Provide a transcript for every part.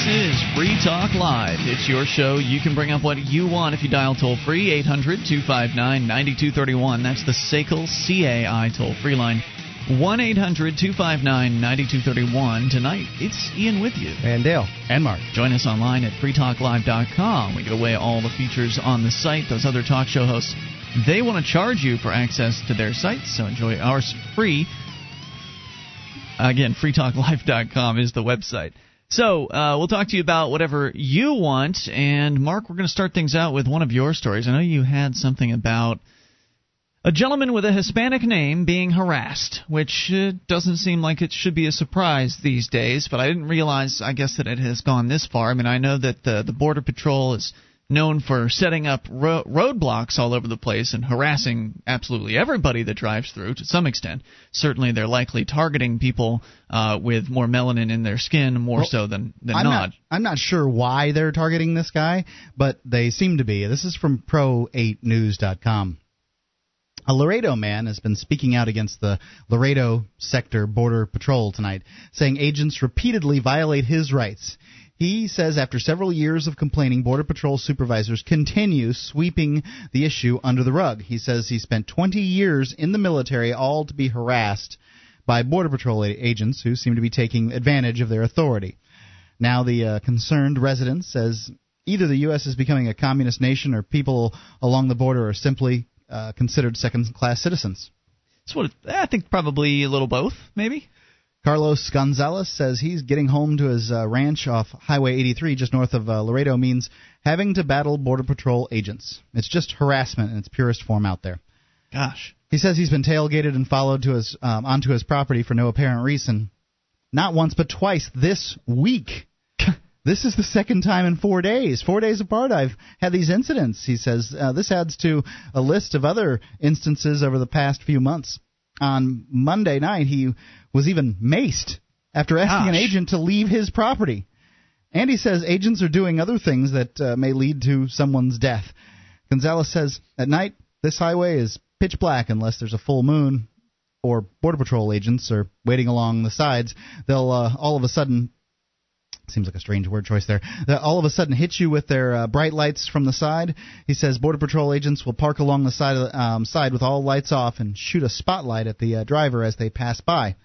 This is Free Talk Live. It's your show. You can bring up what you want if you dial toll free 800 259 9231. That's the SACL CAI toll free line. 1 800 259 9231. Tonight, it's Ian with you. And Dale. And Mark. Join us online at freetalklive.com. We give away all the features on the site. Those other talk show hosts, they want to charge you for access to their sites, so enjoy ours free. Again, freetalklive.com is the website. So uh, we'll talk to you about whatever you want. And Mark, we're going to start things out with one of your stories. I know you had something about a gentleman with a Hispanic name being harassed, which uh, doesn't seem like it should be a surprise these days. But I didn't realize, I guess, that it has gone this far. I mean, I know that the the Border Patrol is known for setting up ro- roadblocks all over the place and harassing absolutely everybody that drives through to some extent. Certainly, they're likely targeting people uh, with more melanin in their skin more Well, so than than I'm not. not. I'm not sure why they're targeting this guy, but they seem to be. This is from Pro8News.com. A Laredo man has been speaking out against the Laredo Sector Border Patrol tonight, saying agents repeatedly violate his rights. He says after several years of complaining, Border Patrol supervisors continue sweeping the issue under the rug. He says he spent 20 years in the military, all to be harassed by Border Patrol agents who seem to be taking advantage of their authority. Now, the uh, concerned resident says either the U.S. is becoming a communist nation or people along the border are simply uh, considered second class citizens. That's what I think. Probably a little both, maybe. Carlos Gonzalez says he's getting home to his uh, ranch off Highway 83 just north of uh, Laredo means having to battle Border Patrol agents. It's just harassment in its purest form out there. Gosh. He says he's been tailgated and followed to his um, onto his property for no apparent reason, not once but twice this week. this is the second time in four days, four days apart. I've had these incidents. He says uh, this adds to a list of other instances over the past few months. On Monday night, he was even maced after asking an agent to leave his property. And he says agents are doing other things that uh, may lead to someone's death. Gonzalez says at night this highway is pitch black unless there's a full moon or border patrol agents are waiting along the sides. They'll uh, all of a sudden seems like a strange word choice there. They'll all of a sudden hit you with their uh, bright lights from the side. He says border patrol agents will park along the side the, um, side with all lights off and shoot a spotlight at the uh, driver as they pass by.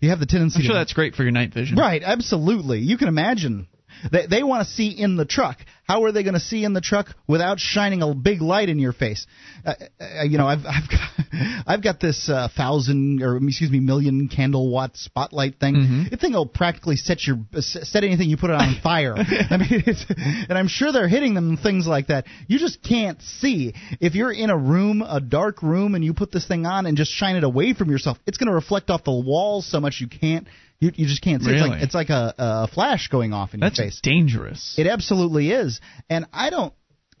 You have the tendency I'm sure to that's great for your night vision. Right, absolutely. You can imagine. They, they want to see in the truck. How are they going to see in the truck without shining a big light in your face? Uh, uh, you know, I've I've got, I've got this uh, thousand or excuse me million candle watt spotlight thing. Mm-hmm. The thing will practically set your set anything you put it on fire. I mean, it's, and I'm sure they're hitting them things like that. You just can't see if you're in a room, a dark room, and you put this thing on and just shine it away from yourself. It's going to reflect off the walls so much you can't. You, you just can't see. It's like it's like a, a flash going off in That's your face. dangerous. It absolutely is. And I don't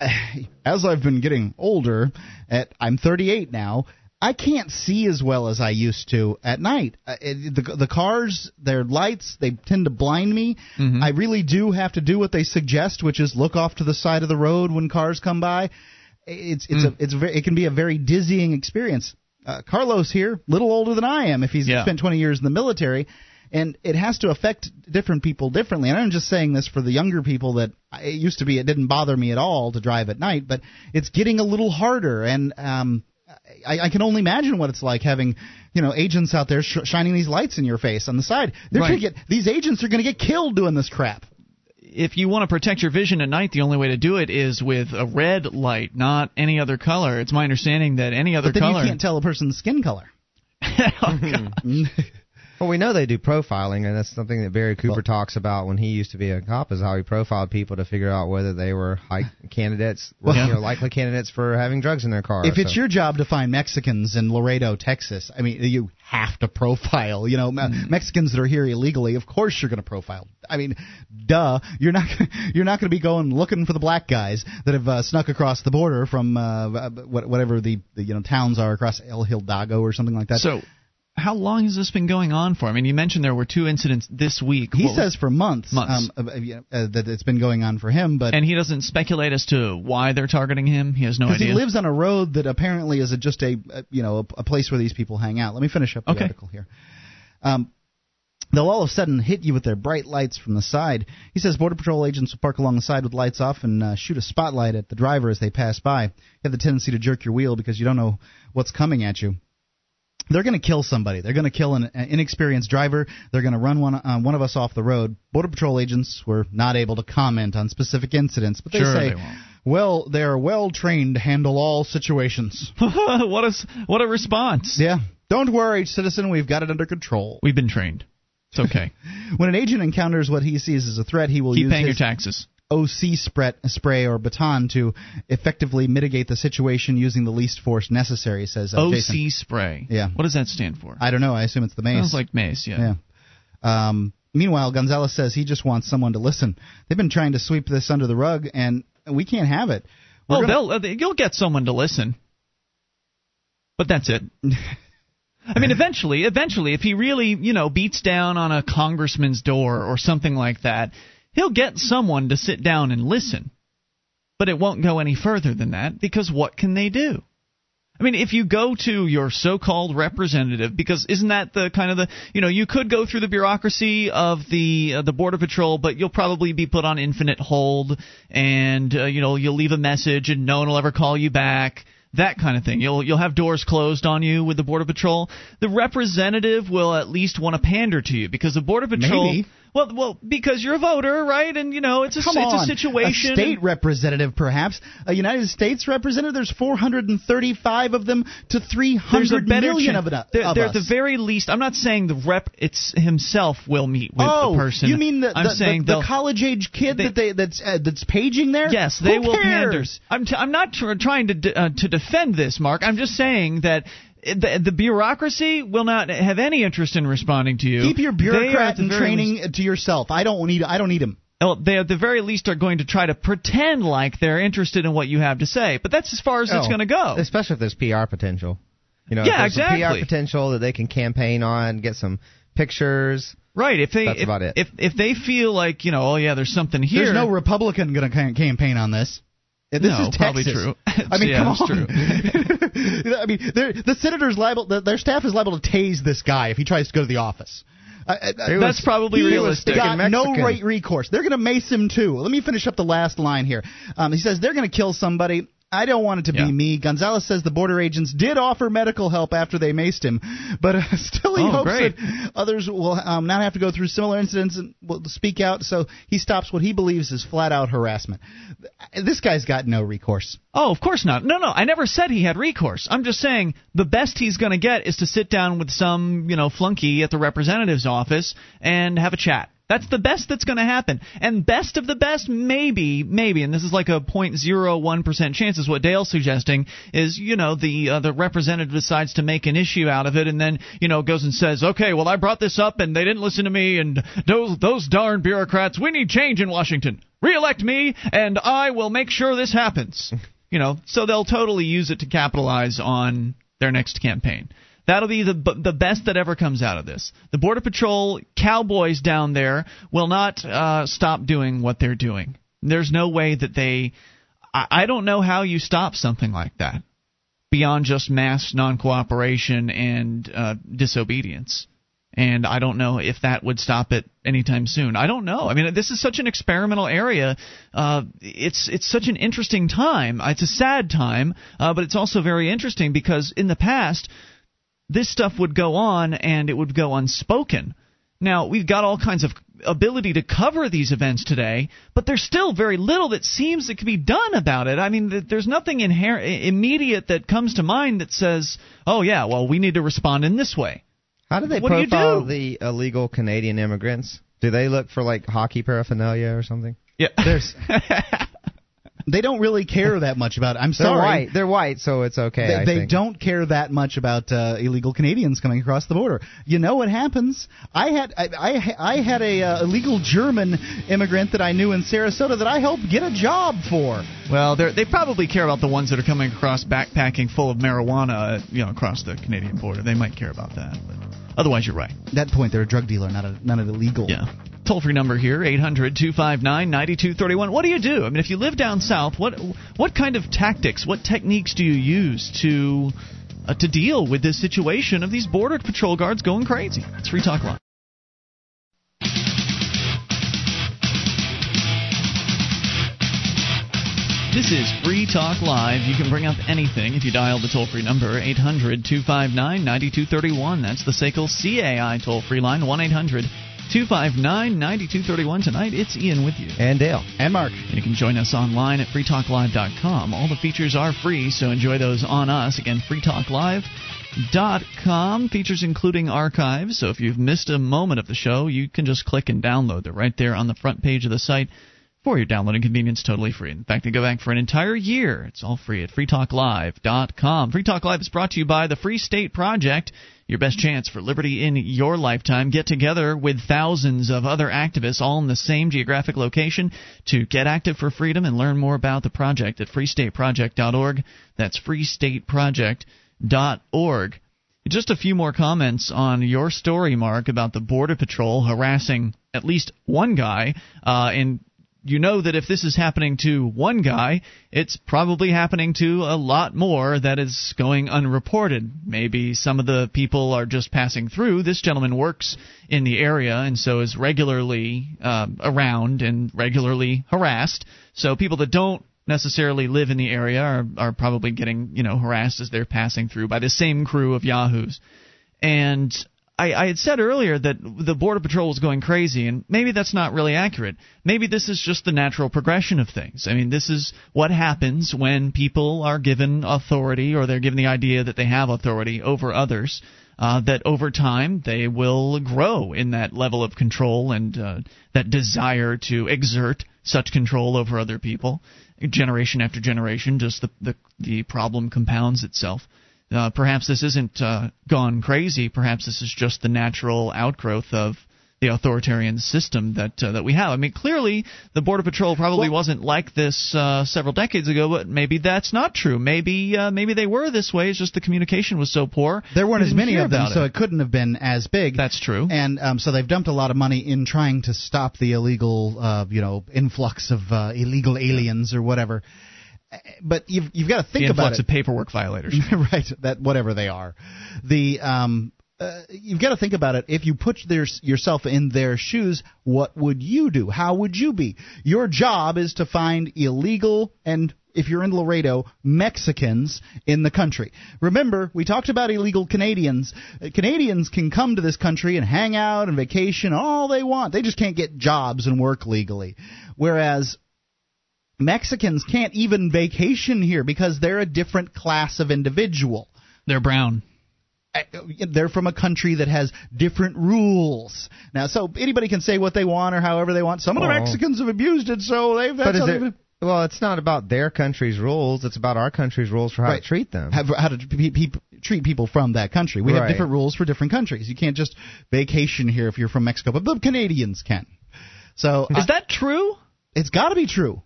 as I've been getting older, at I'm 38 now, I can't see as well as I used to at night. Uh, it, the the cars, their lights, they tend to blind me. Mm-hmm. I really do have to do what they suggest, which is look off to the side of the road when cars come by. It's it's Mm. a it's a very, it can be a very dizzying experience. Uh, Carlos here, little older than I am, if he's Yeah. spent 20 years in the military, and it has to affect different people differently. And I'm just saying this for the younger people that it used to be it didn't bother me at all to drive at night, but it's getting a little harder. And um, I, I can only imagine what it's like having you know agents out there sh- shining these lights in your face on the side. They're Right. gonna get these agents are going to get killed doing this crap. if you want to protect your vision at night, the only way to do it is with a red light, not any other color. It's my understanding that any other But then color. you can't tell a person's skin color. Oh. Well, we know they do profiling, and that's something that Barry Cooper talks about when he used to be a cop, is how he profiled people to figure out whether they were high candidates, Well- you know, likely candidates for having drugs in their car. if it's your job to find Mexicans in Laredo, Texas, I mean, you have to profile. You know, Me- Mexicans that are here illegally, of course you're going to profile. I mean, duh. You're not you're not going to be going looking for the black guys that have uh, snuck across the border from uh, whatever the, the you know towns are across El Hidalgo or something like that. So, how long has this been going on for? I mean, you mentioned there were two incidents this week. he What was- says for months, Months. Um, uh, uh, uh, that it's been going on for him, but and he doesn't speculate as to why they're targeting him. He has no idea. he lives on a road that apparently is a, just a, a you know a, a place where these people hang out. Let me finish up the Okay. article here. Um, They'll all of a sudden hit you with their bright lights from the side. He says Border Patrol agents will park along the side with lights off and uh, shoot a spotlight at the driver as they pass by. You have the tendency to jerk your wheel because you don't know what's coming at you. They're going to kill somebody. They're going to kill an, an inexperienced driver. They're going to run one uh, one of us off the road. Border Patrol agents were not able to comment on specific incidents, but they Sure say, they. "Well, they are well trained to handle all situations." what a what a response. yeah, don't worry, citizen. We've got it under control. We've been trained. It's okay. When an agent encounters what he sees as a threat, he will Keep use paying your taxes. OC spray, spray or baton to effectively mitigate the situation using the least force necessary, says uh, OC Jason. spray. Yeah. What does that stand for? I don't know. I assume it's the mace. Sounds like mace. Yeah. yeah. Um, meanwhile, Gonzalez says he just wants someone to listen. They've been trying to sweep this under the rug, and we can't have it. We're Oh, gonna- they'll uh, you'll get someone to listen, but that's it. I mean, eventually, eventually, if he really, you know, beats down on a congressman's door or something like that, he'll get someone to sit down and listen. But it won't go any further than that because what can they do? I mean, if you go to your so-called representative, because isn't that the kind of the you know you could go through the bureaucracy of the uh, the border patrol, but you'll probably be put on infinite hold, and uh, you know you'll leave a message and no one will ever call you back. That kind of thing. You'll you'll have doors closed on you with the border patrol. The representative will at least want to pander to you because the border patrol. Maybe. Well, well, because you're a voter, right? And you know it's a Come it's on. a situation. A state representative, perhaps. A United States representative. There's 435 of them to there's a 300 better million chance. of, it, they're, of they're us. at the very least. I'm not saying the rep it's himself will meet with oh, the person. you mean the, I'm the, saying the, the college age kid they- that they that's uh, that's paging there? Yes, they Who will cares? I'm t- I'm not tr- trying to d- uh, to defend this, Mark. I'm just saying that. The, the bureaucracy will not have any interest in responding to you. Keep your They are at bureaucrat the training least- to yourself. I don't need. I don't need him. well, they at the very least are going to try to pretend like they're interested in what you have to say. But that's as far as it's Oh, going to go. Especially if there's PR potential. You know, Yeah, if there's some exactly. PR potential that they can campaign on, get some pictures. Right. If they That's if, about it. if if they feel like you know, oh yeah, there's something here. There's no Republican going to campaign on this. This No, is probably true. I mean, Yeah, come that's on. I mean, the senator's liable. the- Their staff is liable to tase this guy if he tries to go to the office. Uh, He That's probably he realistic. got no right recourse. They're going to mace him too. Let me finish up the last line here. Um, he says they're going to kill somebody. I don't want it to Yeah. be me. Gonzalez says the border agents did offer medical help after they maced him, but uh, still he Oh, hopes great. that others will um, not have to go through similar incidents and will speak out. So he stops what he believes is flat out harassment. This guy's got no recourse. Oh, of course not. No, no. I never said he had recourse. I'm just saying the best he's going to get is to sit down with some, you know, flunky at the representative's office and have a chat. That's the best that's going to happen. And best of the best, maybe, maybe, and this is like a 0.01% chance is what Dale's suggesting, is, you know, the uh, the representative decides to make an issue out of it and then, you know, goes and says, okay, well, I brought this up and they didn't listen to me and those, those darn bureaucrats, we need change in Washington. Reelect me and I will make sure this happens. You know, so they'll totally use it to capitalize on their next campaign. That'll be the the best that ever comes out of this. The Border Patrol cowboys down there will not uh, stop doing what they're doing. There's no way that they. I, I don't know how you stop something like that beyond just mass non-cooperation and uh, disobedience. And I don't know if that would stop it anytime soon. I don't know. I mean, this is such an experimental area. Uh, it's it's such an interesting time. It's a sad time, uh, but it's also very interesting because in the past, this stuff would go on and it would go unspoken. Now, we've got all kinds of ability to cover these events today, but there's still very little that seems that can be done about it. I mean, th- there's nothing inher- immediate that comes to mind that says, "Oh yeah, well, we need to respond in this way." How do they What do profile do? the illegal Canadian immigrants? Do they look for like hockey paraphernalia or something? Yeah. There's they don't really care that much about it. I'm They're sorry. white. They're white, so it's okay. They, I they think. don't care that much about uh, illegal Canadians coming across the border. You know what happens? I had I, I, I had a uh, illegal German immigrant that I knew in Sarasota that I helped get a job for. Well, they're, they probably care about the ones that are coming across backpacking full of marijuana, you know, across the Canadian border. They might care about that, but otherwise, you're right. At that point, they're a drug dealer, not a not an illegal. Yeah. Toll free number here, 800 259 9231. What do you do? I mean, if you live down south, what what kind of tactics, what techniques do you use to uh, to deal with this situation of these border patrol guards going crazy? It's Free Talk Live. This is Free Talk Live. You can bring up anything if you dial the toll free number 800 259 9231. That's the SACL CAI toll free line 1 800 259 9231. Tonight, it's Ian with you. And Dale. And Mark. And you can join us online at freetalklive.com. All the features are free, so enjoy those on us. Again, freetalklive.com. Features including archives, so if you've missed a moment of the show, you can just click and download. They're right there on the front page of the site for your downloading convenience, totally free. In fact, they go back for an entire year. It's all free at freetalklive.com. Free Talk Live is brought to you by the Free State Project. Your best chance for liberty in your lifetime. Get together with thousands of other activists all in the same geographic location to get active for freedom and learn more about the project at freestateproject.org. That's freestateproject.org. Just a few more comments on your story, Mark, about the Border Patrol harassing at least one guy uh, in you know that if this is happening to one guy, it's probably happening to a lot more that is going unreported. Maybe some of the people are just passing through. This gentleman works in the area and so is regularly uh, around and regularly harassed. So people that don't necessarily live in the area are, are probably getting you know harassed as they're passing through by the same crew of yahoos. And I, I had said earlier that the Border Patrol was going crazy, and maybe that's not really accurate. Maybe this is just the natural progression of things. I mean, this is what happens when people are given authority or they're given the idea that they have authority over others. Uh, that over time they will grow in that level of control and uh, that desire to exert such control over other people, generation after generation. Just the the, the problem compounds itself. Uh, perhaps this isn't uh, gone crazy. Perhaps this is just the natural outgrowth of the authoritarian system that uh, that we have. I mean, clearly the border patrol probably well, wasn't like this uh, several decades ago, but maybe that's not true. Maybe uh, maybe they were this way. It's just the communication was so poor. There weren't as many of them, so it couldn't have been as big. That's true. And um, so they've dumped a lot of money in trying to stop the illegal, uh, you know, influx of uh, illegal aliens or whatever but you've you've got to think the about it. of paperwork violators, right? That whatever they are, the um, uh, you've got to think about it. If you put their, yourself in their shoes, what would you do? How would you be? Your job is to find illegal and if you're in Laredo, Mexicans in the country. Remember, we talked about illegal Canadians. Uh, Canadians can come to this country and hang out and vacation all they want. They just can't get jobs and work legally. Whereas Mexicans can't even vacation here because they're a different class of individual. They're brown. Uh, they're from a country that has different rules. Now, so anybody can say what they want or however they want. Some of the Mexicans have abused it, so they've. But is it, well, it's not about their country's rules. It's about our country's rules for how right. to treat them. Have, how to pe- pe- treat people from that country. We right. have different rules for different countries. You can't just vacation here if you're from Mexico, but the Canadians can. So is I, that true? It's got to be true.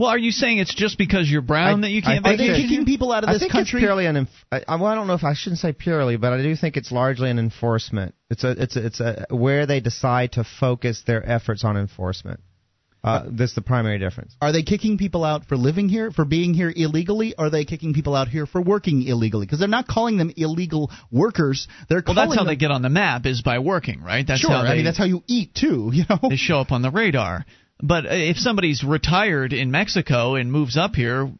Well, are you saying it's just because you're brown I, that you can't? Are they kicking people out of this I think country? It's purely an. I, well, I don't know if I shouldn't say purely, but I do think it's largely an enforcement. It's a. It's a, it's a where they decide to focus their efforts on enforcement. Uh, this is the primary difference. Are they kicking people out for living here, for being here illegally? Or are they kicking people out here for working illegally? Because they're not calling them illegal workers. They're well, that's how them... they get on the map is by working, right? That's sure. How they, I mean, that's how you eat too. You know, they show up on the radar. But if somebody's retired in Mexico and moves up here,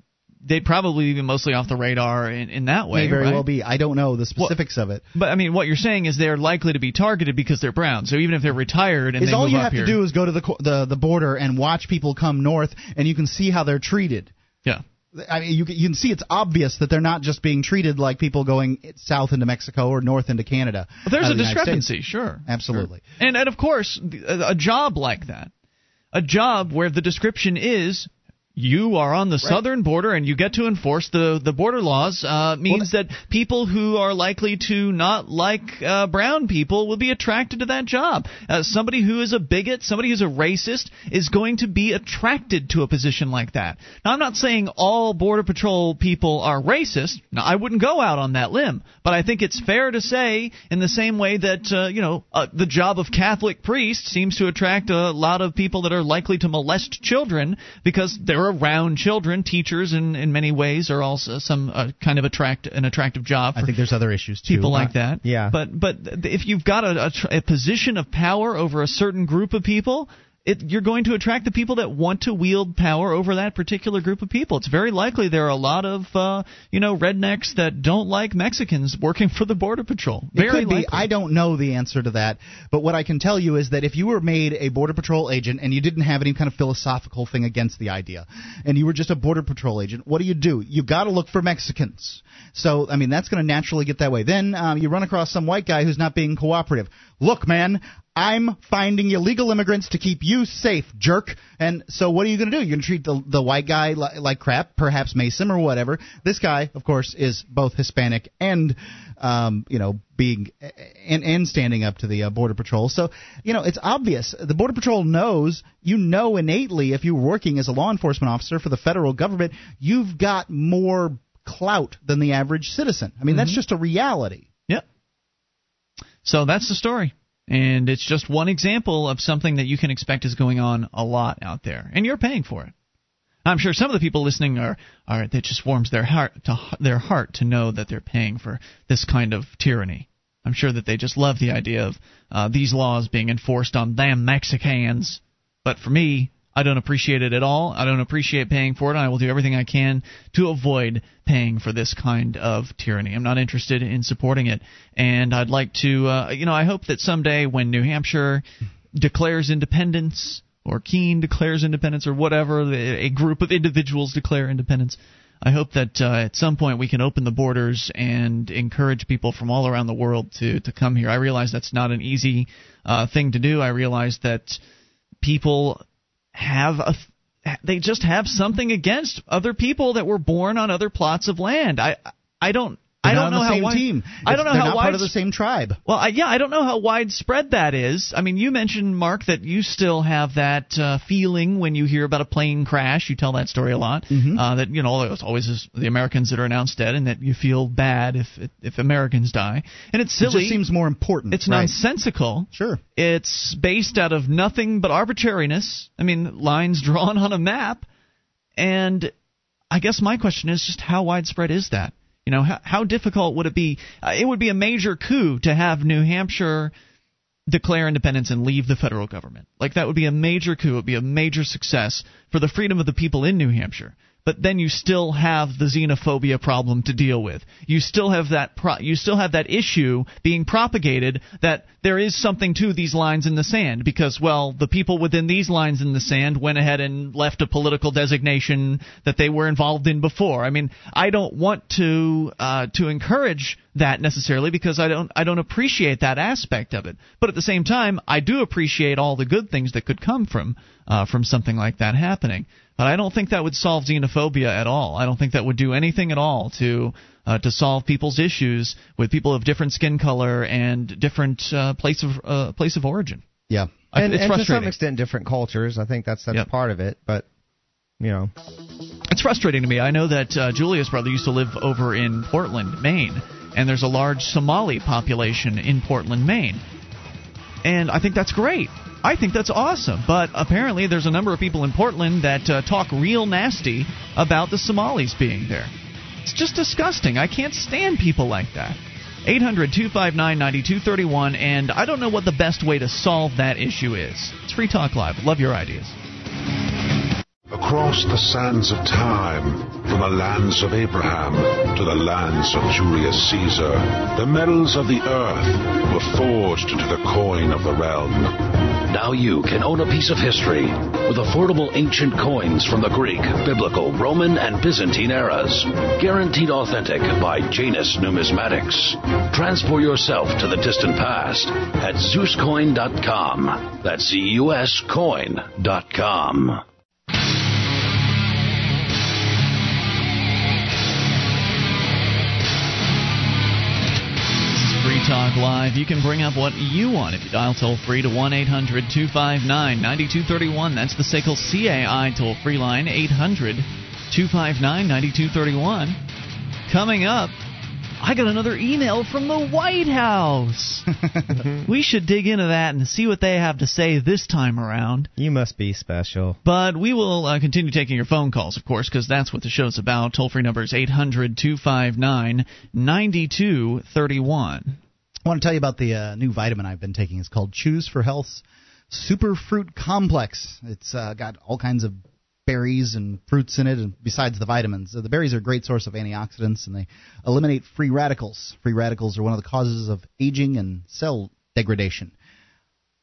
they'd probably be mostly off the radar in, in that way. May very right? well be. I don't know the specifics well, of it. But I mean, what you're saying is they're likely to be targeted because they're brown. So even if they're retired and is they all you have here, to do is go to the, the the border and watch people come north, and you can see how they're treated. Yeah. I mean, you can, you can see it's obvious that they're not just being treated like people going south into Mexico or north into Canada. But there's a the discrepancy, sure. Absolutely. Sure. And and of course, a job like that a job where the description is you are on the right. southern border and you get to enforce the, the border laws uh, means well, that people who are likely to not like uh, brown people will be attracted to that job. Uh, somebody who is a bigot, somebody who's a racist, is going to be attracted to a position like that. Now, I'm not saying all Border Patrol people are racist. Now, I wouldn't go out on that limb, but I think it's fair to say, in the same way that uh, you know uh, the job of Catholic priest seems to attract a lot of people that are likely to molest children because around children. Teachers, in, in many ways, are also some uh, kind of attract an attractive job. I think there's other issues too. People like that. Yeah. But but if you've got a, a, a position of power over a certain group of people, it, you're going to attract the people that want to wield power over that particular group of people. It's very likely there are a lot of uh, you know rednecks that don't like Mexicans working for the border patrol. Very it could likely. be. I don't know the answer to that, but what I can tell you is that if you were made a border patrol agent and you didn't have any kind of philosophical thing against the idea, and you were just a border patrol agent, what do you do? You got to look for Mexicans. So I mean that's going to naturally get that way. Then um, you run across some white guy who's not being cooperative. Look, man, I'm finding illegal immigrants to keep you safe, jerk. And so, what are you going to do? You're going to treat the the white guy li- like crap, perhaps Mason or whatever. This guy, of course, is both Hispanic and, um, you know, being and and standing up to the uh, border patrol. So, you know, it's obvious. The border patrol knows. You know innately if you're working as a law enforcement officer for the federal government, you've got more clout than the average citizen. I mean, that's just a reality. Yep. So that's the story. And it's just one example of something that you can expect is going on a lot out there. And you're paying for it. I'm sure some of the people listening are, are that just warms their heart to their heart to know that they're paying for this kind of tyranny. I'm sure that they just love the idea of uh, these laws being enforced on them Mexicans. But for me, I don't appreciate it at all. I don't appreciate paying for it. I will do everything I can to avoid paying for this kind of tyranny. I'm not interested in supporting it. And I'd like to, uh, you know, I hope that someday when New Hampshire declares independence, or Keene declares independence, or whatever, a group of individuals declare independence, I hope that uh, at some point we can open the borders and encourage people from all around the world to, to come here. I realize that's not an easy uh, thing to do. I realize that people have a they just have something against other people that were born on other plots of land. I I don't They're I don't know how wide, team. I don't know how wide part of the same tribe. well, I, yeah, I don't know how widespread that is. I mean, you mentioned Mark that you still have that uh, feeling when you hear about a plane crash. You tell that story a lot. Mm-hmm. Uh, that you know, it's always the Americans that are announced dead, and that you feel bad if if Americans die. And it's It silly. just seems more important. it's Right. nonsensical. Sure. It's based out of nothing but arbitrariness. I mean, lines drawn on a map. And I guess my question is just how widespread is that? You know, how, how difficult would it be? Uh, it would be a major coup to have New Hampshire declare independence and leave the federal government. Like that would be a major coup. It would be a major success for the freedom of the people in New Hampshire. But then you still have the xenophobia problem to deal with. You still have that pro- you still have that issue being propagated that there is something to these lines in the sand because well the people within these lines in the sand went ahead and left a political designation that they were involved in before. I mean, I don't want to uh, to encourage that necessarily because I don't I don't appreciate that aspect of it. But at the same time, I do appreciate all the good things that could come from uh, from something like that happening. But I don't think that would solve xenophobia at all. I don't think that would do anything at all to uh, to solve people's issues with people of different skin color and different uh, place of uh, place of origin. Yeah. I- and, it's and to some extent different cultures. I think that's that's Yep. part of it. But you know, It's frustrating to me. I know that uh, Julia's brother used to live over in Portland, Maine, and there's a large Somali population in Portland, Maine. And I think that's great. I think that's awesome. But apparently, there's a number of people in Portland that uh, talk real nasty about the Somalis being there. It's just disgusting. I can't stand people like that. 800 259 9231, and I don't know what the best way to solve that issue is. It's Free Talk Live. Love your ideas. Across the sands of time, from the lands of Abraham to the lands of Julius Caesar, the metals of the earth were forged into the coin of the realm. Now you can own a piece of history with affordable ancient coins from the Greek, Biblical, Roman, and Byzantine eras. Guaranteed authentic by Janus Numismatics. Transport yourself to the distant past at ZeusCoin.com. That's Z-U-S coin.com. Talk Live. You can bring up what you want if you dial toll free to 1 800 259 9231. That's the SACL CAI toll free line, 800 259 9231. Coming up, I got another email from the White House. we should dig into that and see what they have to say this time around. you must be special. But we will uh, continue taking your phone calls, of course, because that's what the show's about. Toll free number is 800 259 9231. I want to tell you about the uh, new vitamin I've been taking. It's called Chews 4 Health's Super Fruit Complex. It's uh, got all kinds of berries and fruits in it, and besides the vitamins. Uh, the berries are a great source of antioxidants, and they eliminate free radicals. Free radicals are one of the causes of aging and cell degradation.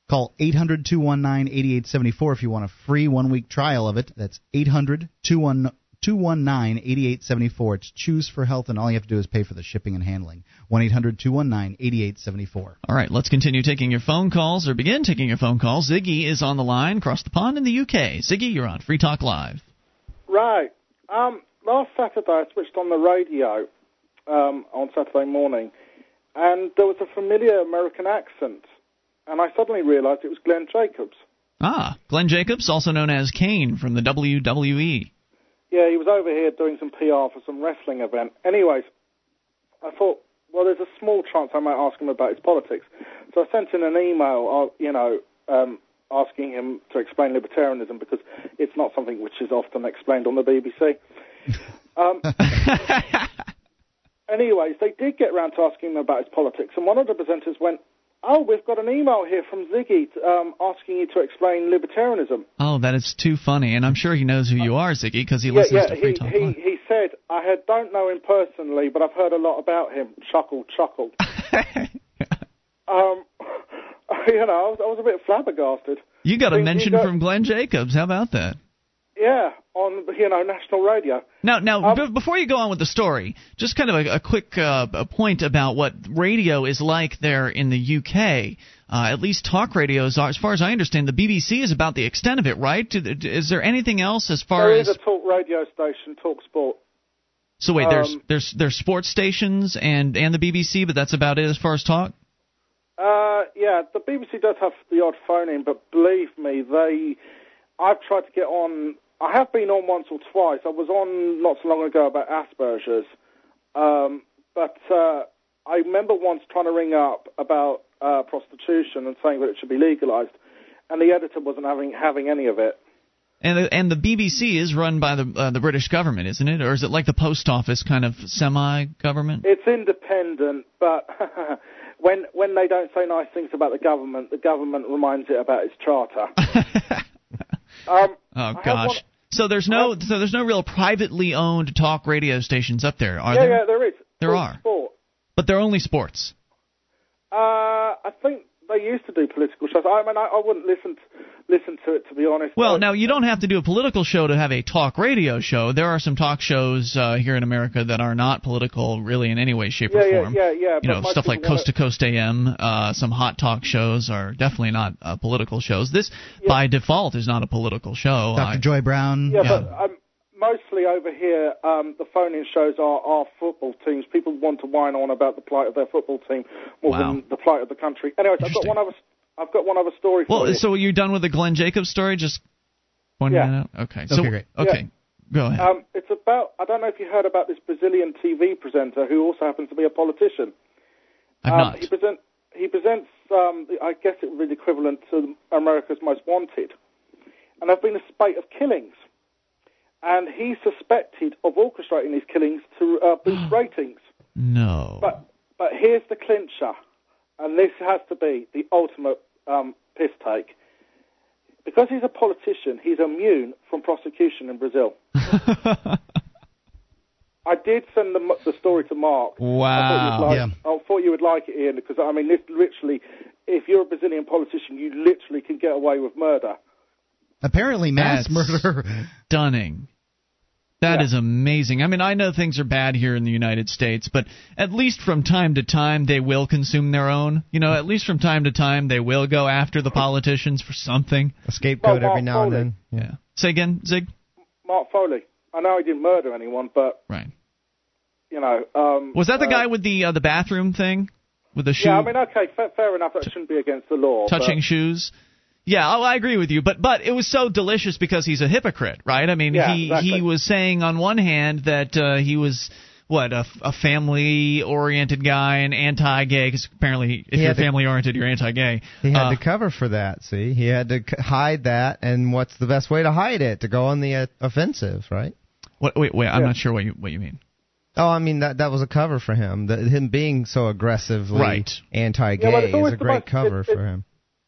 Call 800 219 8874 if you want a free one week trial of it. That's 800 219 8874. It's Chews 4 Health, and all you have to do is pay for the shipping and handling. 1 800 219 8874. All right, let's continue taking your phone calls or begin taking your phone calls. Ziggy is on the line across the pond in the UK. Ziggy, you're on Free Talk Live. Right. Um, last Saturday, I switched on the radio um, on Saturday morning, and there was a familiar American accent and I suddenly realized it was Glenn Jacobs. Ah, Glenn Jacobs, also known as Kane from the WWE. Yeah, he was over here doing some PR for some wrestling event. Anyways, I thought, well, there's a small chance I might ask him about his politics. So I sent in an email, uh, you know, um, asking him to explain libertarianism because it's not something which is often explained on the BBC. Um, anyways, they did get around to asking him about his politics, and one of the presenters went, Oh, we've got an email here from Ziggy um, asking you to explain libertarianism. Oh, that is too funny, and I'm sure he knows who you are, Ziggy, because he yeah, listens yeah, to Free he, Talk he, Live. he said, I had, don't know him personally, but I've heard a lot about him. Chuckle, chuckle. um, you know, I was, I was a bit flabbergasted. You got a mention got- from Glenn Jacobs. How about that? Yeah, on you know national radio. Now, now, Um, b- before you go on with the story, just kind of a, a quick uh, a point about what radio is like there in the UK. Uh, at least talk radios are, as far as I understand, the BBC is about the extent of it, right? Is there anything else as far There as? is a talk radio station, Talk Sport. so wait, there's um, there's there's sports stations and and the BBC, but that's about it as far as talk. Uh, yeah, the BBC does have the odd phone in, but believe me, they. I've tried to get on. I have been on once or twice. I was on not so long ago about Asperger's, um, but uh, I remember once trying to ring up about uh, prostitution and saying that it should be legalised, and the editor wasn't having having any of it. And the, and the BBC is run by the uh, the British government, isn't it? Or is it like the post office kind of semi-government? It's independent, but when when they don't say nice things about the government, the government reminds it about its charter. um, Oh gosh. one- So there's no so there's no real privately owned talk radio stations up there, are yeah, there? yeah, there is. There are. Sport. But they're only sports. Uh, I think they used to do political shows. I mean, I, I wouldn't listen to, listen to it to be honest. Well, now you don't have to do a political show to have a talk radio show. There are some talk shows uh, here in America that are not political, really, in any way, shape, Yeah, or yeah, form. yeah, yeah, yeah. You know, stuff like Coast to Coast AM. Uh, some hot talk shows are definitely not uh, political shows. This, by default, is not a political show. Dr. I- Joy Browne. Yeah, but um, mostly over here, um, the phone-in shows are, are football teams. People want to whine on about the plight of their football team more Wow. than the plight of the country. Anyways, I've got one other. I've got one other story for well, you. so you're done with the Glenn Jacobs story? Just pointing Yeah. that out. Okay. So, Okay, great. Okay. Go ahead. Um, it's about. I don't know if you heard about this Brazilian TV presenter who also happens to be a politician. I've um, not. He, present, he presents. Um, the- I guess it would be the equivalent to America's Most Wanted, and there have been a spate of killings, and he's suspected of orchestrating these killings to uh, boost ratings. No. But but here's the clincher, and this has to be the ultimate um, piss take. Because he's a politician, he's immune from prosecution in Brazil. I did send the, the story to Mark. I thought, wow. like, Yeah. I thought you would like it, Ian, because I mean, this literally, if you're a Brazilian politician, you literally can get away with murder. Apparently, mass That's- murder. Stunning. That Yeah. is amazing. I mean, I know things are bad here in the United States, but at least from time to time they will consume their own. You know, at least from time to time they will go after the politicians for something. A scapegoat Well, every Mark now and then. Yeah. Say again, Zig? Mark Foley. I know he didn't murder anyone, but Right. you know. Um, Was that the uh, guy with the uh, the bathroom thing? With the shoe Yeah, I mean, okay, fair, fair enough. That shouldn't be against the law. but- touching shoes? Yeah, oh, I agree with you, but but it was so delicious because he's a hypocrite, right? I mean, Yeah, he exactly. he was saying on one hand that uh, he was what a, a family-oriented guy and anti-gay because apparently if you're family-oriented you're anti-gay. He had Uh, to cover for that. See, he had to c- hide that, and what's the best way to hide it? To go on the uh, offensive, right? what, wait, wait, I'm Yeah. not sure what you what you mean. Oh, I mean that that was a cover for him. The, him being so aggressively Right. anti-gay Yeah, but is a great most- cover it- it- for him.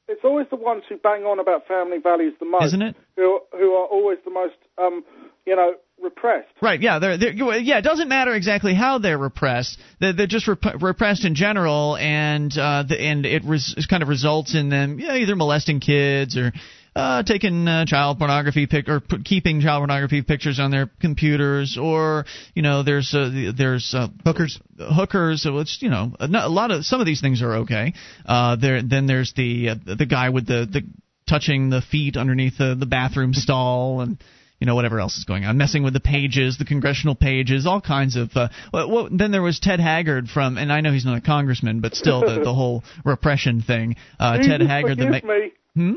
It's always the ones who bang on about family values the most, Isn't it? Who who are always the most, um, you know, repressed. Right. Yeah. They're, they're, yeah. It doesn't matter exactly how they're repressed. They're, they're just rep- repressed in general, and uh, the, and it res- kind of results in them yeah, either molesting kids or uh, taking uh, child pornography pic or p- keeping child pornography pictures on their computers, or you know, there's uh, there's uh, hookers, hookers. It's you know, a, a lot of some of these things are okay. Uh, there then there's the uh, the guy with the the touching the feet underneath the the bathroom stall and you know whatever else is going on, messing with the pages, the congressional pages, all kinds of. Uh, well, well, then there was Ted Haggard from, and I know he's not a congressman, but still the the whole repression thing. Uh, Ted Haggard, the ma- me. hmm.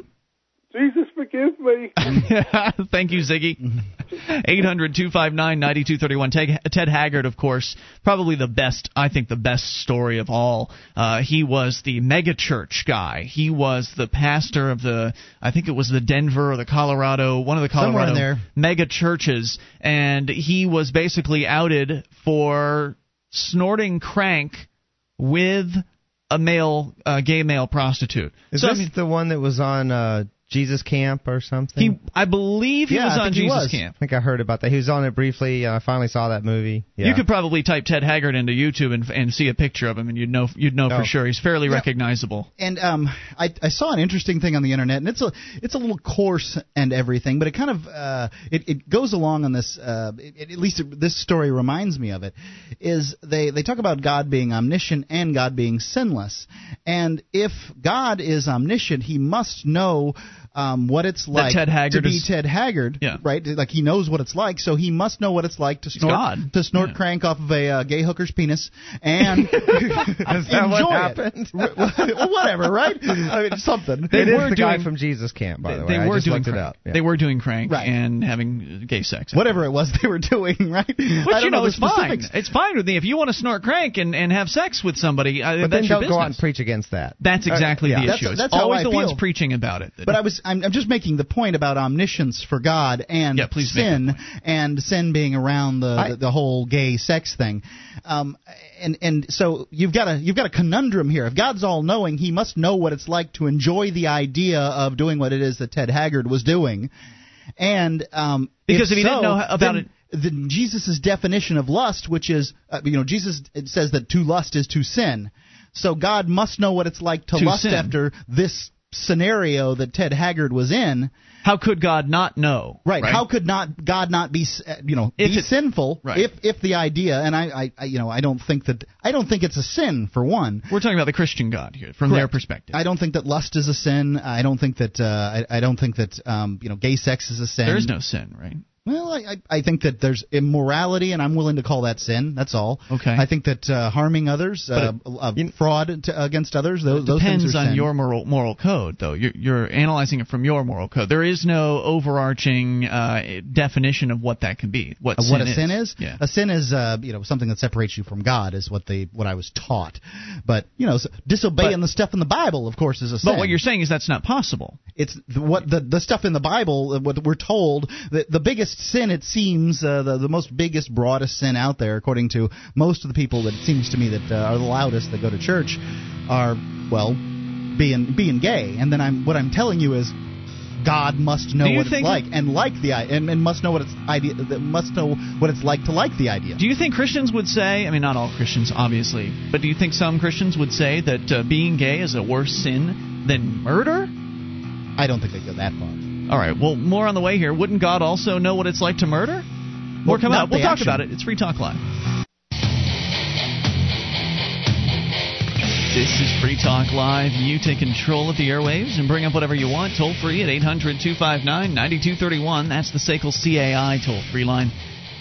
Jesus, forgive me. Thank you, Ziggy. 800 259 9231. Ted Haggard, of course, probably the best, I think, the best story of all. Uh, he was the megachurch guy. He was the pastor of the, I think it was the Denver or the Colorado, one of the Somewhere in Colorado there. mega churches. And he was basically outed for snorting crank with a male, uh, gay male prostitute. Is so, this I mean, the one that was on uh, Jesus Camp or something? he, I believe he yeah, was I on Jesus was. Camp. I think I heard about that. He was on it briefly. Uh, I finally saw that movie. Yeah. You could probably type Ted Haggard into YouTube and and see a picture of him, and you'd know you'd know Oh. for sure he's fairly Yeah. recognizable. and um, I, I saw an interesting thing on the internet, and it's a it's a little coarse and everything, but it kind of uh, it, it goes along on this. Uh, it, at least it, this story reminds me of it. Is they they talk about God being omniscient and God being sinless, and if God is omniscient, He must know. Um, what it's like Ted Haggard to be is- Ted Haggard, Yeah. right? Like he knows what it's like, so he must know what it's like to snort God. to snort Yeah. crank off of a uh, gay hooker's penis and Is that what enjoy happened? it. well, whatever, right? I mean, something. They it is were the guy doing- from Jesus Camp, by the way. they way. were I just doing looked it crank. Yeah. They were doing crank Right. and having gay sex. Whatever it was they were doing, right? Which I don't you know, the is fine. It's fine with me if you want to snort crank and, and have sex with somebody. Uh, But that's then your don't go out and preach against that. That's exactly Uh, the issue. It's that's how always I the ones preaching about it. But I was I'm, I'm just making the point about omniscience for God and Yeah, please sin and sin being around the, I- the the whole gay sex thing. Um and and so you've got a you've got a conundrum here. If God's all knowing, he must know what it's like to enjoy the idea of doing what it is that Ted Haggard was doing. And um Because if he didn't know about then- then Jesus' definition of lust, which is, uh, you know, Jesus it says that to lust is to sin. So God must know what it's like to, To lust sin. after this scenario that Ted Haggard was in. how could God not know? Right. How could not God not be, uh, you know, If be it- sinful Right. if if the idea and I, I, you know, I don't think that I don't think it's a sin for one. We're talking about the Christian God here, from their perspective. I don't think that lust is a sin. I don't think that uh, I, I don't think that um, you know gay sex is a sin. there is no sin, right? Well, I, I I think that there's immorality, and I'm willing to call that sin. That's all. Okay. I think that uh, harming others, uh, uh, fraud to, against others, those, those things depends on sin. your moral moral code, though. You're, you're analyzing it from your moral code. There is no overarching uh, definition of what that can be. What what a is. sin is? Yeah. A sin is, uh, you know, something that separates you from God, is what they what I was taught. But you know, s- disobeying But- the stuff in the Bible, of course, is a sin. But what you're saying is that's not possible. it's the, what the the stuff in the Bible, uh, what we're told, the, the biggest sin it seems, uh, the the most biggest, broadest sin out there, according to most of the people that it seems to me that uh, are the loudest that go to church, are well, being being gay. And then I'm what I'm telling you is. God must know what it's like, and like the i- and, and must know what it's idea. Must know what it's like to like the idea. Do you think Christians would say? I mean, not all Christians, obviously, but do you think some Christians would say that uh, being gay is a worse sin than murder? I don't think they go that far. All right. Well, more on the way here. Wouldn't God also know what it's like to murder? More Well, coming not up. We'll talk action. about it. It's Free Talk Live. This is Free Talk Live. You take control of the airwaves and bring up whatever you want. Toll free at 800 259 9231. That's the SACL CAI toll free line.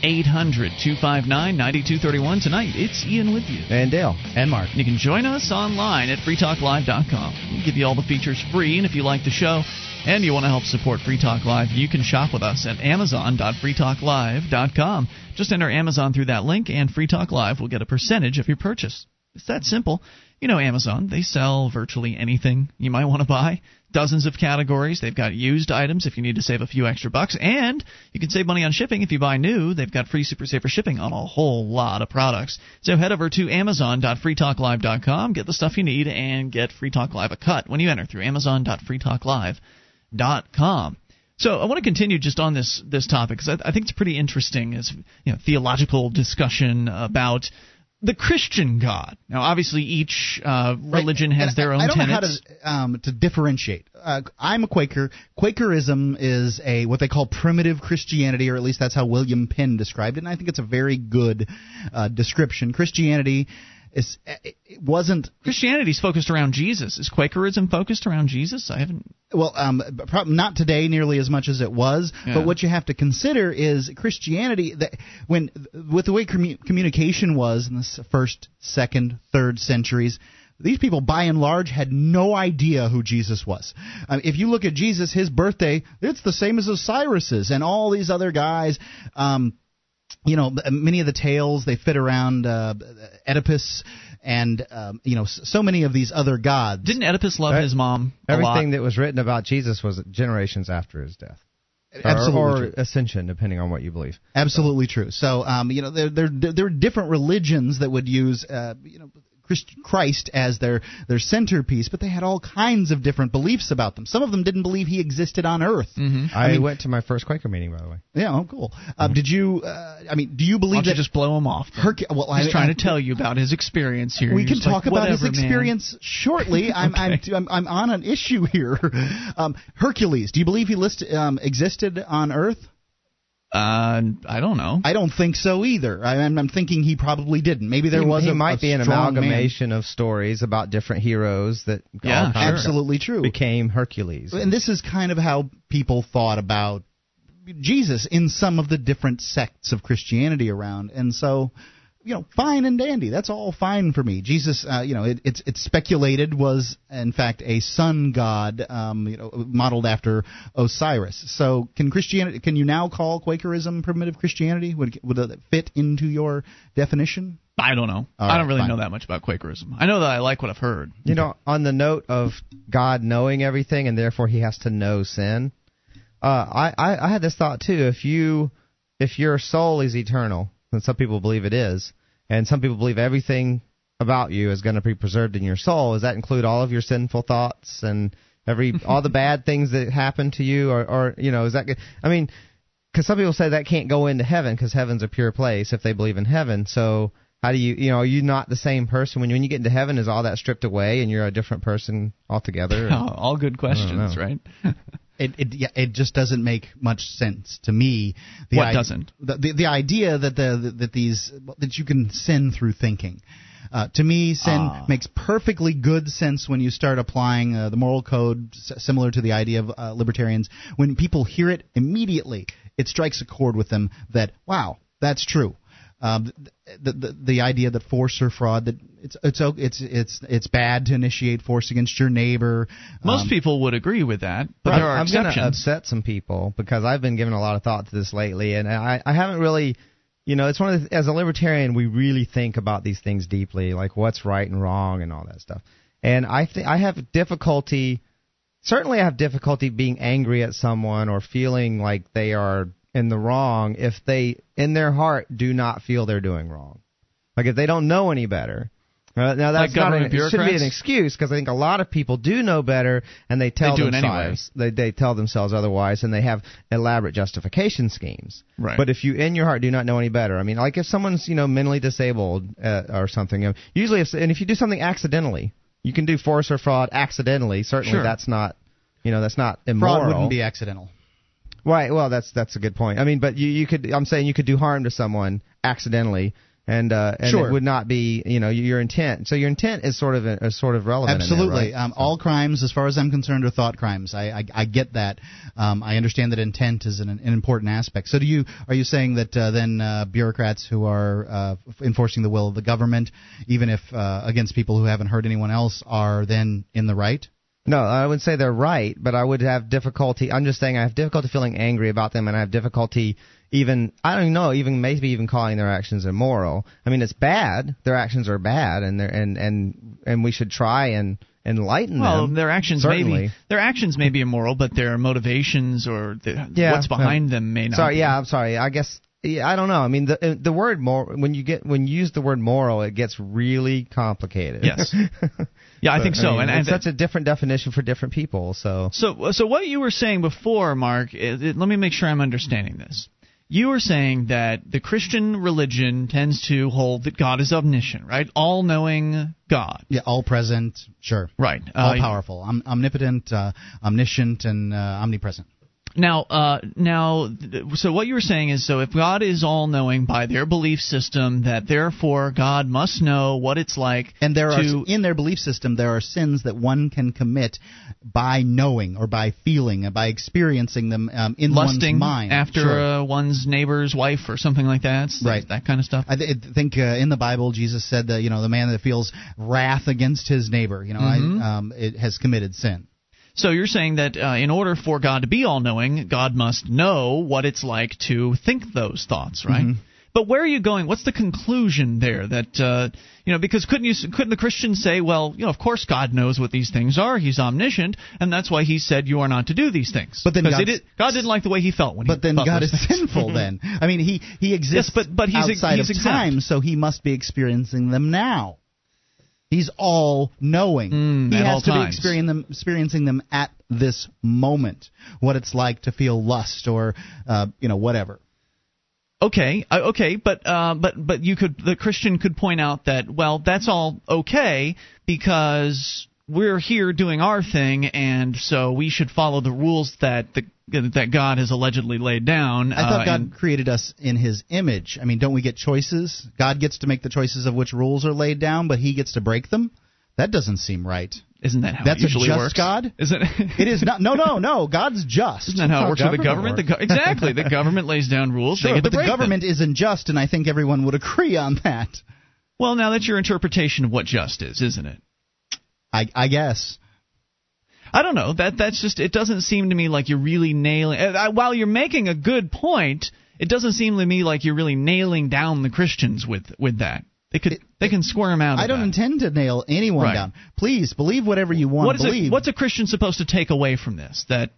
800 259 9231. Tonight, it's Ian with you. And Dale. And Mark. You can join us online at freetalklive.com. We give you all the features free, and if you like the show and you want to help support Free Talk Live, you can shop with us at amazon.freetalklive.com. Just enter Amazon through that link, and Free Talk Live will get a percentage of your purchase. It's that simple. You know, Amazon, they sell virtually anything you might want to buy. Dozens of categories. They've got used items if you need to save a few extra bucks. And you can save money on shipping if you buy new. They've got free Super Saver shipping on a whole lot of products. So head over to amazon.freetalklive.com, get the stuff you need, and get Free Talk Live a cut when you enter through amazon.freetalklive.com. So I want to continue just on this this topic because I, I, think it's pretty interesting as you know theological discussion about the Christian God. Now, obviously, each uh, religion has their own I don't tenets. know how to, um, to differentiate. Uh, I'm a Quaker. Quakerism is a what they call primitive Christianity, or at least that's how William Penn described it, and I think it's a very good uh, description. Christianity is it wasn't Christianity's focused around Jesus. Is Quakerism focused around Jesus? I haven't. Well, um, probably not today nearly as much as it was. Yeah. But what you have to consider is Christianity. That when with the way commu- communication was in the first, second, third centuries. These people, by and large, had no idea who Jesus was. Um, if you look at Jesus, his birthday, it's the same as Osiris's and all these other guys. Um, you know, many of the tales they fit around uh, Oedipus and um, you know so many of these other gods. Didn't Oedipus love Right. his mom? a Everything lot? that was written about Jesus was generations after his death. Or- Absolutely or, true. ascension, depending on what you believe. Absolutely true. So, um, you know, there there there are different religions that would use, uh, you know. Christ- Christ as their their centerpiece, but they had all kinds of different beliefs about them. Some of them didn't believe he existed on Earth. Mm-hmm. I, mean- went to my first Quaker meeting, by the way. Yeah, oh, cool. Uh, Did you? Uh, I mean, do you Why believe don't you just blow him off? Herc- well, He's I, trying I- to tell you about his experience here. We You're can just like, talk about his "Whatever, man." experience shortly. I'm, I'm, I'm I'm on an issue here. Um, Hercules. Do you believe he list, um, existed on Earth? Uh, I don't know. I don't think so either. I, I'm, I'm thinking he probably didn't. Maybe there he, was he a, might a be an strong man. amalgamation of stories about different heroes that Yeah, all kind of Absolutely true. became Hercules. And this is kind of how people thought about Jesus in some of the different sects of Christianity around. And so, you know, fine and dandy. That's all fine for me. Jesus, uh, you know, it, it's it's speculated was in fact a sun god, um, you know, modeled after Osiris. So, can Christianity? Can you now call Quakerism primitive Christianity? Would would it fit into your definition? I don't know. All I don't really fine. know that much about Quakerism. I know that I like what I've heard. You know, on the note of God knowing everything and therefore He has to know sin, uh, I, I I had this thought too. If you if your soul is eternal, and some people believe it is, and some people believe everything about you is going to be preserved in your soul, does that include all of your sinful thoughts and every all the bad things that happen to you, or or you know, is that? good? I mean, because some people say that can't go into heaven because heaven's a pure place if they believe in heaven. So how do you, you know, are you not the same person when you, when you get into heaven? Is all that stripped away and you're a different person altogether? all good questions, right? It it yeah, it just doesn't make much sense to me. The What i- doesn't? The, the the idea that the that these that you can sin through thinking. Uh, to me, sin Ah. makes perfectly good sense when you start applying uh, the moral code, s- similar to the idea of uh, libertarians. When people hear it immediately, it strikes a chord with them that wow, that's true. Um, the, the the idea that force or fraud that it's it's it's it's it's bad to initiate force against your neighbor. Most Um, people would agree with that, but I'm- there are I'm going to exceptions. upset some people because I've been giving a lot of thought to this lately, and I, I haven't really, you know, it's one of the, as a libertarian we really think about these things deeply, like what's right and wrong and all that stuff. And I think I have difficulty. Certainly, I have difficulty being angry at someone or feeling like they are in the wrong if they, in their heart, do not feel they're doing wrong. Like if they don't know any better. Uh, now that's Like not an, it shouldn't be an excuse because I think a lot of people do know better and they tell do it themselves they they tell themselves otherwise and they have elaborate justification schemes. Right. But if you in your heart do not know any better, I mean, like if someone's you know mentally disabled uh, or something, you usually if and if you do something accidentally, you can do force or fraud accidentally. Certainly, Sure. that's not you know that's not immoral. fraud wouldn't be accidental. Right. Well, that's that's a good point. I mean, but you you could I'm saying you could do harm to someone accidentally, and uh, and Sure. it would not be you know your intent. So your intent is sort of a, is sort of relevant. there, Absolutely. right? um, all crimes, as far as I'm concerned, are thought crimes. I, I, I get that. Um, I understand that intent is an, an important aspect. So, do you are you saying that uh, then uh, bureaucrats who are uh, enforcing the will of the government, even if uh, against people who haven't hurt anyone else, are then in the right? No, I wouldn't say they're right, but I would have difficulty. I'm just saying I have difficulty feeling angry about them, and I have difficulty even I don't know, even maybe even calling their actions immoral. I mean, it's bad. Their actions are bad, and they're and and and we should try and enlighten well, them. their actions certainly. may be their actions may be immoral, but their motivations or the, Yeah, what's behind them may not. Sorry, be. yeah, I'm sorry. I guess yeah, I don't know. I mean, the uh, the word more when you get when you use the word moral, it gets really complicated. Yes. Yeah, I think so. mean, and and such a different definition for different people. So So, so what you were saying before, Mark, is, it, let me make sure I'm understanding this. You were saying that the Christian religion tends to hold that God is omniscient, right? All knowing God. Yeah, all present, sure. Right. All Uh, powerful, om- omnipotent, uh, omniscient, and uh, omnipresent. Now, uh, now, so what you were saying is, so if God is all knowing by their belief system, that therefore God must know what it's like And there are in their belief system there are sins that one can commit by knowing or by feeling and by experiencing them um, in lusting one's mind. after Sure. uh, one's neighbor's wife or something like that. S- Right. That kind of stuff. I th- I think uh, in the Bible, Jesus said that you know the man that feels wrath against his neighbor, you know, Mhm. I, um, it has committed sin. So you're saying that uh, in order for God to be all knowing, God must know what it's like to think those thoughts, right? Mm-hmm. But where are you going? What's the conclusion there? That uh, you know, because couldn't you couldn't the Christians say, well, you know, of course God knows what these things are. He's omniscient, and that's why He said you are not to do these things. But then he God's- did, God didn't like the way He felt when. But he then God is things. sinful. then I mean, he he exists but- but he's- outside he's of exempt. time, so he must be experiencing them now. He's all knowing. Mm, he has to be times. experiencing them, experiencing them at this moment. What it's like to feel lust or uh, you know whatever. Okay, uh, okay, but uh, but but you could the Christian could point out that well that's all okay because we're here doing our thing and so we should follow the rules that the that God has allegedly laid down. I thought uh, God and- created us in His image. I mean, don't we get choices? God gets to make the choices of which rules are laid down, but He gets to break them. That doesn't seem right. isn't that how That's it a usually just works? God? Is it? It is not. No, no, no. God's just. Isn't that how it works with the government government? The go- exactly, the government lays down rules. they Sure, get but to the break them. government isn't just, and I think everyone would agree on that. Well, now that's your interpretation of what just is, isn't it? I, I guess. I don't know. That that's just it doesn't seem to me like you're really nailing. uh, I- While you're making a good point, it doesn't seem to me like you're really nailing down the Christians with with that. They could they can squirm out. Of I don't that. intend to nail anyone Right. down. Please believe whatever you want What to believe. it, what's a Christian supposed to take away from this? That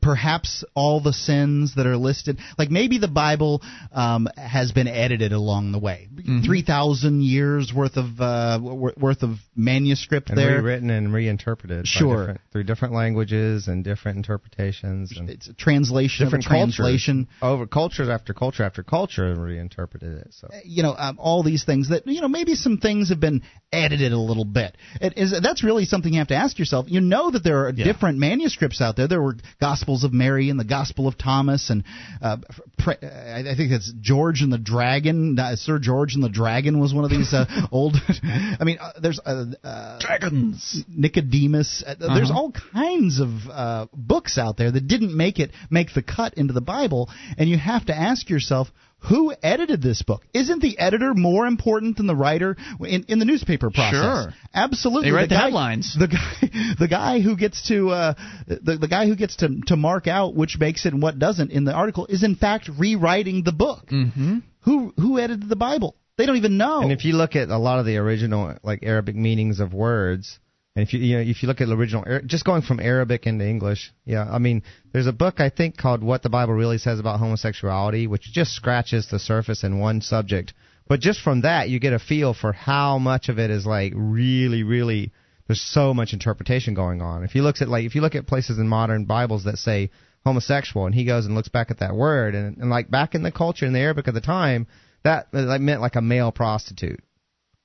perhaps all the sins that are listed like maybe the bible um, has been edited along the way Mm-hmm. 3000 years worth of uh, wor- worth of manuscript and there rewritten and reinterpreted. Sure. different- through different languages and different interpretations and it's a translation different translation cultures. over cultures after culture after culture and reinterpreted it. So you know um, all these things that you know maybe some things have been edited a little bit it is that's really something you have to ask yourself you know that there are Yeah. different manuscripts out there there were gospels of mary and the gospel of thomas and uh, pre- I I think it's George and the Dragon. Uh, Sir George and the Dragon was one of these uh, old. I mean, uh, there's uh, uh, dragons. Nicodemus. Uh, There's Uh-huh. all kinds of uh, books out there that didn't make it make the cut into the Bible, and you have to ask yourself. Who edited this book? Isn't the editor more important than the writer in, in the newspaper process? Sure. absolutely. They write the the guy, headlines. The guy, the guy who gets to uh, the the guy who gets to to mark out which makes it and what doesn't in the article is in fact rewriting the book. Mm-hmm. Who who edited the Bible? They don't even know. And if you look at a lot of the original like Arabic meanings of words, and if you you know if you look at the original just going from Arabic into English, yeah, I mean there's a book I think called What the Bible Really Says About Homosexuality, which just scratches the surface in one subject. But just from that, you get a feel for how much of it is like really, really. There's so much interpretation going on. If you look at like if you look at places in modern Bibles that say homosexual, and he goes and looks back at that word, and, and like back in the culture in the Arabic of the time, that like meant like a male prostitute.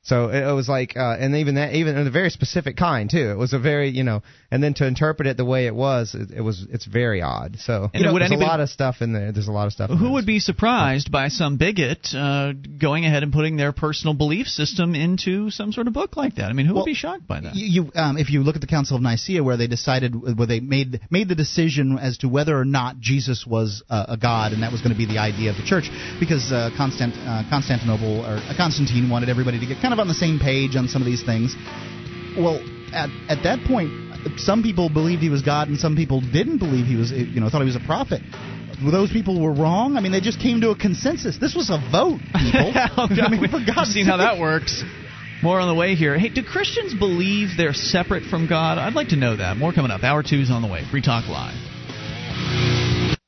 So it, it was like, uh, and even that, even a very specific kind too. It was a very, you know, and then to interpret it the way it was, it, it was, it's very odd. So And would there's anybody- a lot of stuff in there. There's a lot of stuff. in Who there. would be surprised by some bigot uh, going ahead and putting their personal belief system into some sort of book like that? I mean, who Well, would be shocked by that? You, you um, if you look at the Council of Nicaea, where they decided, where they made made the decision as to whether or not Jesus was uh, a god, and that was going to be the idea of the church, because uh, Constant, uh, Constantinople or uh, Constantine wanted everybody to get kind of on the same page on some of these things. Well, at at that point, some people believed he was God and some people didn't believe he was, you know, thought he was a prophet. Those people were wrong. I mean, they just came to a consensus. This was a vote, people. Oh, I mean, for God's seen how that works. More on the way here. Hey, do Christians believe they're separate from God? I'd like to know that. More coming up. Hour two is on the way. Free Talk Live.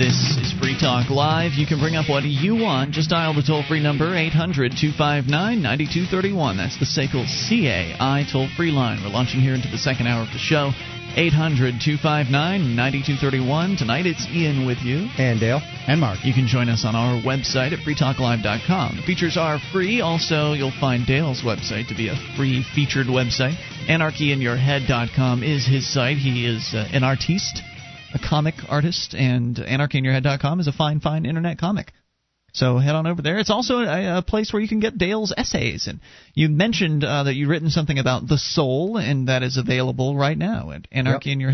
This is Free Talk Live. You can bring up what you want. Just dial the toll free number 800 259 9231. That's the SACL CAI toll free line. We're launching here into the second hour of the show. 800 259 9231. Tonight it's Ian with you. And Dale. And Mark. You can join us on our website at freetalklive.com. The features are free. Also, you'll find Dale's website to be a free featured website. AnarchyInYourHead.com is his site. He is uh, an artiste, a comic artist, and AnarchyInYourHead.com is a fine, fine internet comic. So head on over there. It's also a, a place where you can get Dale's essays. And you mentioned uh, that you've written something about the soul, and that is available right now at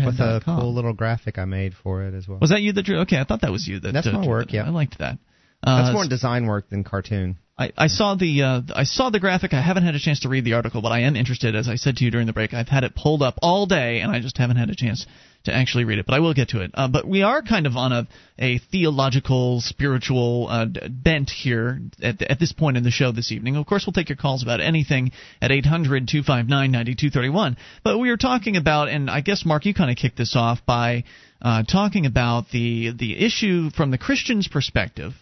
With a cool little graphic I made for it as well. Was that you that drew? Okay, I thought that was you that. That's uh, my work, yeah. I liked that. Uh, That's more design work than cartoon. I, I saw the uh, I saw the graphic. I haven't had a chance to read the article, but I am interested. As I said to you during the break, I've had it pulled up all day, and I just haven't had a chance to actually read it. But I will get to it. Uh, but we are kind of on a a theological, spiritual uh, bent here at at this point in the show this evening. Of course, we'll take your calls about anything at 800-259-9231. But we were talking about, and I guess Mark, you kind of kicked this off by uh, talking about the the issue from the Christian's perspective.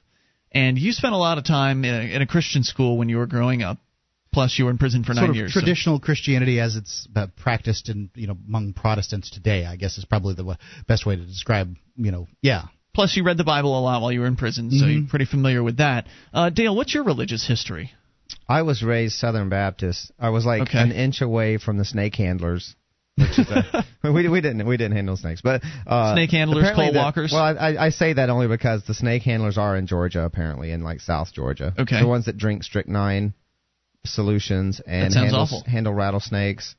And you spent a lot of time in a, in a Christian school when you were growing up. Plus, you were in prison for sort nine of years. so- traditional Christianity as it's uh, practiced in you know among Protestants today. I guess is probably the w- best way to describe you know yeah. Plus, you read the Bible a lot while you were in prison, so Mhm. you're pretty familiar with that. Uh, Dale, what's your religious history? I was raised Southern Baptist. I was like Okay. an inch away from the snake handlers. A, we we didn't we didn't handle snakes, but uh, Snake handlers, coal the- walkers? Well, I, I say that only because the snake handlers are in Georgia apparently, in like South Georgia. Okay. the ones that drink strychnine solutions and handle, awful. handle rattlesnakes,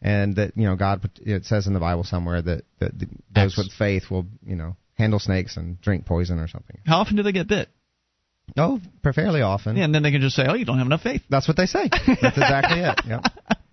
and that you know God it says in the Bible somewhere that that those with faith will you know handle snakes and drink poison or something. How often do they get bit? Oh, fairly often. Yeah, and then they can just say, "Oh, you don't have enough faith." That's what they say. That's exactly it. Yep.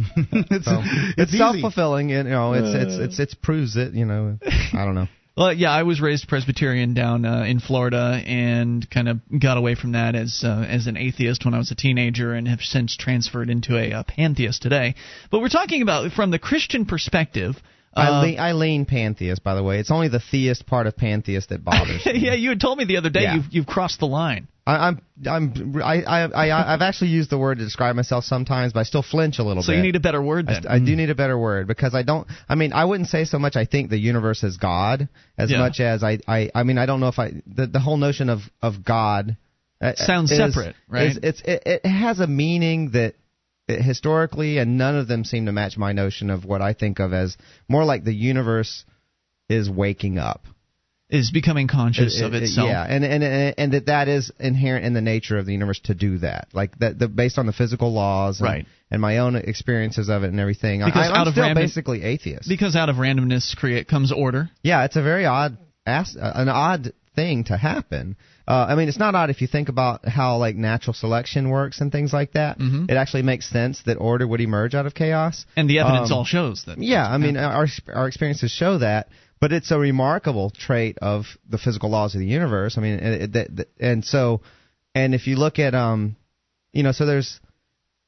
it's So, it's, it's self fulfilling. You know, it's it's it's it's proves it. You know, I don't know. Well, yeah, I was raised Presbyterian down uh, in Florida, and kind of got away from that as uh, as an atheist when I was a teenager, and have since transferred into a, uh pantheist today. But we're talking about from the Christian perspective. I uh, lean, I lean pantheist, by the way. It's only the theist part of pantheist that bothers me. yeah, you had told me the other day Yeah. you've you've crossed the line. I, I'm I'm I, I I I've actually used the word to describe myself sometimes, but I still flinch a little So bit. So you need a better word I, then. st- I do need a better word because I don't. I mean, I wouldn't say so much. I think the universe is God as Yeah. much as I. I. I mean, I don't know if I. The, the whole notion of of God uh, Sounds is- separate, right? is- it's it, it has a meaning that, that historically, and none of them seem to match my notion of what I think of as more like the universe is waking up. Is becoming conscious It- of itself. Yeah, and, and and and that that is inherent in the nature of the universe to do that. Like that, the, based on the physical laws, and, Right. and my own experiences of it and everything. Because I, I'm out of still random- basically atheist. Because out of randomness create comes order. yeah, it's a very odd, an odd thing to happen. Uh, I mean, it's not odd if you think about how like natural selection works and things like that. Mhm. It actually makes sense that order would emerge out of chaos. And the evidence Um, all shows that. Yeah, I mean, our our experiences show that, but it's a remarkable trait of the physical laws of the universe. I mean, it, it, and so, and if you look at, um, you know, so there's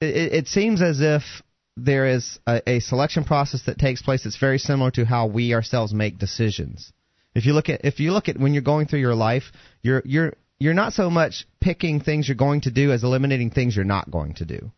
it, it seems as if there is a, a selection process that takes place that's very similar to how we ourselves make decisions. If you look at if you look at when you're going through your life, you're you're you're not so much picking things you're going to do as eliminating things you're not going to do.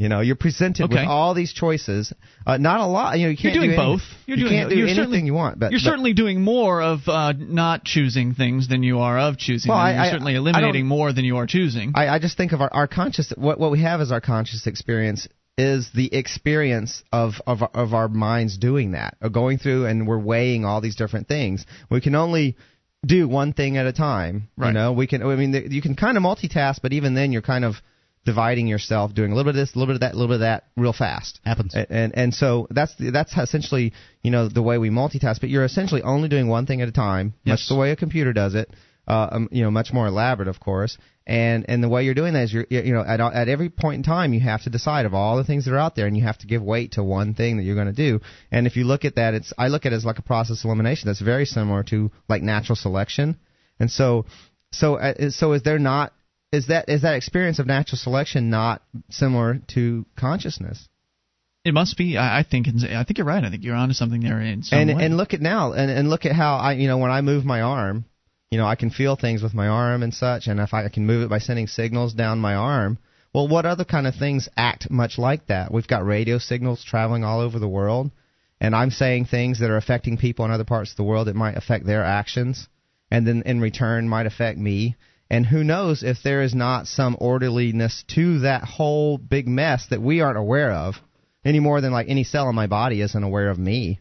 You know, you're presented Okay. with all these choices. Uh, not a lot. You know, you can't you're doing do any- both. You're you doing can't do you're anything you want. But you're but- certainly doing more of uh, not choosing things than you are of choosing Well, them. I- You're I- certainly eliminating more than you are choosing. I, I just think of our, our conscious what what we have as our conscious experience is the experience of, of of our minds doing that, or going through and we're weighing all these different things. We can only do one thing at a time. Right. You know, we can. I mean, you can kind of multitask, but even then, you're kind of dividing yourself, doing a little bit of this, a little bit of that, a little bit of that, real fast. Happens. And and, and so that's that's essentially you know the way we multitask. But you're essentially only doing one thing at a time, Yes. much the way a computer does it. Uh, um, you know, much more elaborate, of course. And and the way you're doing that is you're you you know at at every point in time you have to decide of all the things that are out there, and you have to give weight to one thing that you're going to do. And if you look at that, it's I look at it as like a process elimination that's very similar to like natural selection. And so so uh, so is there not is that is that experience of natural selection not similar to consciousness? it must be. I, I think. I think you're right. I think you're onto something there in some and way. and look at now and and look at how I you know when I move my arm, you know I can feel things with my arm and such, and if I can move it by sending signals down my arm. Well, what other kind of things act much like that? We've got radio signals traveling all over the world, and I'm saying things that are affecting people in other parts of the world that might affect their actions, and then in return might affect me. And who knows if there is not some orderliness to that whole big mess that we aren't aware of, any more than like any cell in my body isn't aware of me.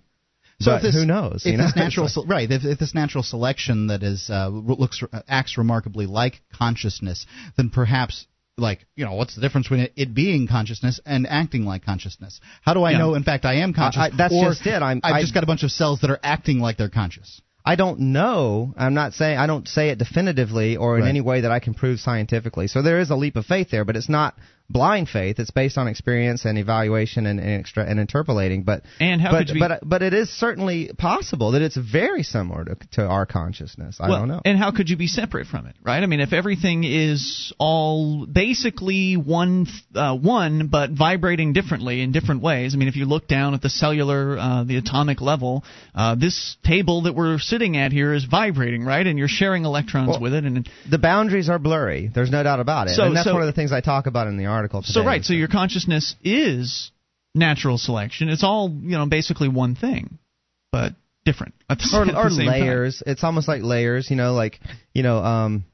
So this, who knows? If you know? this natural, It's like- se- right? If, if this natural selection that is uh, looks acts remarkably like consciousness, then perhaps like you know what's the difference between it, it being consciousness and acting like consciousness? How do I Yeah. know? In fact, I am conscious. I- I- that's or just it. I'm- I've I- just got a bunch of cells that are acting like they're conscious. I don't know. I'm not saying I don't say it definitively or in Right. any way that I can prove scientifically. So there is a leap of faith there, but it's not blind faith. It's based on experience and evaluation and and, extra, and interpolating. But And how but, could you be- but but it is certainly possible that it's very similar to, to our consciousness. I well, don't know. And how could you be separate from it, right? I mean, if everything is all basically one, uh, one, but vibrating differently in different ways. I mean, if you look down at the cellular, uh, the atomic level, uh, this table that we're sitting at here is vibrating, right? And you're sharing electrons Well, with it, and the boundaries are blurry. There's no doubt about it. So- and that's so- one of the things I talk about in the article today. so right. So your consciousness is natural selection. It's all you know, basically one thing, but different at the, or, or same time. layers. It's almost like layers, you know, like you know, um,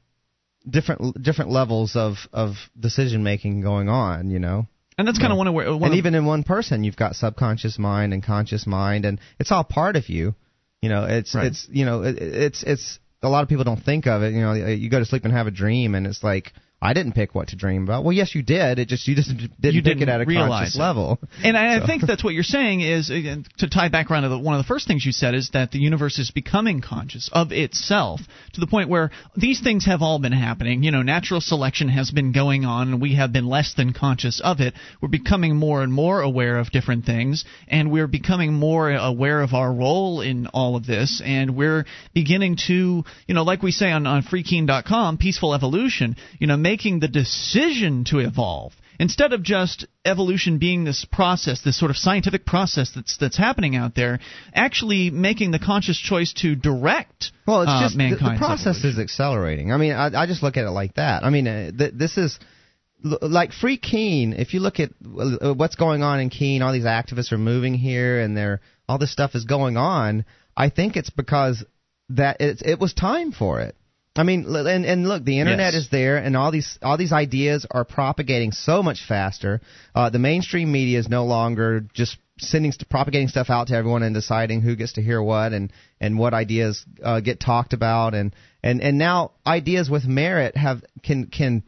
different different levels of of decision making going on, you know. And that's kind of one of where one and of, even in one person, you've got subconscious mind and conscious mind, and it's all part of you. You know, it's Right. it's you know, it, it's it's a lot of people don't think of it. You know, you go to sleep and have a dream, and it's like. I didn't pick what to dream about. Well, yes, you did. It just you just didn't You pick didn't it at a conscious it. level. And I, I think that's what you're saying is to tie back around to the, one of the first things you said is that the universe is becoming conscious of itself to the point where these things have all been happening. You know, natural selection has been going on, and we have been less than conscious of it. We're becoming more and more aware of different things, and we're becoming more aware of our role in all of this, and we're beginning to, you know, like we say on, on freekeene.com, peaceful evolution, you know, making the decision to evolve instead of just evolution being this process, this sort of scientific process that's that's happening out there, actually making the conscious choice to direct Well, it's uh, just the, the process evolution. is accelerating. I mean, I, I just look at it like that. I mean, uh, th- this is like free Keene. If you look at uh, what's going on in Keene, all these activists are moving here, and they're all this stuff is going on. I think it's because that it, it was time for it. I mean, and and look, the internet Yes. is there, and all these all these ideas are propagating so much faster. Uh, the mainstream media is no longer just sending propagating stuff out to everyone and deciding who gets to hear what and and what ideas uh, get talked about and and and now ideas with merit have can can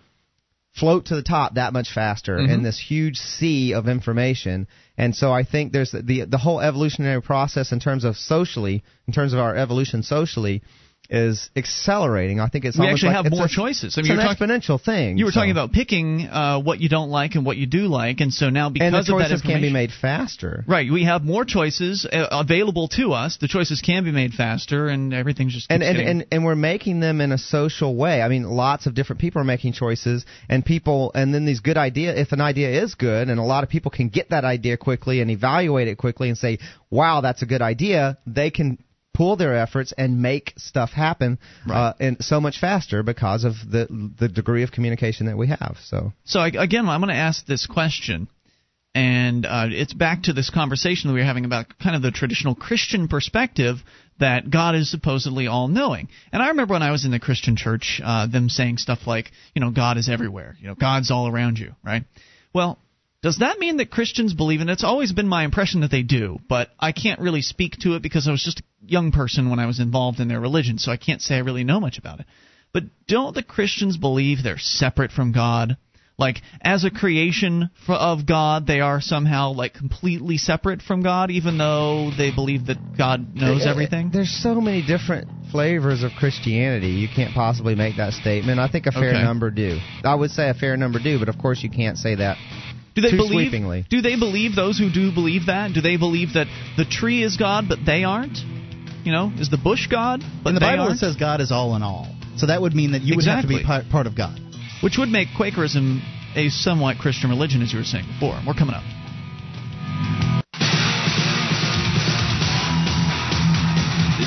float to the top that much faster Mhm. in this huge sea of information. And so I think there's the the whole evolutionary process in terms of socially, in terms of our evolution socially, is accelerating. I think it's we almost actually like have it's more a, choices. I It's mean, an you're talking, exponential thing. you were so. talking about picking uh, what you don't like and what you do like, and so now because and the of that choices can be made faster. Right, we have more choices uh, available to us. The choices can be made faster, and everything's just and and, getting- and and we're making them in a social way. I mean, lots of different people are making choices, and people, and then these good idea. If an idea is good, and a lot of people can get that idea quickly and evaluate it quickly and say, "Wow, that's a good idea," they can pool their efforts and make stuff happen uh, and so much faster because of the the degree of communication that we have. So So I, again, I'm going to ask this question, and uh, it's back to this conversation that we were having about kind of the traditional Christian perspective that God is supposedly all-knowing. And I remember when I was in the Christian church, uh, them saying stuff like, you know, God is everywhere, you know, God's all around you, right? Well. Does that mean that Christians believe in it? It's always been my impression that they do, but I can't really speak to it because I was just a young person when I was involved in their religion, so I can't say I really know much about it. But don't the Christians believe they're separate from God? Like, as a creation of God, they are somehow, like, completely separate from God, even though they believe that God knows everything? Eh, there's so many different flavors of Christianity. You can't possibly make that statement. I think a fair Okay. number do. I would say a fair number do, but of course you can't say that Do they too believe? sweepingly. Do they believe those who do believe that? Do they believe that the tree is God, but they aren't? You know, is the bush God, but in the they Bible, aren't? it says God is all in all. So that would mean that you would have to be part, part of God. which would make Quakerism a somewhat Christian religion, as you were saying before. We're coming up.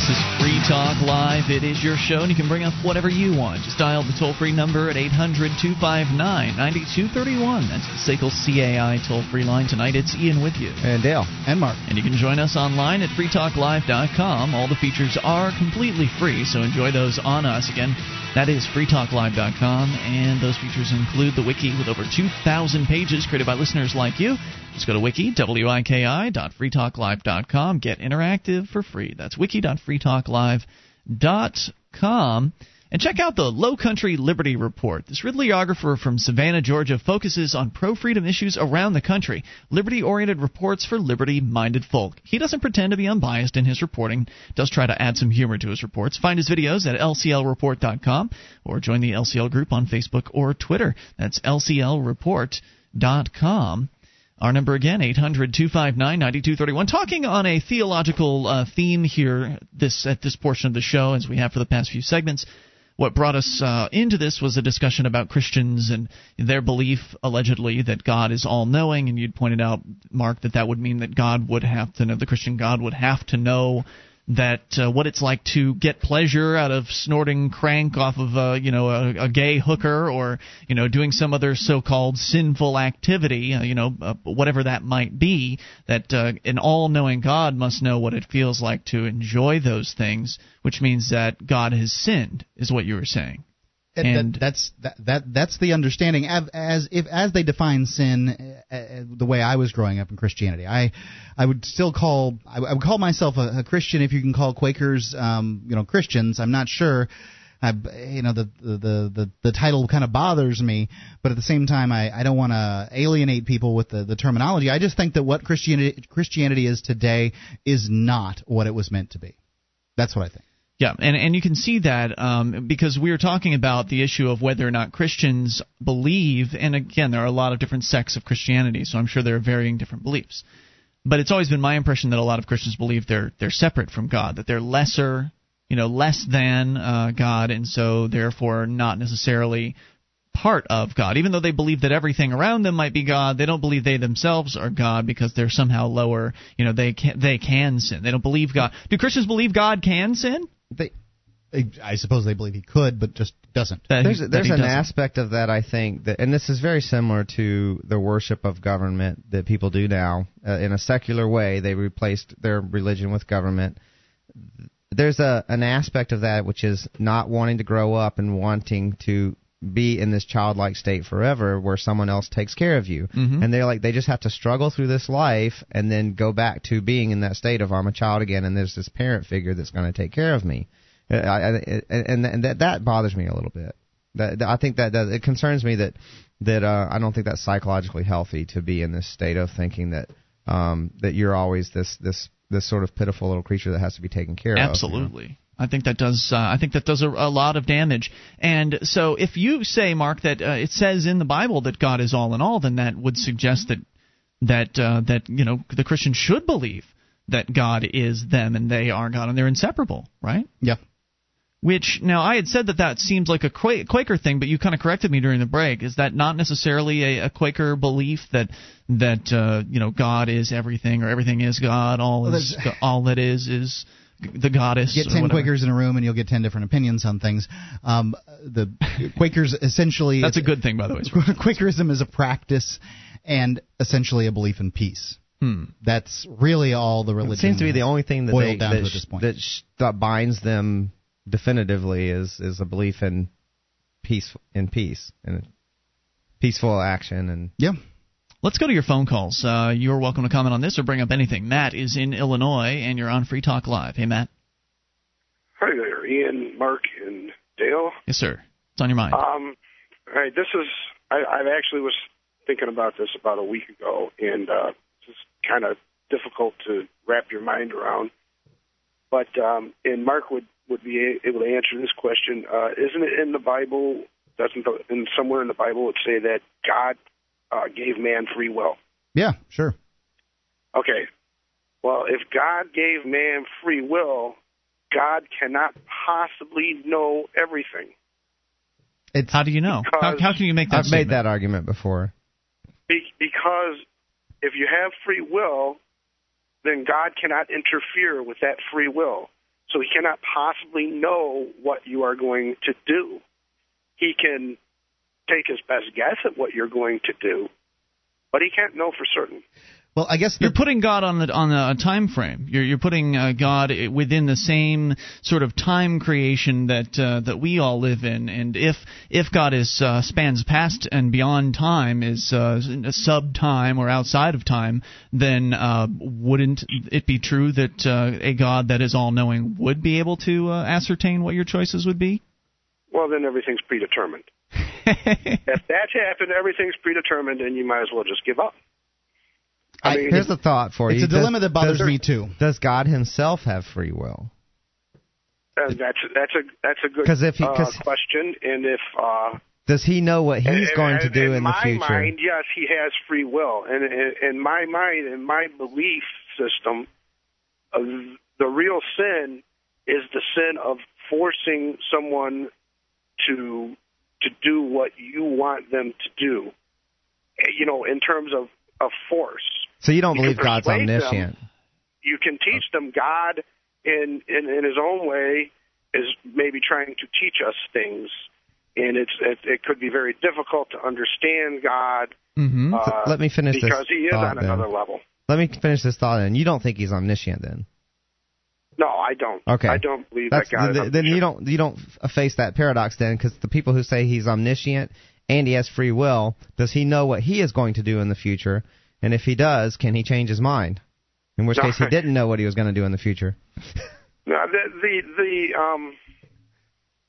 This is Free Talk Live. It is your show, and you can bring up whatever you want. Just dial the toll free number at 800 259 9231. That's the SACL CAI toll free line. Tonight it's Ian with you. And Dale. And Mark. And you can join us online at freetalklive.com. All the features are completely free, so enjoy those on us. Again, that is freetalklive.com, and those features include the wiki with over 2,000 pages created by listeners like you. Just go to wiki, wiki.freetalklive.com. Get interactive for free. That's wiki.freetalklive.com. And check out the Low Country Liberty Report. This Ridleyographer from Savannah, Georgia, focuses on pro freedom issues around the country, liberty oriented reports for liberty minded folk. He doesn't pretend to be unbiased in his reporting, does try to add some humor to his reports. Find his videos at lclreport.com or join the LCL group on Facebook or Twitter. That's lclreport.com. Our number again, 800 259 9231. Talking on a theological uh, theme here this at this portion of the show, as we have for the past few segments. What brought us uh, into this was a discussion about Christians and their belief, allegedly, that God is all knowing. And you'd pointed out, Mark, that that would mean that God would have to know, the Christian God would have to know that uh, what it's like to get pleasure out of snorting crank off of a you know a, a gay hooker or you know doing some other so-called sinful activity uh, you know uh, whatever that might be that uh, an all-knowing God must know what it feels like to enjoy those things which means that God has sinned is what you were saying And, And- that, that's that, that that's the understanding as, as if as they define sin uh, uh, the way I was growing up in Christianity. I I would still call I, I would call myself a, a Christian if you can call Quakers um, you know Christians. I'm not sure. I, you know the, the the the title kind of bothers me, but at the same time I, I don't want to alienate people with the, the terminology. I just think that what Christianity Christianity is today is not what it was meant to be. That's what I think. Yeah, and and you can see that um, because we are talking about the issue of whether or not Christians believe, and again, there are a lot of different sects of Christianity, so I'm sure there are varying different beliefs. But it's always been my impression that a lot of Christians believe they're they're separate from God, that they're lesser, you know, less than uh, God, and so therefore not necessarily part of God. Even though they believe that everything around them might be God, they don't believe they themselves are God because they're somehow lower. You know, they can they can sin. They don't believe God. Do Christians believe God can sin? They, I suppose they believe he could, but just doesn't. That There's he- there's an doesn't. aspect of that I think that, and this is very similar to the worship of government that people do now uh, in a secular way. They replaced their religion with government. There's a an aspect of that which is not wanting to grow up and wanting to be in this childlike state forever where someone else takes care of you Mhm. and they're like they just have to struggle through this life and then go back to being in that state of I'm a child again and there's this parent figure that's going to take care of me Uh, I, I, and and that that bothers me a little bit. That, I think that, that it concerns me that that uh, I don't think that's psychologically healthy to be in this state of thinking that um, that you're always this this this sort of pitiful little creature that has to be taken care of. you know? I think that does. Uh, I think that does a, a, lot of damage. And so, if you say, Mark, that uh, it says in the Bible that God is all in all, then that would suggest that that uh, that you know the Christian should believe that God is them and they are God and they're inseparable, right? Yeah. Which now I had said that that seems like a Quaker thing, but you kind of corrected me during the break. Is that not necessarily a, a Quaker belief that that uh, you know God is everything or everything is God, all is all that is is the goddess. Get ten Quakers in a room and you'll get ten different opinions on things. Um, the Quakers essentially that's a good thing, by the way. Quakerism is a practice and essentially a belief in peace. Hmm. That's really all the religion. It seems to be the only thing that they, that, sh- that, sh- that binds them definitively is is a belief in peace in peace and peaceful action and yeah. Let's go to your phone calls. Uh, you're welcome to comment on this or bring up anything. Matt is in Illinois, and you're on Free Talk Live. Hey, Matt. Hi there, Ian, Mark, and Dale. Yes, sir. It's on your mind. Um, all right, this is I, I actually was thinking about this about a week ago, and uh, it's kind of difficult to wrap your mind around. But um, and Mark would would be able to answer this question. Uh, isn't it in the Bible? Doesn't the, in somewhere in the Bible it say that God uh, gave man free will? Yeah, sure. Okay. Well, if God gave man free will, God cannot possibly know everything. It's, how do you know? How, how, can you make that? I've statement? made that argument before. Be, because if you have free will, then God cannot interfere with that free will. So he cannot possibly know what you are going to do. He can take his best guess at what you're going to do, but he can't know for certain. Well, I guess you're putting God on the on a time frame. You're you're putting uh, God within the same sort of time creation that uh, that we all live in. And if if God is uh, spans past and beyond time, is uh, sub time or outside of time, then uh, wouldn't it be true that uh, a God that is all knowing would be able to uh, ascertain what your choices would be? Well, then everything's predetermined. If that's happened, everything's predetermined, and you might as well just give up. I mean, here's a thought for it's you. It's a dilemma does, that bothers does, me too. Does God Himself have free will? Uh, that's that's a that's a good if he, uh, question. And if uh, does He know what He's in, going to do in, in, the future? my mind, yes, He has free will. And in, in my mind, in my belief system, uh, the real sin is the sin of forcing someone to to do what you want them to do. You know, in terms of of force. So you don't you believe God's omniscient? Them, you can teach them God in, in in His own way is maybe trying to teach us things, and it's it, it could be very difficult to understand God. Mm-hmm. Uh, Let me finish because this he is thought, on another level. Let me finish this thought, and you don't think He's omniscient then? No, I don't. Okay, I don't believe That's, that God. The, then you don't you don't face that paradox then, because the people who say He's omniscient and He has free will, does He know what He is going to do in the future? And if he does, can he change his mind? In which case, he didn't know what he was going to do in the future. No, the the, the um.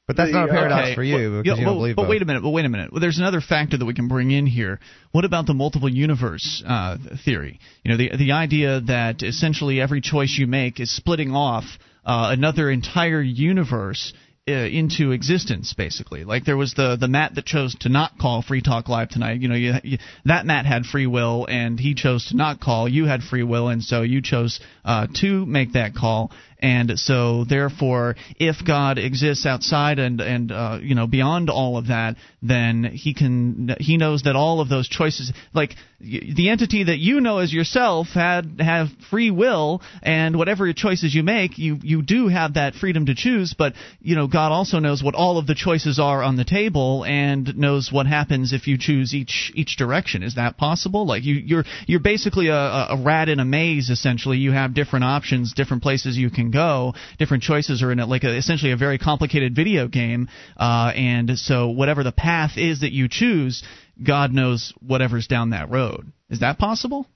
But that's The, not a paradox Okay, for you well, because yeah, you don't well, believe But both. wait a minute. But wait a minute. Well, there's another factor that we can bring in here. What about the multiple universe uh, theory? You know, the the idea that essentially every choice you make is splitting off uh, another entire universe. Uh, into existence, basically. Like there was the the Matt that chose to not call Free Talk Live tonight. You know, you, you, that Matt had free will, and he chose to not call. You had free will, and so you chose uh, to make that call. And so, therefore, if God exists outside and and uh, you know beyond all of that, then he can he knows that all of those choices, like the entity that you know as yourself, had have free will, and whatever choices you make, you you do have that freedom to choose. But you know, God also knows what all of the choices are on the table, and knows what happens if you choose each each direction. Is that possible? Like you you're you're basically a, a rat in a maze. Essentially, you have different options, different places you can go, different choices are in it, like a, essentially a very complicated video game. Uh, and so, whatever the path is that you choose, God knows whatever's down that road. Is that possible?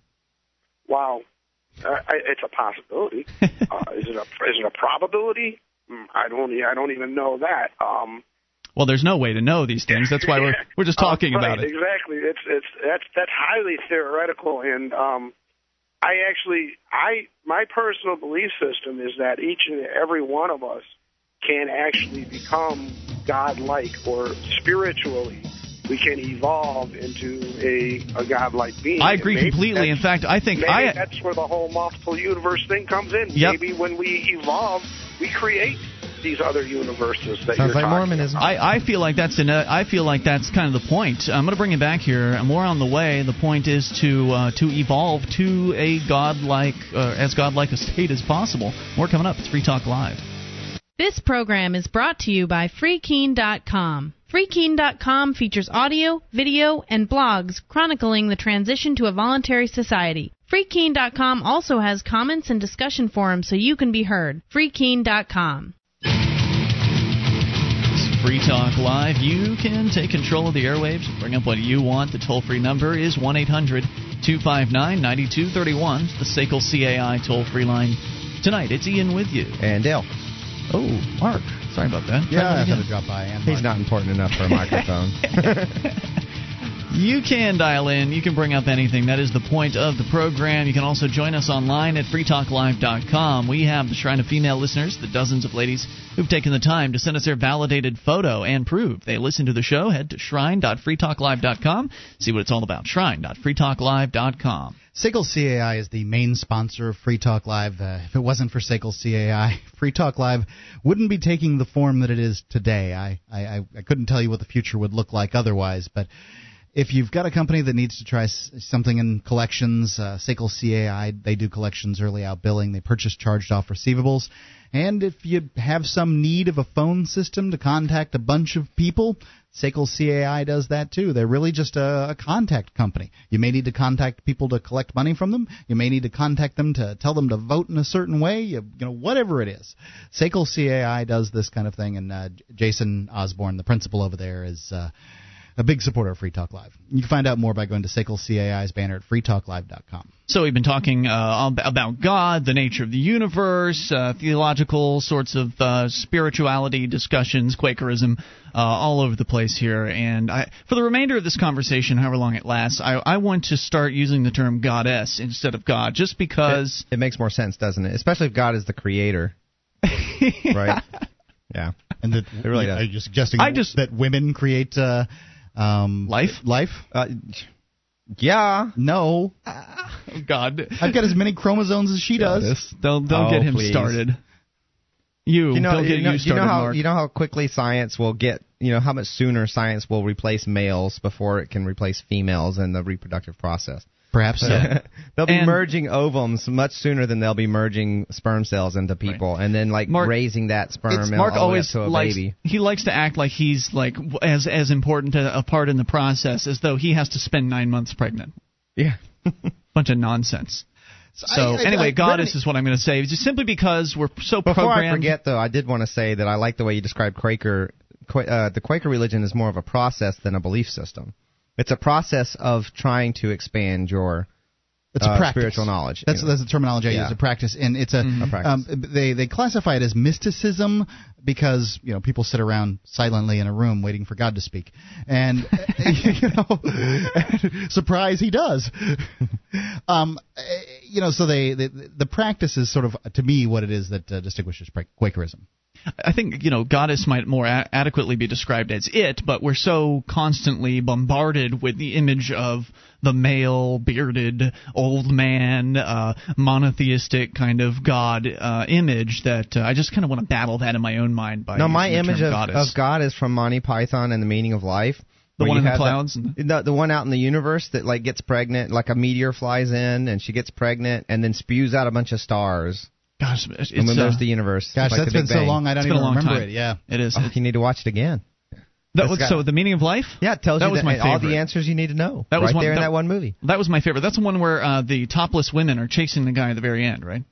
Wow, uh, I, it's a possibility. uh, is it a is it a probability? Mm, I don't I don't even know that. Um, Well, there's no way to know these things. That's why we're we're just talking Uh, about it. Exactly. It's it's that's that's highly theoretical, and um, I actually I my personal belief system is that each and every one of us can actually become godlike or spiritually we can evolve into a, a godlike being. I agree completely. In fact, I think I that's where the whole multiple universe thing comes in. Yep. Maybe when we evolve, we create these other universes that Sounds you're like talking Mormonism. about. I, I feel like that's an, uh, I feel like that's kind of the point. I'm going to bring it back here. More on the way. The point is to uh, to evolve to a godlike, uh, as godlike a state as possible. More coming up. It's Free Talk Live. This program is brought to you by FreeKeene.com. FreeKeene.com features audio, video, and blogs chronicling the transition to a voluntary society. FreeKeene.com also has comments and discussion forums so you can be heard. FreeKeene.com. It's Free Talk Live. You can take control of the airwaves and bring up what you want. The toll free number is 1 800 259 9231. The SACL CAI toll free line. Tonight, it's Ian with you. And Dale. Oh, Mark. Sorry about that. Yeah, I that had to drop by. And He's not important enough for a microphone. You can dial in. You can bring up anything. That is the point of the program. You can also join us online at freetalklive.com. We have the Shrine of Female listeners, the dozens of ladies who've taken the time to send us their validated photo and prove they listen to the show. Head to shrine.freetalklive.com. See what it's all about. Shrine.freetalklive.com. SACL CAI is the main sponsor of Free Talk Live. Uh, if it wasn't for SACL CAI, Free Talk Live wouldn't be taking the form that it is today. I, I, I couldn't tell you what the future would look like otherwise, but if you've got a company that needs to try something in collections, uh, SACL CAI, they do collections early out billing. They purchase charged off receivables. And if you have some need of a phone system to contact a bunch of people, SACL CAI does that too. They're really just a, a contact company. You may need to contact people to collect money from them. You may need to contact them to tell them to vote in a certain way. You, you know, whatever it is. SACL CAI does this kind of thing, and uh, Jason Osborne, the principal over there, is. Uh, a big supporter of Free Talk Live. You can find out more by going to SACL CAI's banner at freetalklive.com. So we've been talking uh, about God, the nature of the universe, uh, theological sorts of uh, spirituality discussions, Quakerism, uh, all over the place here. And I, for the remainder of this conversation, however long it lasts, I, I want to start using the term goddess instead of God, just because. it, it makes more sense, doesn't it? Especially if God is the creator. Right? Yeah. And that It really are does. you suggesting I just- that women create uh, um, Life? Life? Uh, yeah. No, Oh, God. I've got as many chromosomes as she does. Don't, don't Oh, get him please. started. You, You know, don't get you know, you you know started, how Mark. you know how quickly science will get you know how much sooner science will replace males before it can replace females in the reproductive process. Perhaps so. they'll be And- merging ovums much sooner than they'll be merging sperm cells into people, and then like Mark- raising that sperm It's- all Mark the way always to a likes baby. he likes to act like he's like as as important a, a part in the process as though he has to spend nine months pregnant. Yeah. Bunch of nonsense. So I- I- anyway, I- goddess Brittany- is what I'm going to say. Just simply because we're so Before programmed. I forget, though, I did want to say that I like the way you described Quaker. Qua- Uh, the Quaker religion is more of a process than a belief system. It's a process of trying to expand your It's a uh, practice. spiritual knowledge. That's you know. that's the terminology I Yeah. use. A practice, and it's a, A practice. Um, they they classify it as mysticism because you know people sit around silently in a room waiting for God to speak, and you know, surprise, he does. um, eh, you know, so they, they the practice is sort of to me what it is that uh, distinguishes Quakerism. I think you know goddess might more a- adequately be described as it, but we're so constantly bombarded with the image of the male, bearded, old man, uh, monotheistic kind of god uh, image that uh, I just kind of want to battle that in my own mind by No, my the image term of, goddess. of God is from Monty Python and the Meaning of Life. The one in the have clouds and the, the one out in the universe that like gets pregnant, like a meteor flies in and she gets pregnant and then spews out a bunch of stars. Gosh, it's, and then uh, there's the universe. Gosh, like that's the been Big so long I don't It's even remember time. it. Yeah. it is. Oh, you need to watch it again. that was got- so the meaning of life. Yeah, it tells That you was my all favorite. the answers you need to know. That was right one- there in that- that one movie. That was my favorite. That's the one where uh, the topless women are chasing the guy at the very end, right?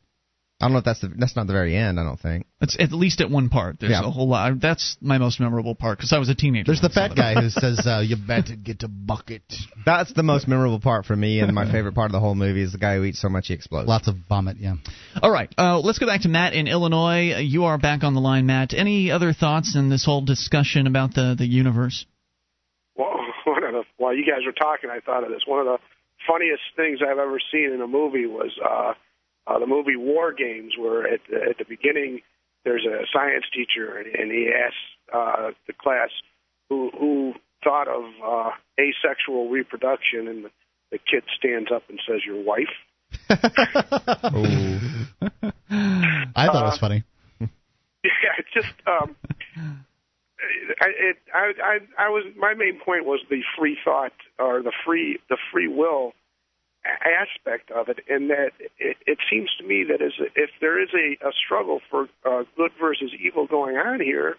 I don't know if that's the that's not the very end. I don't think. It's at least at one part. There's Yeah. a whole lot. That's my most memorable part because I was a teenager. There's the when I saw fat guy who says, uh, "You better get a bucket." That's the most memorable part for me, and my favorite part of the whole movie is the guy who eats so much he explodes. Lots of vomit. Yeah. All right, uh, let's go back to Matt in Illinois. You are back on the line, Matt. Any other thoughts in this whole discussion about the the universe? Well, one of the while you guys were talking, I thought of this. One of the funniest things I've ever seen in a movie was uh, uh, the movie War Games, where at the, at the beginning there's a science teacher, and, and he asks uh, the class who who thought of uh, asexual reproduction, and the, the kid stands up and says, "Your wife." I thought it was funny. Yeah, it just um, I, it, I, I, I was my main point was the free thought or the free the free will a- aspect of it, and that it, it seems to me that as if there is a, a struggle for uh, good versus evil going on here,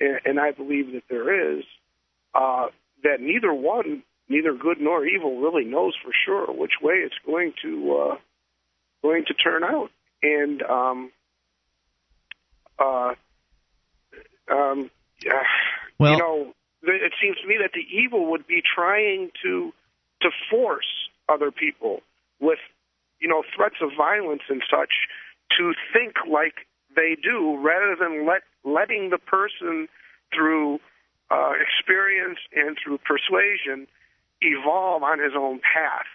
and, and I believe that there is, uh, that neither one, neither good nor evil, really knows for sure which way it's going to uh, going to turn out, and um, uh, um, yeah, Well- you know, it seems to me that the evil would be trying to to force other people with, you know, threats of violence and such to think like they do, rather than let letting the person through uh, experience and through persuasion evolve on his own path.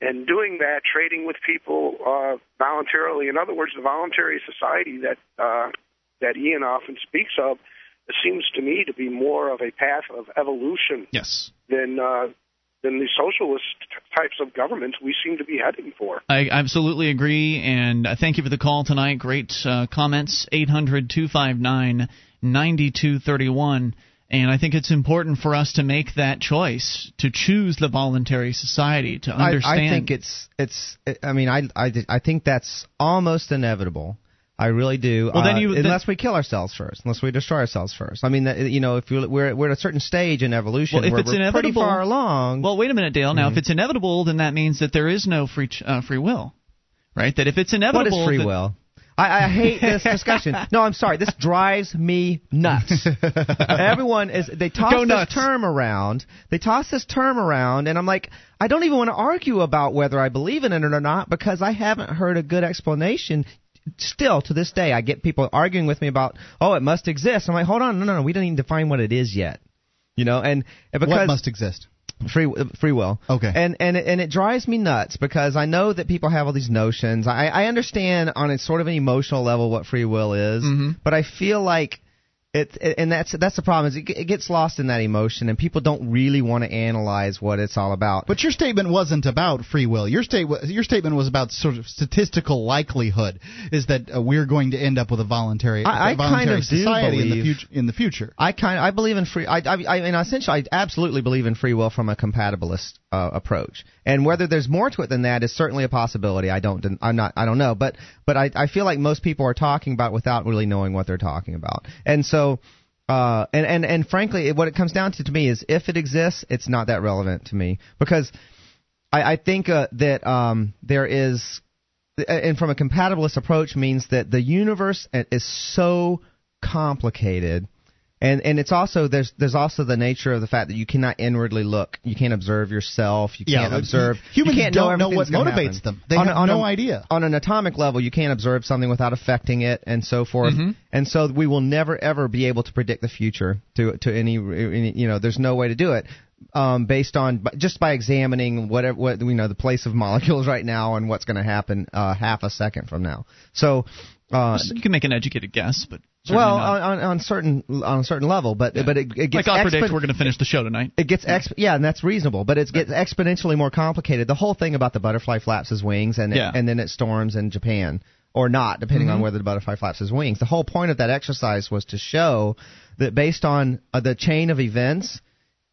And doing that, trading with people uh, voluntarily. In other words, the voluntary society that uh, that Ian often speaks of it seems to me to be more of a path of evolution Yes. than uh, than the socialist types of governments we seem to be heading for. I absolutely agree, and uh, thank you for the call tonight. Great uh, comments. 800 259 9231. And I think it's important for us to make that choice to choose the voluntary society to I, understand. I think it's it's. I mean, I I I think that's almost inevitable. I really do. Well, then uh, you- then- unless we kill ourselves first, unless we destroy ourselves first. I mean, that, you know, if we're we're at a certain stage in evolution well, if where it's we're pretty far along. Well, wait a minute, Dale. Now, Mhm. if it's inevitable, then that means that there is no free uh, free will, right? That if it's inevitable, is free will? I, I hate this discussion. No, I'm sorry. This drives me nuts. Everyone is they toss Go this nuts. term around. They toss this term around, and I'm like, I don't even want to argue about whether I believe in it or not because I haven't heard a good explanation. Still, to this day, I get people arguing with me about, oh, it must exist. I'm like, hold on, no, no, no. We don't even define what it is yet. You know, and and because what must exist? free free will. Okay. And and it- and it drives me nuts because I know that people have all these notions. I I understand on a sort of an emotional level what free will is, Mhm. but I feel like it, and that's that's the problem is it, it gets lost in that emotion and people don't really want to analyze what it's all about. But your statement wasn't about free will. Your state your statement was about sort of statistical likelihood is that uh, we're going to end up with a voluntary I- I a voluntary kind of society in the future in the future. I kind I believe in free. I I, I mean, essentially, I absolutely believe in free will from a compatibilist uh, approach. And whether there's more to it than that is certainly a possibility. I don't. I'm not. I don't know. But but I I feel like most people are talking about without really knowing what they're talking about. And so. Uh, and, and and frankly, what it comes down to to me is if it exists, it's not that relevant to me. Because I, I think uh, that um, there is and from a compatibilist approach means that the universe is so complicated and and it's also there's there's also the nature of the fact that you cannot inwardly look you can't observe yourself you Yeah, can't observe humans you can't don't know everything's what motivates them. They on, have on no a, idea. on an atomic level you can't observe something without affecting it and so forth Mhm. and so we will never ever be able to predict the future to to any, any you know there's no way to do it um, based on just by examining whatever what you know the place of molecules right now and what's going to happen uh, half a second from now. So uh, you can make an educated guess, but certainly well, not. on, on, on certain on a certain level, but but it, it like gets I predict, expo- we're going to finish the show tonight. it gets exp- yeah, and that's reasonable, but it gets exponentially more complicated. The whole thing about the butterfly flaps his wings and it, and then it storms in Japan or not, depending on Mhm. whether the butterfly flaps his wings. The whole point of that exercise was to show that based on uh, the chain of events,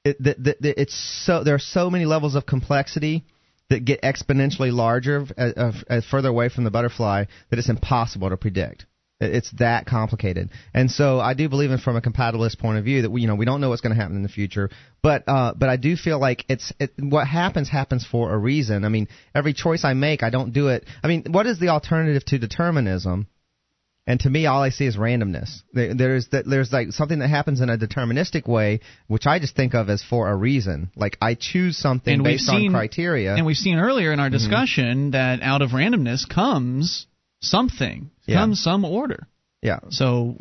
it, that, that, that it's so there are so many levels of complexity that get exponentially larger as, uh, as further away from the butterfly that it's impossible to predict. It- It's that complicated, and so I do believe in from a compatibilist point of view that we, you know, we don't know what's going to happen in the future, but uh, but I do feel like it's it, what happens happens for a reason. I mean, every choice I make, I don't do it. I mean, what is the alternative to determinism? And to me, all I see is randomness. There's that there's like something that happens in a deterministic way, which I just think of as for a reason. Like I choose something And based seen- on criteria. And we've seen earlier in our Mhm. discussion that out of randomness comes something, Yeah. comes some order. yeah. So,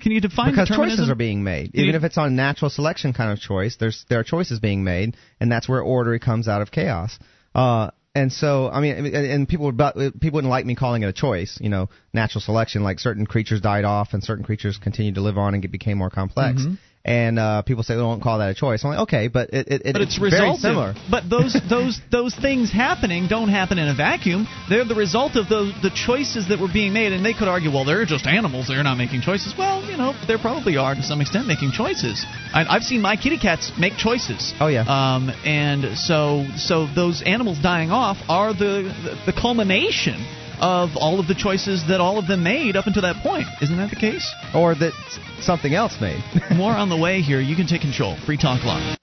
can you define because determinism? choices are being made. Even you- if it's on natural selection kind of choice, there's there are choices being made, and that's where order comes out of chaos. Uh, and so I mean, and- people would people wouldn't like me calling it a choice. You know, natural selection. Like certain creatures died off, and certain creatures continued to live on and get, became more complex. Mhm. And uh, people say, they "Don't call that a choice." I'm like, okay, but it, it, but it's very resultive. similar. But those those those things happening don't happen in a vacuum. They're the result of those the choices that were being made. And they could argue, well, they're just animals. They're not making choices. Well, you know, they probably are to some extent making choices. I, I've seen my kitty cats make choices. Oh yeah. Um, and so so those animals dying off are the the culmination of all of the choices that all of them made up until that point. Isn't that the case? Or that something else made. More on the way here. You can take control. Free Talk Live.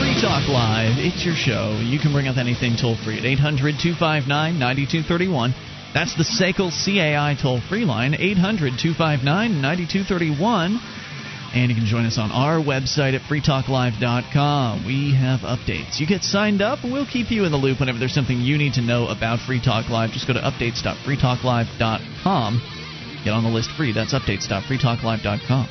Free Talk Live. It's your show. You can bring up anything toll free at 800 259 9231. That's the SACL CAI toll free line, 800 259 9231. And you can join us on our website at freetalklive.com. We have updates. You get signed up, and we'll keep you in the loop whenever there's something you need to know about Free Talk Live. Just go to updates.freetalklive.com. Get on the list free. That's updates.freetalklive.com.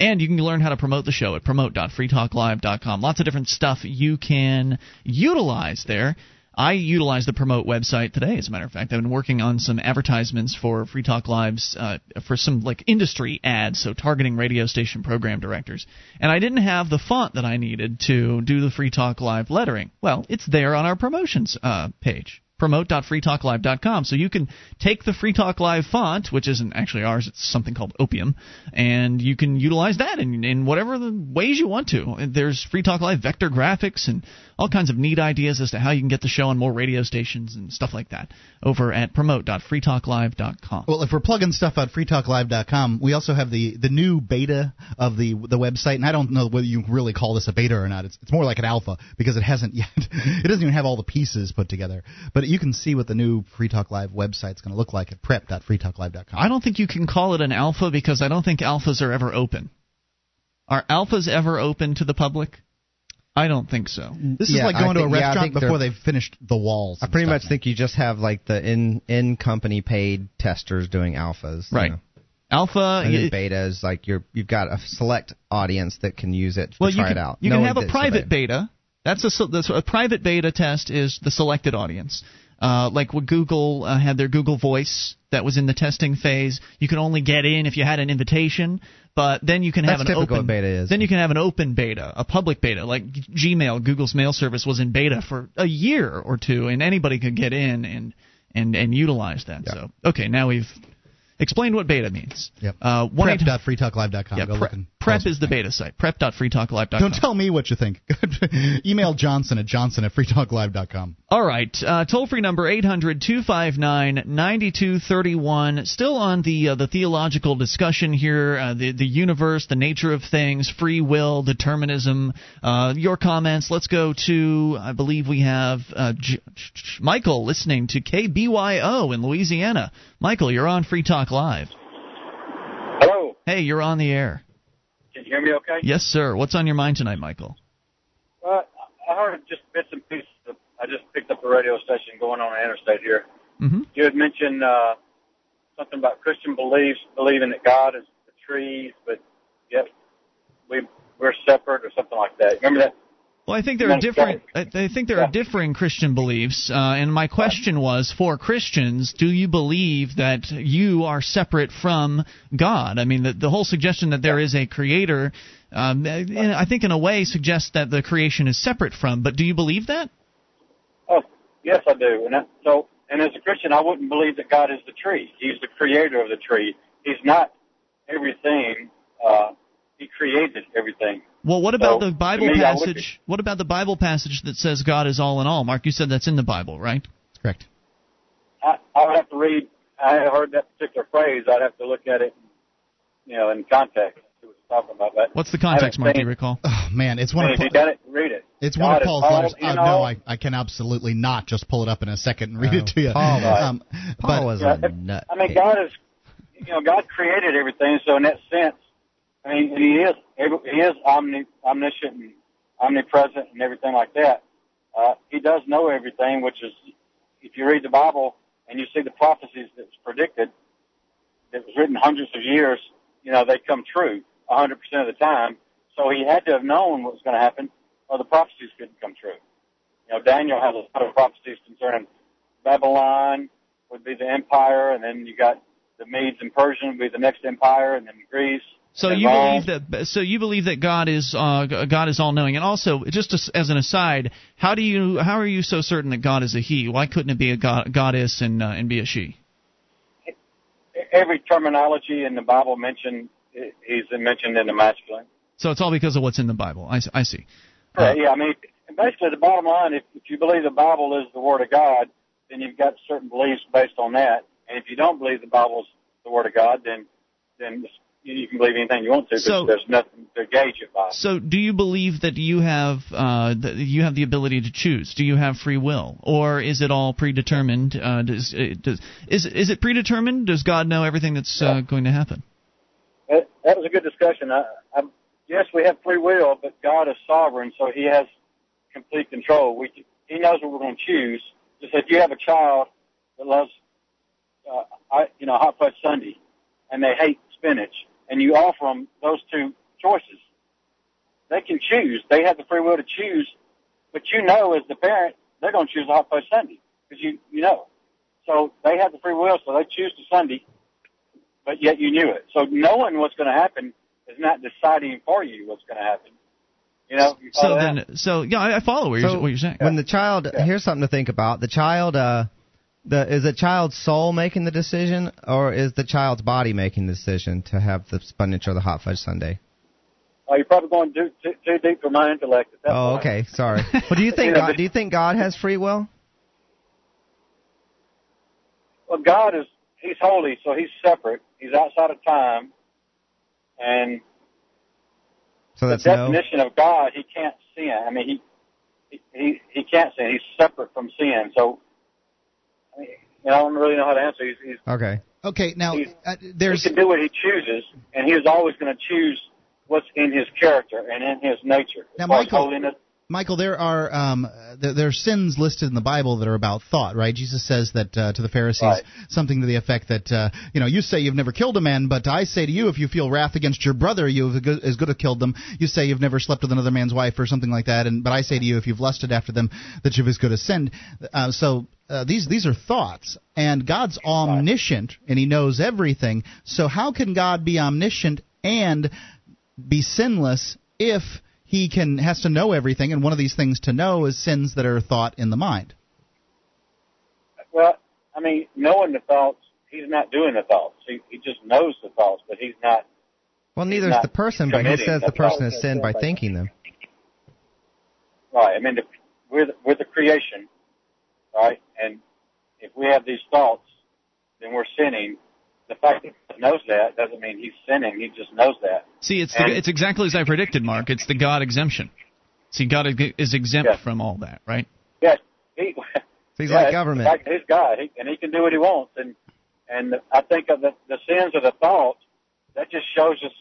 And you can learn how to promote the show at promote.freetalklive.com. Lots of different stuff you can utilize there. I utilize the promote website today. As a matter of fact, I've been working on some advertisements for Free Talk Live's uh, for some like industry ads, so targeting radio station program directors. And I didn't have the font that I needed to do the Free Talk Live lettering. Well, it's there on our promotions uh, page promote.freetalklive.com. So you can take the Free Talk Live font, which isn't actually ours, it's something called Opium, and you can utilize that in, in whatever the ways you want to. There's Free Talk Live vector graphics and all kinds of neat ideas as to how you can get the show on more radio stations and stuff like that over at promote.freetalklive.com. Well, if we're plugging stuff at freetalklive.com, we also have the, the new beta of the the website, and I don't know whether you really call this a beta or not. It's, it's more like an alpha because it hasn't yet. it doesn't even have all the pieces put together. But you can see what the new Free Talk Live website's going to look like at prep.freetalklive.com. I don't think you can call it an alpha because I don't think alphas are ever open. Are alphas ever open to the public? I don't think so. This is like I going to a think- yeah, restaurant before they've finished the walls. I pretty much now. think you just have like the in in company paid testers doing alphas. you Right. know. Alpha. And y- beta is like you're you've got a select audience that can use it to well, try you can, it out. You can have a private available. beta. That's a, that's a private beta test is the selected audience. Uh, like what Google uh, had their Google Voice that was in the testing phase. You can only get in if you had an invitation, but then you can have an open beta is. Then you can have an open beta, a public beta, like Gmail. Google's mail service was in beta for a year or two, and anybody could get in and and and utilize that. So okay, now we've explained what beta means. Yep. Uh, Prep.freetalklive.com. yeah, Go and prep is the beta site. Prep.freetalklive.com. Don't tell me what you think. Email Johnson at johnson at freetalklive.com. All right, uh, toll free number 800 259 9231. Still on the uh, the theological discussion here, uh, the the universe, the nature of things, free will, determinism. Uh, your comments. Let's go to I believe we have uh, J- J- Michael listening to KBYO in Louisiana. Michael, you're on Free Talk Live. Hello. Hey, you're on the air. Can you hear me okay? Yes, sir. What's on your mind tonight, Michael? Uh, I heard just bits and pieces. Of, I just picked up a radio station going on the interstate here. Mm-hmm. You had mentioned uh, something about Christian beliefs, believing that God is the trees, but yet we we're separate or something like that. Remember that? Well, I think there are different. I I think there are differing Christian beliefs, uh, and my question was for Christians: Do you believe that you are separate from God? I mean, the, the whole suggestion that there is a creator, um, I think, in a way, suggests that the creation is separate from. But do you believe that? Oh, yes, I do. And that, so, and as a Christian, I wouldn't believe that God is the tree. He's the creator of the tree. He's not everything. Uh, he created everything. Well, what about So, the Bible me, passage? What about the Bible passage that says God is all in all? Mark, you said that's in the Bible, right? That's correct. I, I would have to read. I heard that particular phrase. I'd have to look at it, you know, in context. See what you're talking about. But What's the context, Mark? Do you recall? Oh, man, it's one Hey, of if you got it, read it. It's God one of Paul's letters. in Uh, no. I, I can absolutely not just pull it up in a second and read No, it to you. Paul was- um, Paul but was Yeah, a nut. I mean, God is, you know, God created everything. So in that sense, I mean, He is He is omni, omniscient and omnipresent and everything like that. Uh, he does know everything, which is, if you read the Bible and you see the prophecies that was predicted, that was written hundreds of years, you know, they come true hundred percent of the time. So he had to have known what was going to happen, or the prophecies couldn't come true. You know, Daniel has a lot of prophecies concerning Babylon would be the empire, and then you got the Medes and Persian would be the next empire, and then Greece. So you believe that? So you believe that God is uh, God is all knowing, and also just as, as an aside, how do you how are you so certain that God is a he? Why couldn't it be a god, goddess and uh, and be a she? every terminology in the Bible mentioned he's mentioned in the masculine. So it's all because of what's in the Bible. I, I see. Right, yeah, I mean, basically the bottom line, if, if you believe the Bible is the Word of God, then you've got certain beliefs based on that. And if you don't believe the Bible is the Word of God, then then you can believe anything you want to, So- there's nothing to gauge it by. So do you believe that you have uh, that you have the ability to choose? Do you have free will, or is it all predetermined? Uh, does, uh, does is is it predetermined? Does God know everything that's uh, going to happen? That, that was a good discussion. I, I, yes, we have free will, but God is sovereign, so He has complete control. We, he knows what we're going to choose. Just if you have a child that loves, uh, I, you know, hot fudge sundae, and they hate spinach, and you offer them those two choices, they can choose. They have the free will to choose, but you know, as the parent, they're going to choose the hot fudge sundae because you you know. So they have the free will, so they choose the sundae, but yet you knew it. So knowing what's going to happen is not deciding for you what's going to happen. You know. You So follow that? then, so yeah, I I follow what you're, what you're saying. when the child here's something to think about. The child, uh, the is the child's soul making the decision, or is the child's body making the decision to have the spinach or the hot fudge sundae? Oh, you're probably going too, too, too deep for my intellect. Oh, okay, sorry. Well, do you think God, do you think God has free will? Well, God is He's holy, so He's separate. He's outside of time, and So the that's no. definition of God, He can't sin. I mean, He he he, he can't sin. He's separate from sin. So, you know, I don't really know how to answer. He's, he's Okay. Okay, now He's- uh, he there's can do what he chooses, and he is always going to choose what's in his character and in his nature. Now, As far as Michael- Michael, there are um, there, there are sins listed in the Bible that are about thought, right? Jesus says that uh, to the Pharisees Right. something to the effect that uh, you know you say you've never killed a man, but I say to you, if you feel wrath against your brother, you have as good have killed them. You say you've never slept with another man's wife or something like that, and but I say to you, if you've lusted after them, that you've as good as sinned. Uh, so. Uh, these these are thoughts, and God's omniscient, and He knows everything. So how can God be omniscient and be sinless if he can has to know everything and one of these things to know is sins that are thought in the mind well, I mean, knowing the thoughts, he's not doing the thoughts. He, he just knows the thoughts, but he's not. Well, neither is the person, but he says the the person thought. has sinned by thinking them. Right. I mean, the, we're the, we're the creation, right? And if we have these thoughts, then we're sinning. The fact that he knows that doesn't mean he's sinning. He just knows that. See, it's the, it's exactly as I predicted, Mark. It's the God exemption. See, God is exempt Yeah. from all that, right? Yes, he. So he's yeah, like it's- government. Like he's God, he, and he can do what he wants. And and I think of the the sins of the thought. That just shows us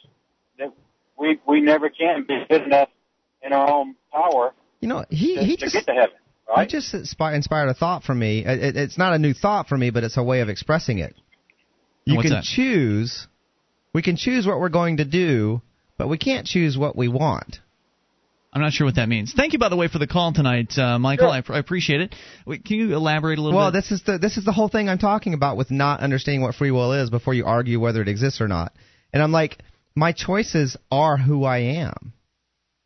that we we never can be good enough in our own power You know, he to, he to just get to heaven. Right? It just inspired a thought for me. It, it- it's not a new thought for me, but it's a way of expressing it. You What's can that? choose. We can choose what we're going to do, but we can't choose what we want. I'm not sure what that means. Thank you, by the way, for the call tonight, uh, Michael. Sure. I, I appreciate it. Wait, can you elaborate a little Well, bit? this is the this is the whole thing I'm talking about with not understanding what free will is before you argue whether it exists or not. And I'm like, my choices are who I am.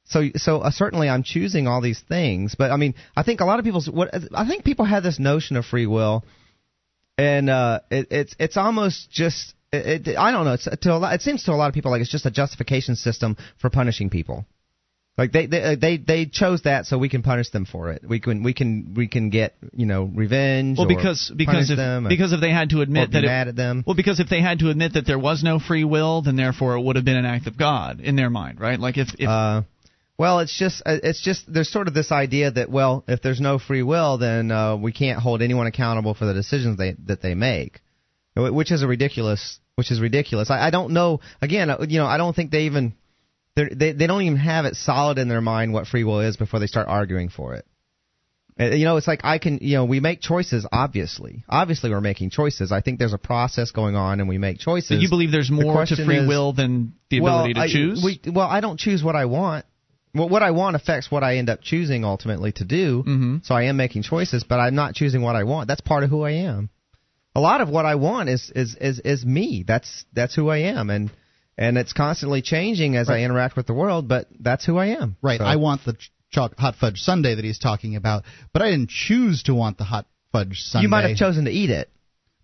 So so uh, certainly I'm choosing all these things, but I mean, I think a lot of people what I think people have this notion of free will, and uh, it, it's it's almost just it, it, I don't know. It's to a lot, it seems to a lot of people like it's just a justification system for punishing people. Like they they they they chose that so we can punish them for it. We can we can we can get you know revenge. well, or because because if or- because if they had to admit that it, mad at them. well because if they had to admit that there was no free will, then therefore it would have been an act of God in their mind, right? Like if if Uh, well, it's just uh, it's just there's sort of this idea that well, if there's no free will, then uh, we can't hold anyone accountable for the decisions they that they make, which is a ridiculous which is ridiculous. I, I don't know. Again, uh, you know, I don't think they even they they don't even have it solid in their mind what free will is before they start arguing for it. Uh, You know, it's like I can, you know, we make choices. Obviously, obviously, we're making choices. I think there's a process going on, and we make choices. So you believe there's The more to free is- will than the well, ability to I- choose? We, well, I don't choose what I want. Well, what I want affects what I end up choosing ultimately to do. Mm-hmm. So I am making choices, but I'm not choosing what I want. That's part of who I am. A lot of what I want is is is, is me. That's that's who I am, and and it's constantly changing as I interact with the world. But that's who I am. Right. So- I want the hot fudge sundae that he's talking about, but I didn't choose to want the hot fudge sundae. You might have chosen to eat it,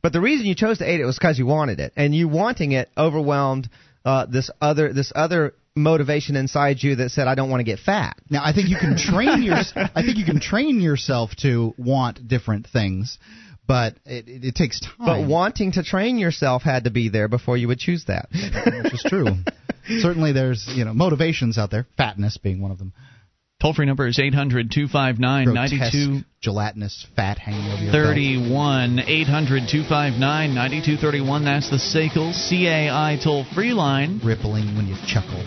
but the reason you chose to eat it was because you wanted it, and you wanting it overwhelmed uh, this other this other motivation inside you that said, "I don't want to get fat." Now, I think you can train your. I think you can train yourself to want different things, but it, it, it takes time. But wanting to train yourself had to be there before you would choose that. which is true. Certainly, there's you know motivations out there. Fatness being one of them. Toll free number is 800 259 Grotesque, 92 gelatinous fat hanging over your belt. 31 800 259 9231. That's the SACL CAI toll free line. Rippling when you chuckle.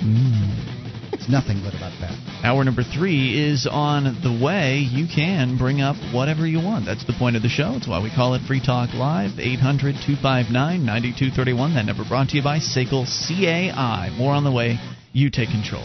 Mm. It's nothing good about that. Hour number three is on the way. You can bring up whatever you want. That's the point of the show. It's why we call it Free Talk Live. 800 259 9231. That number brought to you by SACL CAI. More on the way. You take control.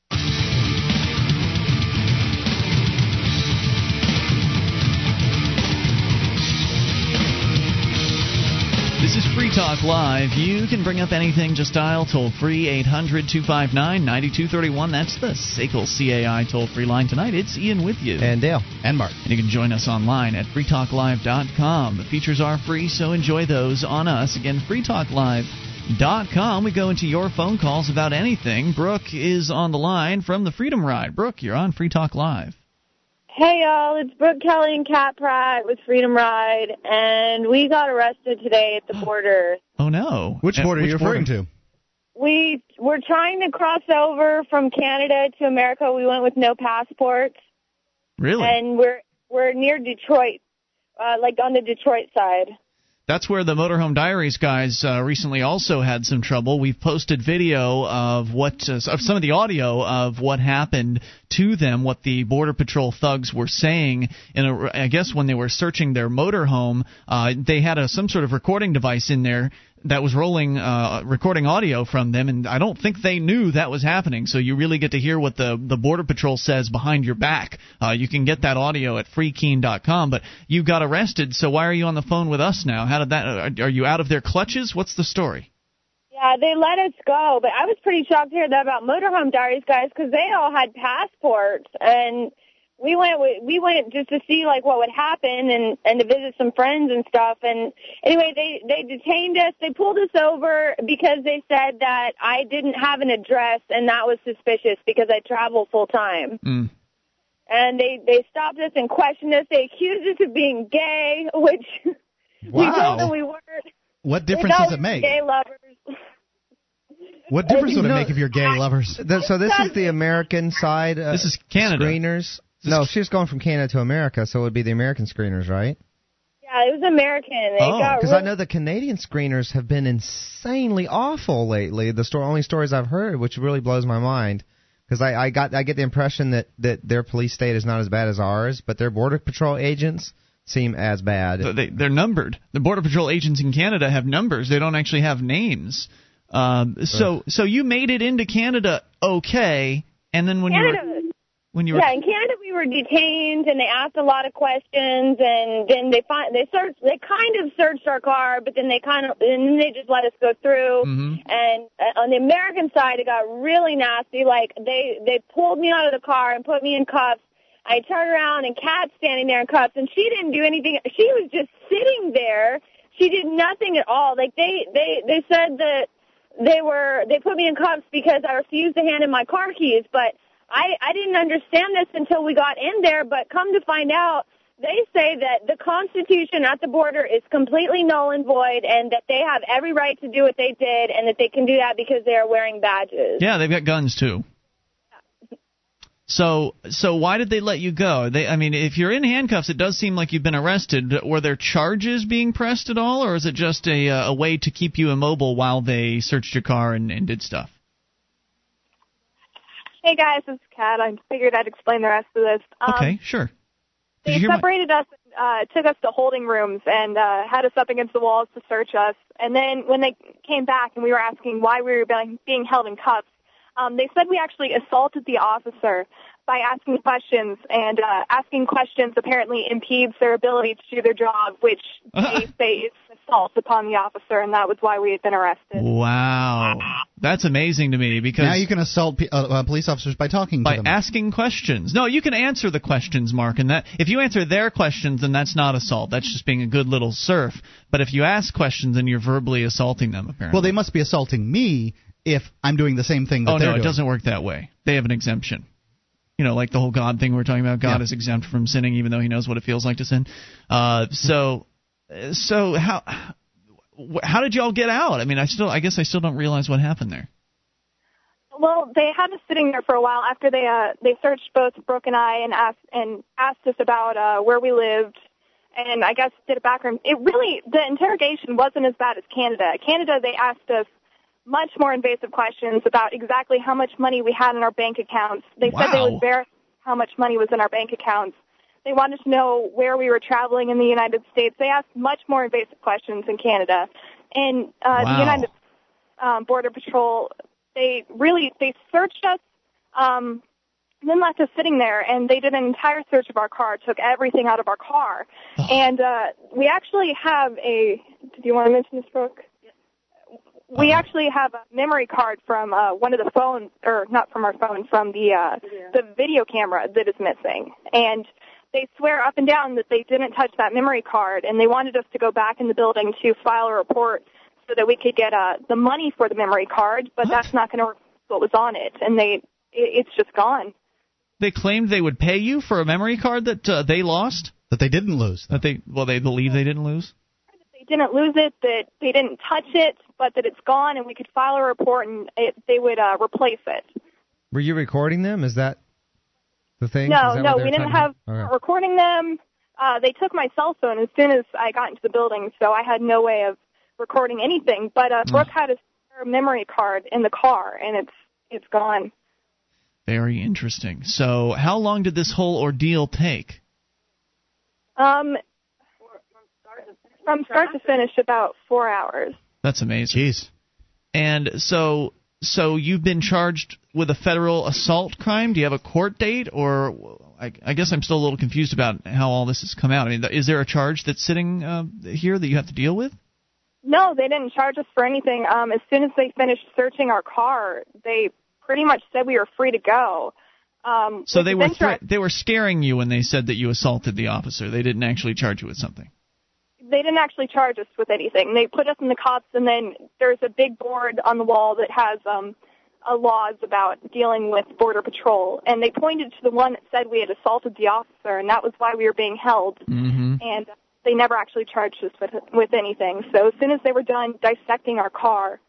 This is Free Talk Live. You can bring up anything, just dial toll free 800 259 9231. That's the SACL CAI toll free line tonight. It's Ian with you. And Dale. And Mark. And you can join us online at freetalklive.com. The features are free, so enjoy those on us. Again, freetalklive.com. We go into your phone calls about anything. Brooke is on the line from the Freedom Ride. Brooke, you're on Free Talk Live. Hey y'all, it's Brooke Kelly and Kat Pratt with Freedom Ride, and we got arrested today at the border. Oh no. Which border are you referring border? to? We were trying to cross over from Canada to America. We went with no passports, Really? and we're we're near Detroit, uh, like on the Detroit side. That's where the Motorhome Diaries guys uh, recently also had some trouble. We've posted video of what uh, of some of the audio of what happened to them, what the Border Patrol thugs were saying. In a, I guess when they were searching their motorhome, uh, they had a, some sort of recording device in there that was rolling uh, recording audio from them, and I don't think they knew that was happening. So you really get to hear what the the Border Patrol says behind your back. Uh, you can get that audio at freekeene.com. But you got arrested, so why are you on the phone with us now? How did that? Are, are you out of their clutches? What's the story? Yeah, they let us go, but I was pretty shocked to hear that about Motorhome Diaries guys because they all had passports, and we went we went just to see like what would happen and and to visit some friends and stuff. And anyway, they they detained us. They pulled us over because they said that I didn't have an address, and that was suspicious because I travel full time. Mm. And they they stopped us and questioned us. They accused us of being gay, which we Wow. told them we weren't. What difference does it make? Gay lovers. What difference would it make if you're gay lovers? So this is the American side. Uh, This is Canada. Screeners. No, she was going from Canada to America, so it would be the American screeners, right? Yeah, it was American. They Oh, got because I know the Canadian screeners have been insanely awful lately. The sto- only stories I've heard, which really blows my mind, because I, I got I get the impression that that their police state is not as bad as ours, but their border patrol agents seem as bad. They, they're numbered. The Border Patrol agents in Canada have numbers. They don't actually have names. Um, so so you made it into Canada okay, and then when you were when you were yeah, in Canada we were detained and they asked a lot of questions and then they find they searched they kind of searched our car but then they kind of and then they just let us go through Mhm. and uh, on the American side it got really nasty like they they pulled me out of the car and put me in cuffs I turned around and Kat's standing there in cuffs and she didn't do anything she was just sitting there she did nothing at all like they they they said that they were they put me in cuffs because I refused to hand in my car keys. But I I didn't understand this until we got in there. But come to find out, they say that the Constitution at the border is completely null and void, and that they have every right to do what they did, and that they can do that because they are wearing badges. Yeah, they've got guns too. So, so why did they let you go? They, I mean, if you're in handcuffs, it does seem like you've been arrested. Were there charges being pressed at all, or is it just a uh, a way to keep you immobile while they searched your car and, and did stuff? Hey guys, this is Kat. I figured I'd explain the rest of this. Um, okay, sure. Did They hear my- separated us, uh, took us to holding rooms, and uh, had us up against the walls to search us. And then when they came back and we were asking why we were being, being held in cuffs, um, they said we actually assaulted the officer by asking questions, and uh, asking questions apparently impedes their ability to do their job, which they say is assault upon the officer, and that was why we had been arrested. Wow, that's amazing to me because now you can assault pe- uh, uh, police officers by talking by to them. asking questions. No, you can answer the questions, Mark, and that if you answer their questions, then that's not assault. That's just being a good little serf. But if you ask questions, then you're verbally assaulting them. Apparently. well, they must be assaulting me if I'm doing the same thing that oh they're no, it doesn't work that way. They have an exemption. You know, like the whole God thing we we're talking about. God Yeah. is exempt from sinning, even though He knows what it feels like to sin. Uh, so, so how how did y'all get out? I mean, I still, I guess, I still don't realize what happened there. Well, they had us sitting there for a while after they uh they searched both Brooke and I and asked and asked us about uh where we lived and I guess did a background. It really the interrogation wasn't as bad as Canada. Canada they asked us much more invasive questions about exactly how much money we had in our bank accounts. They said they would verify how much money was in our bank accounts. They wanted to know where we were traveling in the United States. They asked much more invasive questions in Canada. And uh, Wow. the United um, Border Patrol, they really they searched us, um, and then left us sitting there, and they did an entire search of our car, took everything out of our car, and uh, we actually have a. Did you want to mention this, Brooke? We actually have a memory card from uh, one of the phones, or not from our phone, from the uh, the video camera that is missing, and they swear up and down that they didn't touch that memory card, and they wanted us to go back in the building to file a report so that we could get uh, the money for the memory card, but that's not going to reflect what was on it, and they it, it's just gone. They claimed they would pay you for a memory card that uh, they lost. That they didn't lose. That they well, they believe they didn't lose. They didn't lose it, that they didn't touch it, but that it's gone, and we could file a report, and it, they would uh, replace it. Were you recording them? Is that the thing? No, no, we didn't have about? Okay. recording them. Uh, they took my cell phone as soon as I got into the building, so I had no way of recording anything. But uh, Brooke had a memory card in the car, and it's it's gone. Very interesting. So, how long did this whole ordeal take? Um, from start to finish, about four hours. That's amazing. Jeez. And so, so you've been charged with a federal assault crime. Do you have a court date, or I, I guess I'm still a little confused about how all this has come out. I mean, is there a charge that's sitting uh, here that you have to deal with? No, they didn't charge us for anything. Um, as soon as they finished searching our car, they pretty much said we were free to go. Um, So they were thre- they were scaring you when they said that you assaulted the officer. They didn't actually charge you with something. They didn't actually charge us with anything. They put us in the cops, and then there's a big board on the wall that has um, uh, laws about dealing with border patrol, and they pointed to the one that said we had assaulted the officer, and that was why we were being held. Mm-hmm. And they never actually charged us with with anything. So as soon as they were done dissecting our car,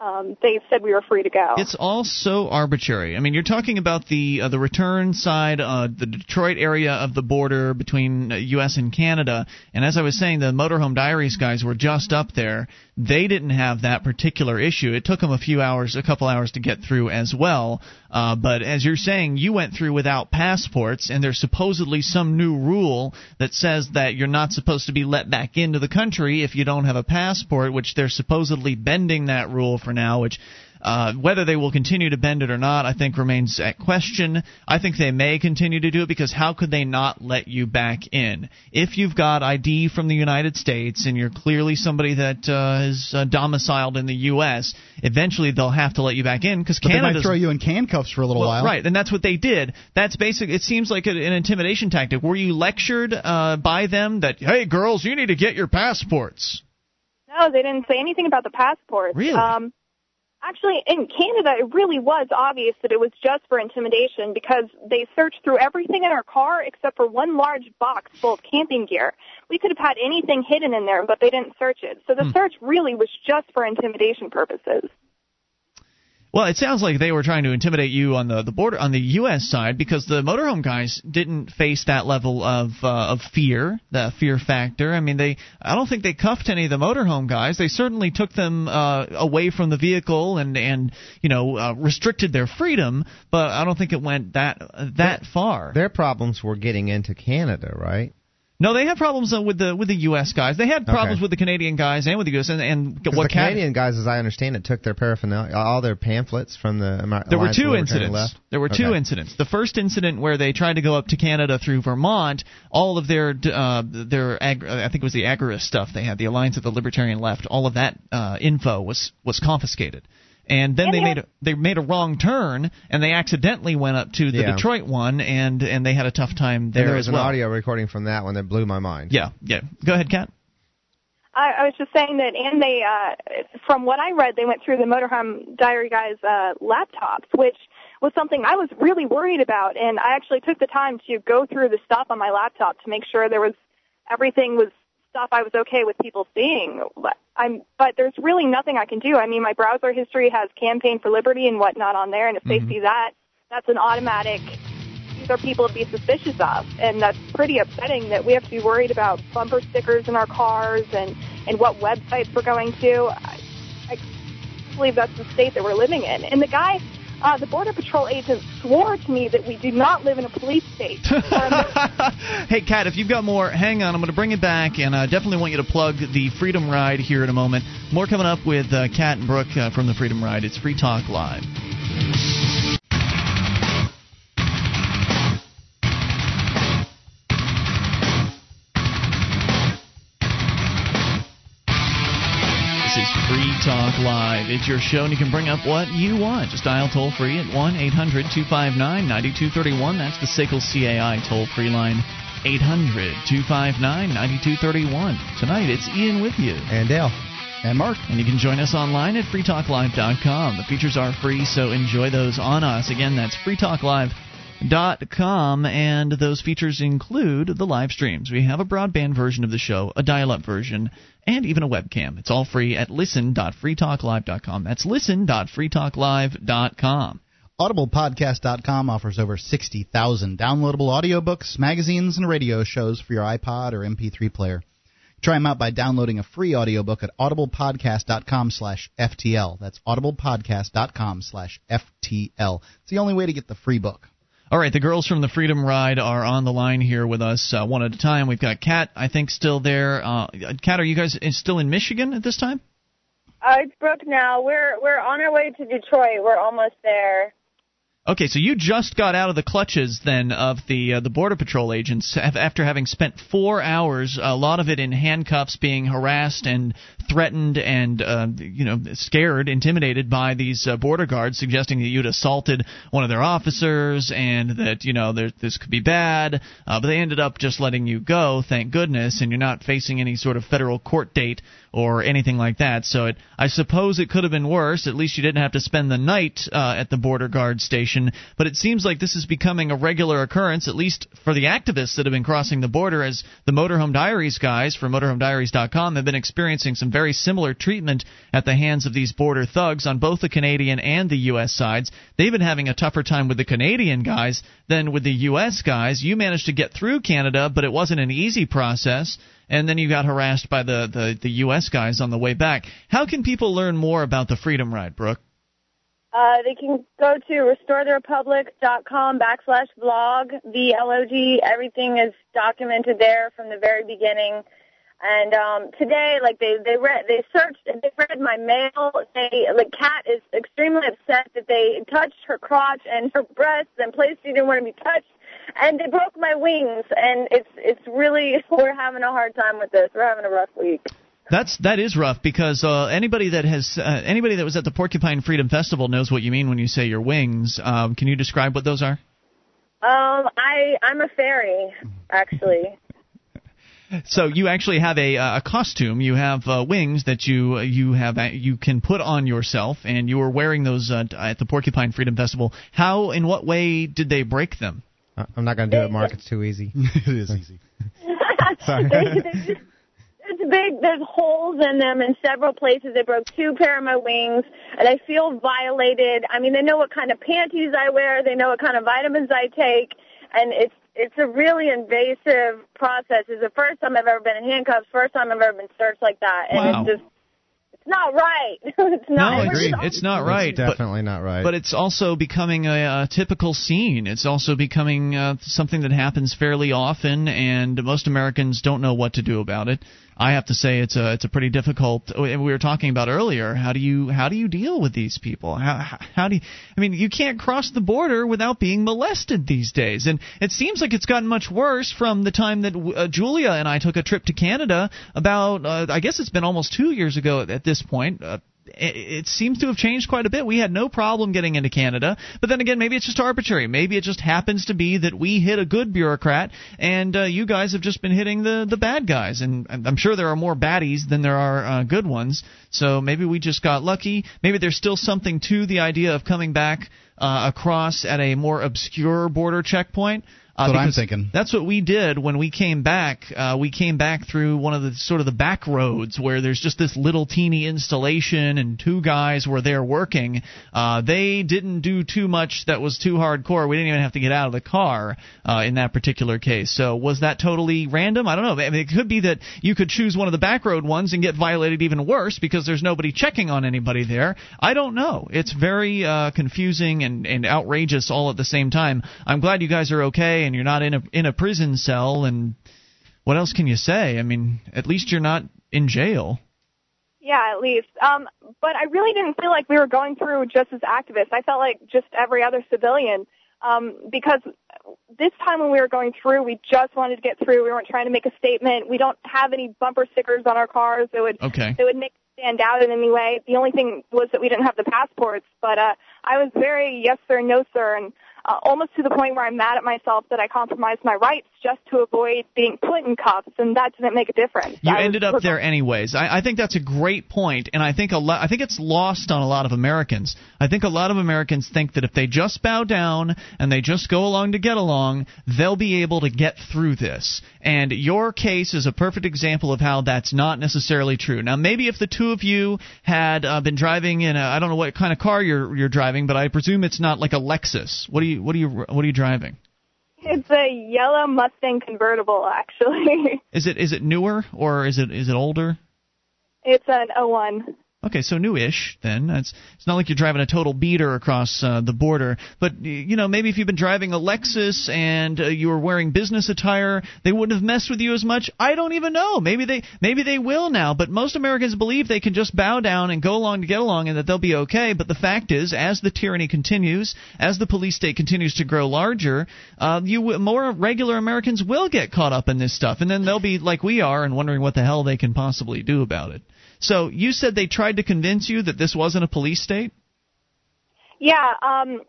um, they said we were free to go. It's all so arbitrary. I mean, you're talking about the uh, the return side, uh, the Detroit area of the border between uh, U.S. and Canada. And as I was saying, the Motorhome Diaries guys were just up there. They didn't have that particular issue. It took them a few hours, a couple hours to get through as well. Uh, but as you're saying, you went through without passports, and there's supposedly some new rule that says that you're not supposed to be let back into the country if you don't have a passport, which they're supposedly bending that rule for now, which uh, whether they will continue to bend it or not, I think remains at question. I think they may continue to do it because how could they not let you back in? If you've got ID from the United States and you're clearly somebody that uh, is uh, domiciled in the U.S., eventually they'll have to let you back in because But they Canada might throw you in handcuffs for a little well, while. Right, and that's what they did. That's basic. It seems like a, an intimidation tactic. Were you lectured uh, by them that hey, girls, you need to get your passports? No, they didn't say anything about the passports. Really? Um, Actually, in Canada, it really was obvious that it was just for intimidation because they searched through everything in our car except for one large box full of camping gear. We could have had anything hidden in there, but they didn't search it. So the Hmm. search really was just for intimidation purposes. Well, it sounds like they were trying to intimidate you on the, the border on the U.S. side because the motorhome guys didn't face that level of uh, of fear, the fear factor. I mean, they I don't think they cuffed any of the motorhome guys. They certainly took them uh, away from the vehicle and and you know uh, restricted their freedom, but I don't think it went that that far. Their problems were getting into Canada, right? No, they had problems uh, with the with the U.S. guys. They had problems Okay. with the Canadian guys and with the U.S. and, and what the Cat- Canadian guys, as I understand it, took their paraphernalia, all their pamphlets from the Amer- There were two incidents. There were two incidents. The first incident where they tried to go up to Canada through Vermont, all of their uh, their ag- I think it was the Agorist stuff they had, the Alliance of the Libertarian Left. All of that uh, info was was confiscated. And then And they they made a, they made a wrong turn and they accidentally went up to the Yeah. Detroit one and and they had a tough time there and there was as an audio recording from that one that blew my mind. Yeah, yeah. Go ahead, Kat. I, I was just saying that, and they, uh, from what I read, they went through the Motorhome Diary guys' uh, laptops, which was something I was really worried about. And I actually took the time to go through the stuff on my laptop to make sure there was everything was stuff I was okay with people seeing. But I'm, but there's really nothing I can do. I mean, my browser history has Campaign for Liberty and whatnot on there, and if Mm-hmm. they see that, that's an automatic. These are people to be suspicious of, and that's pretty upsetting that we have to be worried about bumper stickers in our cars and and what websites we're going to. I, I believe that's the state that we're living in. And the guy, uh, the border patrol agent, swore to me that we do not live in a police state. hey, Kat, if you've got more, hang on. I'm going to bring it back, and I definitely want you to plug the Freedom Ride here in a moment. More coming up with uh, Kat and Brooke uh, from the Freedom Ride. It's Free Talk Live. This is Free Talk Live. It's your show, and you can bring up what you want. Just dial toll free at 1 800 259 9231. That's the SACL CAI toll free line. 800 259 9231. Tonight, it's Ian with you. And Dale. And Mark. And you can join us online at freetalklive.com. The features are free, so enjoy those on us. Again, that's freetalklive.com, and those features include the live streams. We have a broadband version of the show, a dial up version, and even a webcam. It's all free at listen.freetalklive.com. That's listen.freetalklive.com. AudiblePodcast.com offers over 60,000 downloadable audiobooks, magazines, and radio shows for your iPod or MP3 player. Try them out by downloading a free audiobook at audiblepodcast.com slash FTL. That's audiblepodcast.com slash FTL. It's the only way to get the free book. All right, the girls from the Freedom Ride are on the line here with us uh, one at a time. We've got Kat, I think, still there. Uh, Kat, are you guys still in Michigan at this time? Uh, it's Brooke now. We're we're on our way to Detroit. We're almost there. Okay, so you just got out of the clutches then of the uh, the border patrol agents after having spent four hours, a lot of it in handcuffs, being harassed and threatened and uh, you know scared, intimidated by these uh, border guards, suggesting that you'd assaulted one of their officers and that you know there, this could be bad. Uh, but they ended up just letting you go, thank goodness, and you're not facing any sort of federal court date or anything like that. So it, I suppose it could have been worse. At least you didn't have to spend the night uh, at the border guard station. But it seems like this is becoming a regular occurrence, at least for the activists that have been crossing the border, as the Motorhome Diaries guys from MotorhomeDiaries.com have been experiencing some very similar treatment at the hands of these border thugs on both the Canadian and the U.S. sides. They've been having a tougher time with the Canadian guys than with the U.S. guys. You managed to get through Canada, but it wasn't an easy process and then you got harassed by the, the, the U.S. guys on the way back. How can people learn more about the Freedom Ride, Brooke? Uh, they can go to restoretherepublic.com backslash vlog, V-L-O-G. Everything is documented there from the very beginning. And um, today, like they they read they searched and they read my mail. They like Kat is extremely upset that they touched her crotch and her breasts and places she didn't want to be touched, and they broke my wings. And it's it's really we're having a hard time with this. We're having a rough week. That's that is rough because uh, anybody that has uh, anybody that was at the Porcupine Freedom Festival knows what you mean when you say your wings. Um, can you describe what those are? Um, I I'm a fairy, actually. So you actually have a, a costume. You have uh, wings that you you have you can put on yourself, and you were wearing those uh, at the Porcupine Freedom Festival. How, in what way did they break them? I'm not going to do it, Mark. It's too easy. it is easy. Sorry. There's- there's it's big. There's holes in them in several places. They broke two pair of my wings, and I feel violated. I mean, they know what kind of panties I wear. They know what kind of vitamins I take, and it's it's a really invasive process. It's the first time I've ever been in handcuffs. First time I've ever been searched like that, and Wow. it's just it's not right. it's No, not. it's, it's not right. It's definitely not right. But it's also becoming a, a typical scene. It's also becoming uh, something that happens fairly often, and most Americans don't know what to do about it. I have to say it's a it's a pretty difficult. We were talking about earlier. How do you how do you deal with these people? How how- how do you? I mean, you can't cross the border without being molested these days, and it seems like it's gotten much worse from the time that uh, Julia and I took a trip to Canada. About uh, I guess it's been almost two years ago at this point. Uh, it seems to have changed quite a bit. We had no problem getting into Canada, but then again, maybe it's just arbitrary. Maybe it just happens to be that we hit a good bureaucrat, and uh, you guys have just been hitting the the bad guys. And I'm I'm sure there are more baddies than there are uh, good ones. So maybe we just got lucky. Maybe there's still something to the idea of coming back uh, across at a more obscure border checkpoint. Uh, That's what I'm thinking. That's what we did when we came back. Uh, we came back through one of the sort of the back roads where there's just this little teeny installation, and two guys were there working. Uh, they didn't do too much that was too hardcore. We didn't even have to get out of the car uh, in that particular case. So was that totally random? I don't know. I mean, it could be that you could choose one of the back road ones and get violated even worse because there's nobody checking on anybody there. I don't know. It's very uh, confusing and, and outrageous all at the same time. I'm glad you guys are okay and you're not in a in a prison cell. And what else can you say? I mean, at least you're not in jail. Yeah, at least. Um, but I really didn't feel like we were going through just as activists. I felt like just every other civilian. Um, because this time when we were going through, we just wanted to get through. We weren't trying to make a statement. We don't have any bumper stickers on our cars that would Okay. that would make stand out in any way. The only thing was that we didn't have the passports. But uh, I was very yes sir, no sir, and uh, almost to the point where I'm mad at myself that I compromised my rights just to avoid being put in cuffs, and that didn't make a difference. You I ended up there anyways. I, I think that's a great point, and I think a lot. I think it's lost on a lot of Americans. I think a lot of Americans think that if they just bow down and they just go along to get along, they'll be able to get through this. And your case is a perfect example of how that's not necessarily true. Now, maybe if the two of you had uh, been driving in a, I don't know what kind of car you're you're driving, but I presume it's not like a Lexus. What do you what do you what are you driving? It's a yellow Mustang convertible, actually. Is it is it newer or is it is it older? it's an 01. Okay, so new-ish then. It's it's not like you're driving a total beater across uh, the border, but you know maybe if you've been driving a Lexus and uh, you were wearing business attire, they wouldn't have messed with you as much. I don't even know. Maybe they maybe they will now, but most Americans believe they can just bow down and go along to get along and that they'll be okay. But the fact is, as the tyranny continues, as the police state continues to grow larger, uh, you more regular Americans will get caught up in this stuff, and then they'll be like we are and wondering what the hell they can possibly do about it. So you said they tried to convince you that this wasn't a police state? Yeah, um,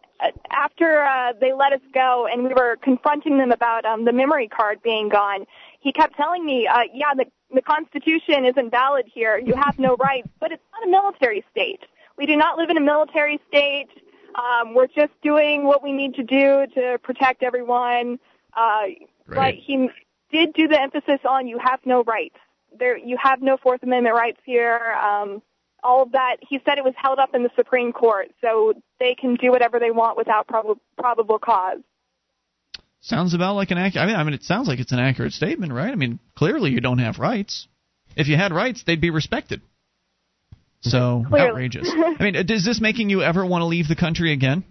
after uh, they let us go and we were confronting them about um, the memory card being gone, he kept telling me, uh, yeah, the, the Constitution isn't valid here. You have no rights. But it's not a military state. We do not live in a military state. Um, we're just doing what we need to do to protect everyone. Uh, But he did do the emphasis on you have no rights. There, you have no Fourth Amendment rights here. Um, all of that. He said it was held up in the Supreme Court, so they can do whatever they want without prob- probable cause. Sounds about like an accurate. I mean, I mean, it sounds like it's an accurate statement, right? I mean, clearly you don't have rights. If you had rights, they'd be respected. So Clearly. outrageous. I mean, is this making you ever want to leave the country again?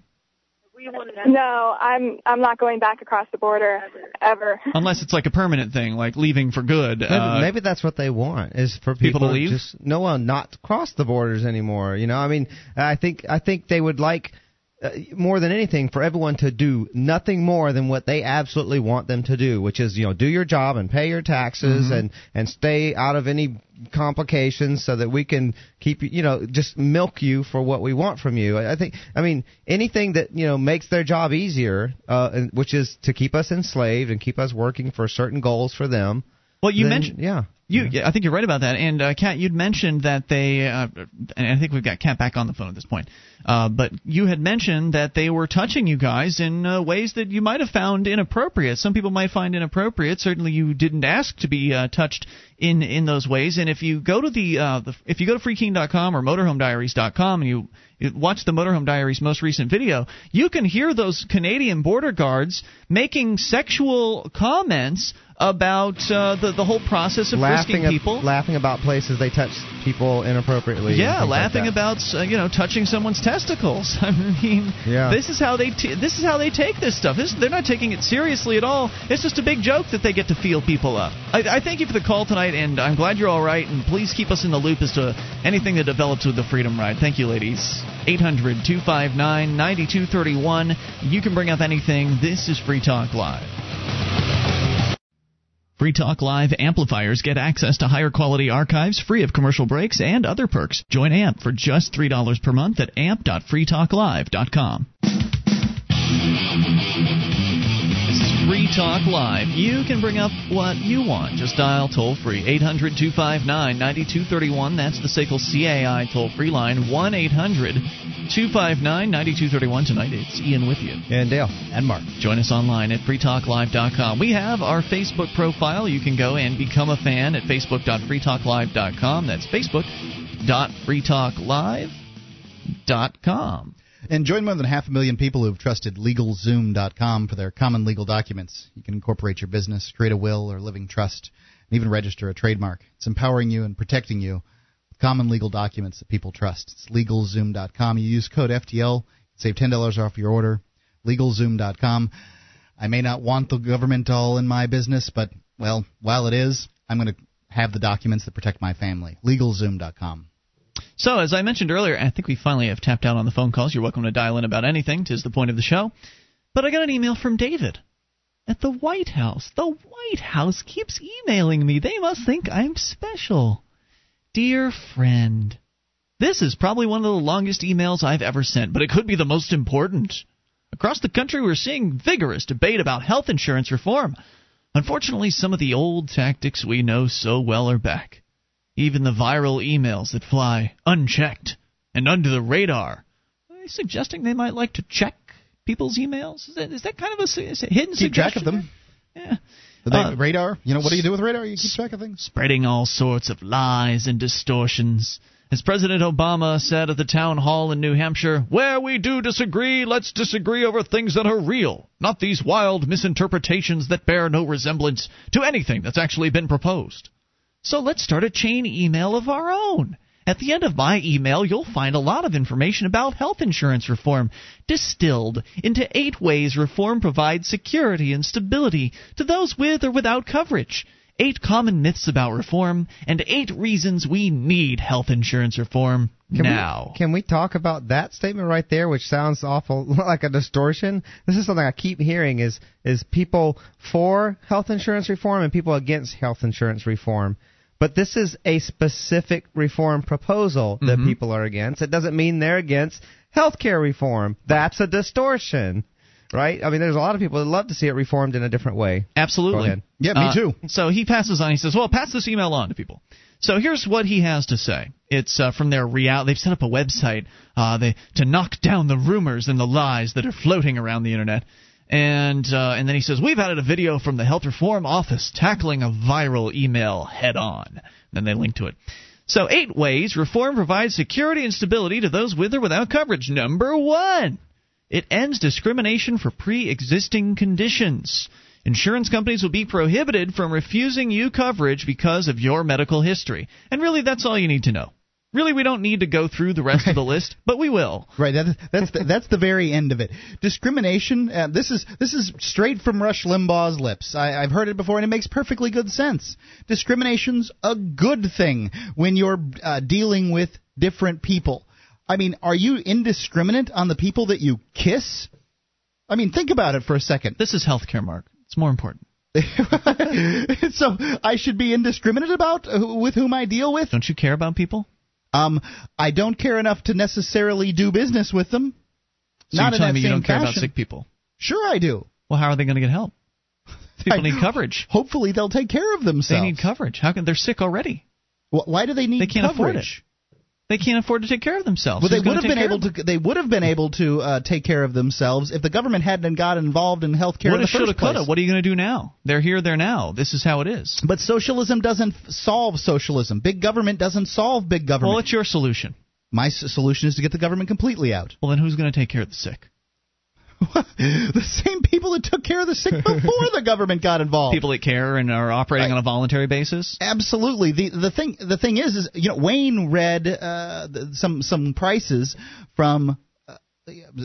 No, I'm I'm not going back across the border ever. Unless it's like a permanent thing, like leaving for good. Maybe, Uh, maybe that's what they want is for People people, to leave? just no one not to cross the borders anymore. You know, I mean, I think I think they would like uh, more than anything for everyone to do nothing more than what they absolutely want them to do, which is you know do your job and pay your taxes Mm-hmm. and and stay out of any complications so that we can keep you you know just milk you for what we want from you. I I think I mean anything that you know makes their job easier, uh, which is to keep us enslaved and keep us working for certain goals for them. Well, you then, mentioned yeah. You, yeah, I think you're right about that. And uh, Kat, you'd mentioned that they, uh, and I think we've got Kat back on the phone at this point. Uh, but you had mentioned that they were touching you guys in uh, ways that you might have found inappropriate. Some people might find inappropriate. Certainly, you didn't ask to be uh, touched in in those ways. And if you go to the, uh, the if you go to freekeene.com or motorhomediaries.com and you watch the Motorhome Diaries most recent video, you can hear those Canadian border guards making sexual comments about uh, the the whole process of laughing frisking people. laughing about places they touch people inappropriately. Yeah, laughing like about uh, you know touching someone's testicles. I mean, Yeah. this is how they t- this is how they take this stuff. This, they're not taking it seriously at all. It's just a big joke that they get to feel people up. I, I thank you for the call tonight, and I'm glad you're all right. And please keep us in the loop as to anything that develops with the Freedom Ride. Thank you, ladies. 800 259 9231. You can bring up anything. This is Free Talk Live. Free Talk Live amplifiers get access to higher quality archives free of commercial breaks and other perks. Join AMP for just $3 per month at amp.freetalklive.com. Free Talk Live. You can bring up what you want. Just dial toll free 800 259 9231. That's the SACL CAI toll free line 1 800 259 9231. Tonight it's Ian with you. And Dale. And Mark. Join us online at freetalklive.com. We have our Facebook profile. You can go and become a fan at facebook.freetalklive.com. That's facebook.freetalklive.com. And join more than half a million people who've trusted LegalZoom.com for their common legal documents. You can incorporate your business, create a will or living trust, and even register a trademark. It's empowering you and protecting you with common legal documents that people trust. It's LegalZoom.com. You use code FTL, save $10 off your order. LegalZoom.com. I may not want the government all in my business, but, well, while it is, I'm going to have the documents that protect my family. LegalZoom.com. So, as I mentioned earlier, I think we finally have tapped out on the phone calls. You're welcome to dial in about anything. Tis the point of the show. But I got an email from David at the White House. The White House keeps emailing me. They must think I'm special. Dear friend, this is probably one of the longest emails I've ever sent, but it could be the most important. Across the country, we're seeing vigorous debate about health insurance reform. Unfortunately, some of the old tactics we know so well are back. Even the viral emails that fly unchecked and under the radar. Are they suggesting they might like to check people's emails? Is that, is that kind of a, it hidden Keep track of them. Yeah. The Uh, radar. You know, what do you do with radar? You keep track of things. spreading all sorts of lies and distortions. As President Obama said at the town hall in New Hampshire, where we do disagree, let's disagree over things that are real, not these wild misinterpretations that bear no resemblance to anything that's actually been proposed. So let's start a chain email of our own. At the end of my email, you'll find a lot of information about health insurance reform, distilled into eight ways reform provides security and stability to those with or without coverage, eight common myths about reform, and eight reasons we need health insurance reform Can now. We, can we talk about that statement right there, which sounds awful like a distortion? This is something I keep hearing: is is people for health insurance reform and people against health insurance reform. But this is a specific reform proposal that Mhm. people are against. It doesn't mean they're against health care reform. That's a distortion, right? I mean, there's a lot of people that love to see it reformed in a different way. Absolutely. Yeah, me Uh, too. So he passes on. He says, "Well, pass this email on to people." So here's what he has to say. It's uh, from their real. They've set up a website uh, they, to knock down the rumors and the lies that are floating around the internet. And uh, and then he says, "We've added a video from the Health Reform Office tackling a viral email head on." Then they link to it. So eight ways reform provides security and stability to those with or without coverage. Number one. It ends discrimination for pre existing conditions. Insurance companies will be prohibited from refusing you coverage because of your medical history. And really, that's all you need to know. Really, we don't need to go through the rest of the list, but we will. Right. That, that's the, that's the very end of it. Discrimination. Uh, this is this is straight from Rush Limbaugh's lips. I, I've heard it before, and it makes perfectly good sense. Discrimination's a good thing when you're uh, dealing with different people. I mean, are you indiscriminate on the people that you kiss? I mean, think about it for a second. This is healthcare, Mark. It's more important. so I should be indiscriminate about who, with whom I deal with. Don't you care about people? Um, I don't care enough to necessarily do business with them. So Not you're in telling that me you don't care about sick people? Sure, I do. Well, how are they going to get help? People need coverage. Hopefully, they'll take care of themselves. They need coverage. How can they're sick already? Well, why do they need They can't coverage? afford it. They can't afford to take care of themselves. Well, they Who's would have been able to. They would have been able to uh, take care of themselves if the government hadn't got involved in health care in the first place. What are you going to do now? They're here. They're now. This is how it is. But socialism doesn't solve socialism. Big government doesn't solve big government. Well, what's your solution? My solution is to get the government completely out. Well, then who's going to take care of the sick? the same people that took care of the sick before the government got involved. People that care and are operating on a voluntary basis. Absolutely. The the thing the thing is is you know Wayne read uh, some some prices from uh,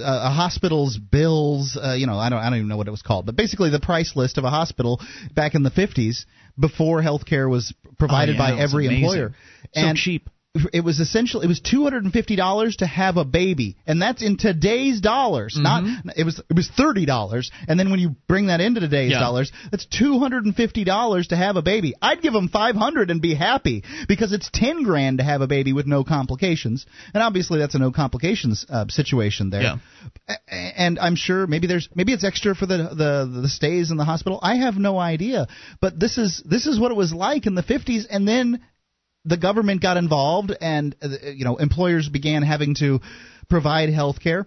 a hospital's bills. Uh, you know I don't I don't even know what it was called, but basically the price list of a hospital back in the 50s before healthcare was provided Oh, yeah, by every amazing. employer. So and cheap. It was essentially it was two hundred and fifty dollars to have a baby, and that's in today's dollars. Not it was it was thirty dollars, and then when you bring that into today's Yeah. dollars, that's two hundred and fifty dollars to have a baby. I'd give them five hundred and be happy because it's ten grand to have a baby with no complications, and obviously that's a no complications uh, situation there. Yeah. And I'm sure maybe there's maybe it's extra for the the the stays in the hospital. I have no idea, but this is this is what it was like in the 50s, and then the government got involved and uh, you know employers began having to provide health care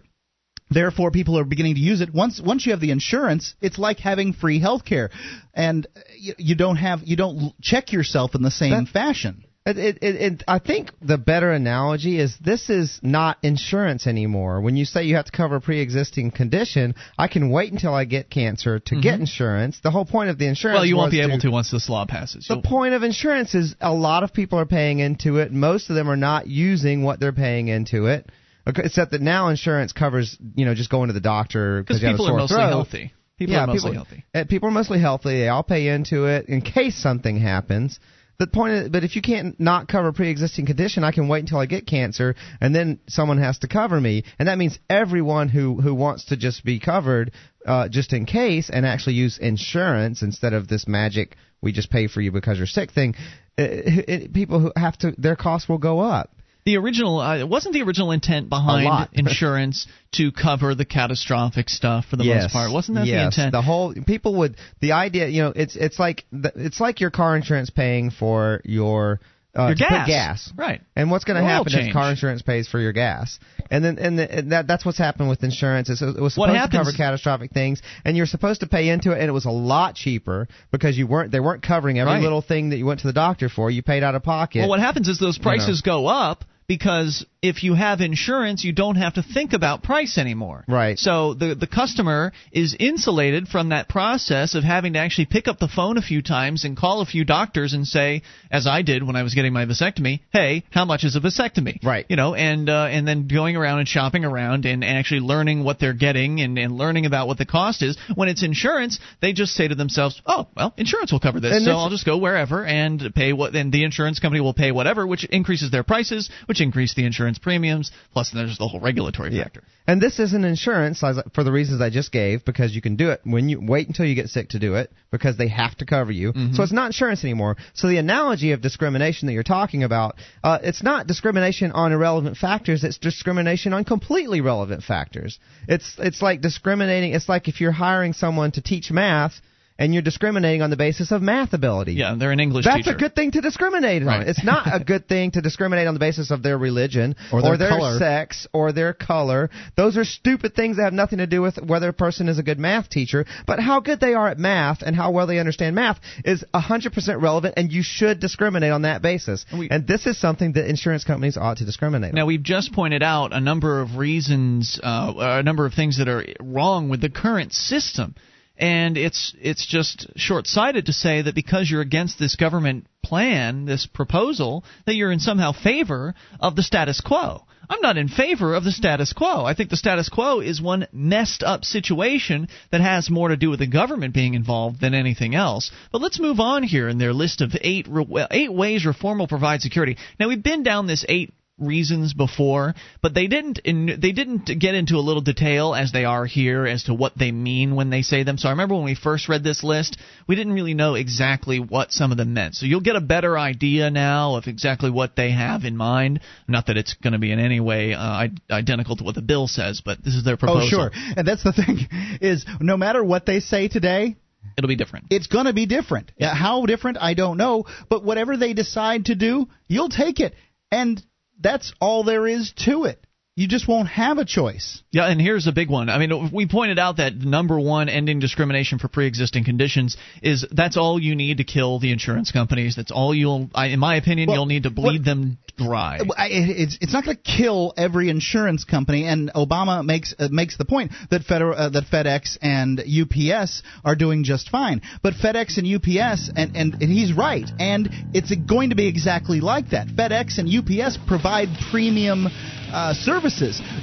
therefore people are beginning to use it. Once once you have the insurance it's like having free health care and uh, you, you don't have you don't check yourself in the same That- fashion It, it, it, I think the better analogy is this is not insurance anymore. When you say you have to cover a pre-existing condition, I can wait until I get cancer to get insurance. The whole point of the insurance. Mm-hmm. Well, you won't be able to once this law passes. The You'll- point of insurance is a lot of people are paying into it. Most of them are not using what they're paying into it. Except that now insurance covers, you know, just going to the doctor Because you have a people are sore mostly throat. healthy. People yeah, are mostly people, healthy. uh, People are mostly healthy. They all pay into it in case something happens. The point is, but if you can't not cover a pre-existing condition, I can wait until I get cancer, and then someone has to cover me, and that means everyone who who wants to just be covered, uh, just in case, and actually use insurance instead of this magic we just pay for you because you're sick thing. Uh, it, people who have to, their costs will go up. The original uh, wasn't the original intent behind insurance to cover the catastrophic stuff for the yes. most part. Wasn't that yes. the intent? The whole people would the idea, you know, it's it's like the, it's like your car insurance paying for your uh, Your gas. gas. Right. And what's going to happen change. is car insurance pays for your gas, and then and, the, and that that's what's happened with insurance. It's, it was supposed to cover catastrophic things, and you're supposed to pay into it, and it was a lot cheaper because you weren't they weren't covering every Right. little thing that you went to the doctor for. You paid out of pocket. Well, what happens is those You know. prices go up because if you have insurance, you don't have to think about price anymore. Right. So the the customer is insulated from that process of having to actually pick up the phone a few times and call a few doctors and say, as I did when I was getting my vasectomy, "Hey, how much is a vasectomy?" Right. You know, and uh, and then going around and shopping around and actually learning what they're getting and, and learning about what the cost is. When it's insurance, they just say to themselves, "Oh, well, insurance will cover this, And so I'll just go wherever and pay what." And the insurance company will pay whatever, which increases their prices, which increase the insurance premiums. Plus, there's the whole regulatory factor. And this isn't insurance for the reasons I just gave because you can do it when you wait until you get sick to do it because they have to cover you. Mm-hmm. So it's not insurance anymore. So the analogy of discrimination that you're talking about, uh, it's not discrimination on irrelevant factors. It's discrimination on completely relevant factors. It's it's like discriminating. It's like if you're hiring someone to teach math. And you're discriminating on the basis of math ability. Yeah, they're an English teacher. That's teacher. a good thing to discriminate Right. on. It's not a good thing to discriminate on the basis of their religion Or their color. sex or their color. Those are stupid things that have nothing to do with whether a person is a good math teacher. But how good they are at math and how well they understand math is 100% relevant, and you should discriminate on that basis. And, this is something that insurance companies ought to discriminate on. Now we've just pointed out a number of reasons, uh, a number of things that are wrong with the current system, and it's it's just short-sighted to say that because you're against this government plan, this proposal, that you're in somehow favor of the status quo. I'm not in favor of the status quo. I think the status quo is one messed up situation that has more to do with the government being involved than anything else. But let's move on here in their list of eight eight ways reform will provide security. Now we've been down this eight reasons before, but they didn't in, they didn't get into a little detail as they are here as to what they mean when they say them. So I remember when we first read this list, we didn't really know exactly what some of them meant. So you'll get a better idea now of exactly what they have in mind. Not that it's going to be in any way uh, identical to what the bill says, but this is their proposal. oh sure and that's the thing is no matter what they say today It'll be different. It's going to be different. Yeah. How different, I don't know. But whatever they decide to do, you'll take it. And that's all there is to it you just won't have a choice. Yeah, and here's a big one. I mean, we pointed out that number one, ending discrimination for pre-existing conditions is that's all you need to kill the insurance companies. That's all you'll, in my opinion, well, you'll need to bleed what, them dry. It's it's not going to kill every insurance company, and Obama makes uh, makes the point that Federal uh, that FedEx and UPS are doing just fine. But FedEx and UPS, and, and and he's right, and it's going to be exactly like that. FedEx and UPS provide premium uh, services.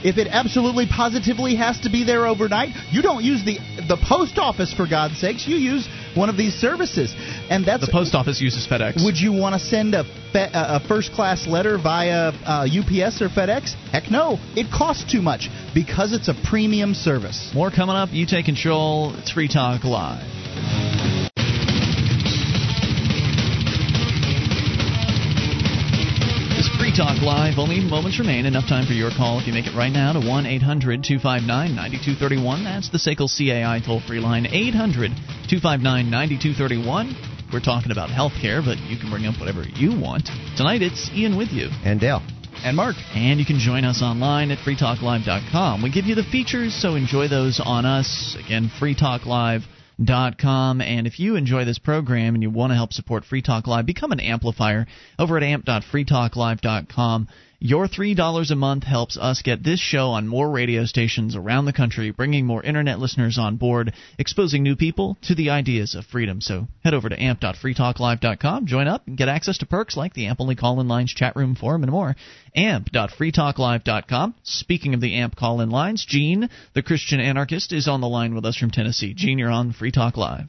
If it absolutely positively has to be there overnight, you don't use the the post office for God's sakes. You use one of these services, and that's the post office uses FedEx. Would you want to send a fe- a first class letter via uh, UPS or FedEx? Heck no, it costs too much because it's a premium service. More coming up. You take control. It's Free Talk Live. Talk Live. Only moments remain. Enough time for your call if you make it right now to 1 800 259 9231. That's the SACL CAI toll free line. 800 259 9231. We're talking about health care, but you can bring up whatever you want. Tonight it's Ian with you. And Dale. And Mark. And you can join us online at freetalklive.com. We give you the features, so enjoy those on us. Again, Free Talk Live com. And if you enjoy this program and you want to help support Free Talk Live, become an amplifier over at amp.freetalklive.com. Your $3 a month helps us get this show on more radio stations around the country, bringing more internet listeners on board, exposing new people to the ideas of freedom. So head over to amp.freetalklive.com, join up, and get access to perks like the AMP only call in lines, chat room, forum, and more. amp.freetalklive.com. Speaking of the AMP call in lines, Gene, the Christian anarchist, is on the line with us from Tennessee. Gene, you're on Free Talk Live.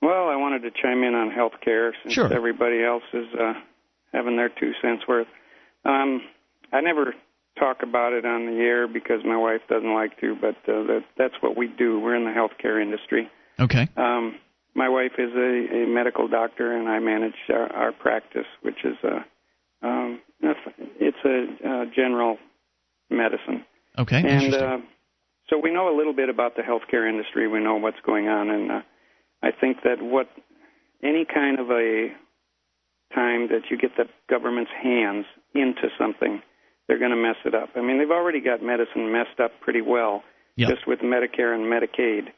Well, I wanted to chime in on health care since sure. everybody else is uh, having their two cents worth. Um, I never talk about it on the air because my wife doesn't like to, but uh, that that's what we do. We're in the healthcare industry. Okay. Um, my wife is a, a medical doctor, and I manage our, our practice, which is a um, it's a uh, general medicine. Okay. And uh, so we know a little bit about the healthcare industry. We know what's going on, and uh, I think that what any kind of a time that you get the government's hands into something, they're going to mess it up. I mean, they've already got medicine messed up pretty well, yep. just with Medicare and Medicaid.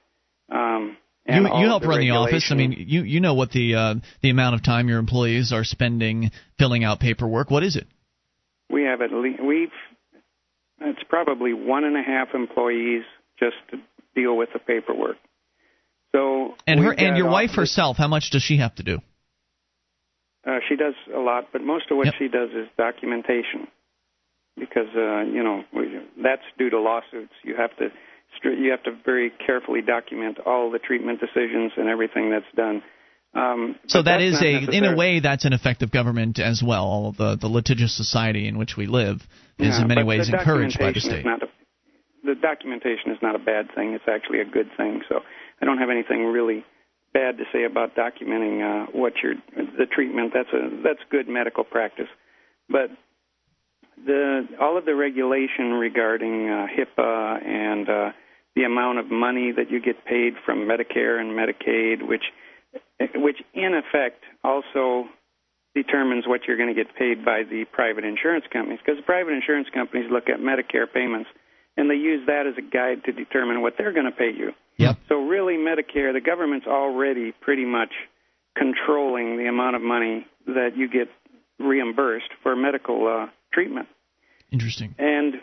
Um, and you, you help the run the office. I mean, you you know what the uh, the amount of time your employees are spending filling out paperwork. What is it? We have at least we've it's probably one and a half employees just to deal with the paperwork. So and her and your wife herself, how much does she have to do? Uh, she does a lot, but most of what Yep. she does is documentation, because uh, you know that's due to lawsuits. You have to you have to very carefully document all the treatment decisions and everything that's done. Um, So that's is a in a way that's an effective government as well. All the the litigious society in which we live is Yeah, in many ways encouraged by the state. Not a, the documentation is not a bad thing. It's actually a good thing. So I don't have anything really bad to say about documenting uh, what your the treatment. That's a that's good medical practice. But the all of the regulation regarding uh, HIPAA and uh, the amount of money that you get paid from Medicare and Medicaid, which which in effect also determines what you're going to get paid by the private insurance companies because the private insurance companies look at Medicare payments and they use that as a guide to determine what they're going to pay you. Yep. So really Medicare, the government's already pretty much controlling the amount of money that you get reimbursed for medical uh, treatment. Interesting. And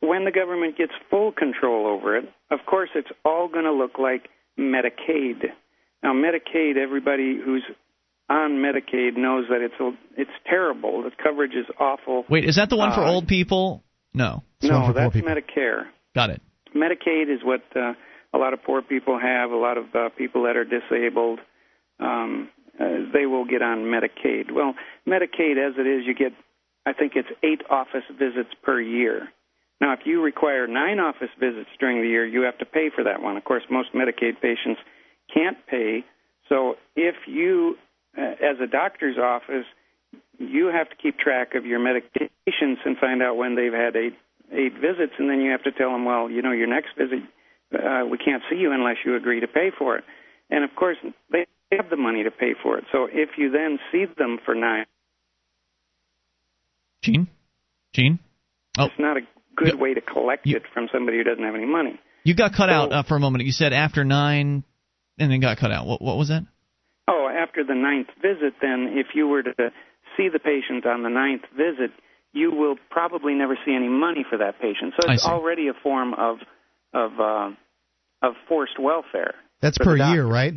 when the government gets full control over it, of course, it's all going to look like Medicaid. Now, Medicaid, everybody who's on Medicaid knows that it's a, it's terrible. The coverage is awful. Wait, is that the one for Uh, old people? No. No, that's Medicare. Got it. Medicaid is what uh, a lot of poor people have. A lot of uh, people that are disabled, um, uh, they will get on Medicaid. Well, Medicaid, as it is, you get, I think it's eight office visits per year. Now, if you require nine office visits during the year, you have to pay for that one. Of course, most Medicaid patients can't pay. So, if you, uh, as a doctor's office, you have to keep track of your medications and find out when they've had eight eight visits, and then you have to tell them, well, you know, your next visit, uh, we can't see you unless you agree to pay for it. and of course they have the money to pay for it. So if you then see them for nine, Gene, Gene, oh, it's not a good way to collect it from somebody who doesn't have any money. you got cut So- out uh, for a moment. You said after nine, and then got cut out. What what was that? Oh, after the ninth visit, then if you were to see the patient on the ninth visit, you will probably never see any money for that patient. So it's already a form of of uh, of forced welfare. That's per year, right?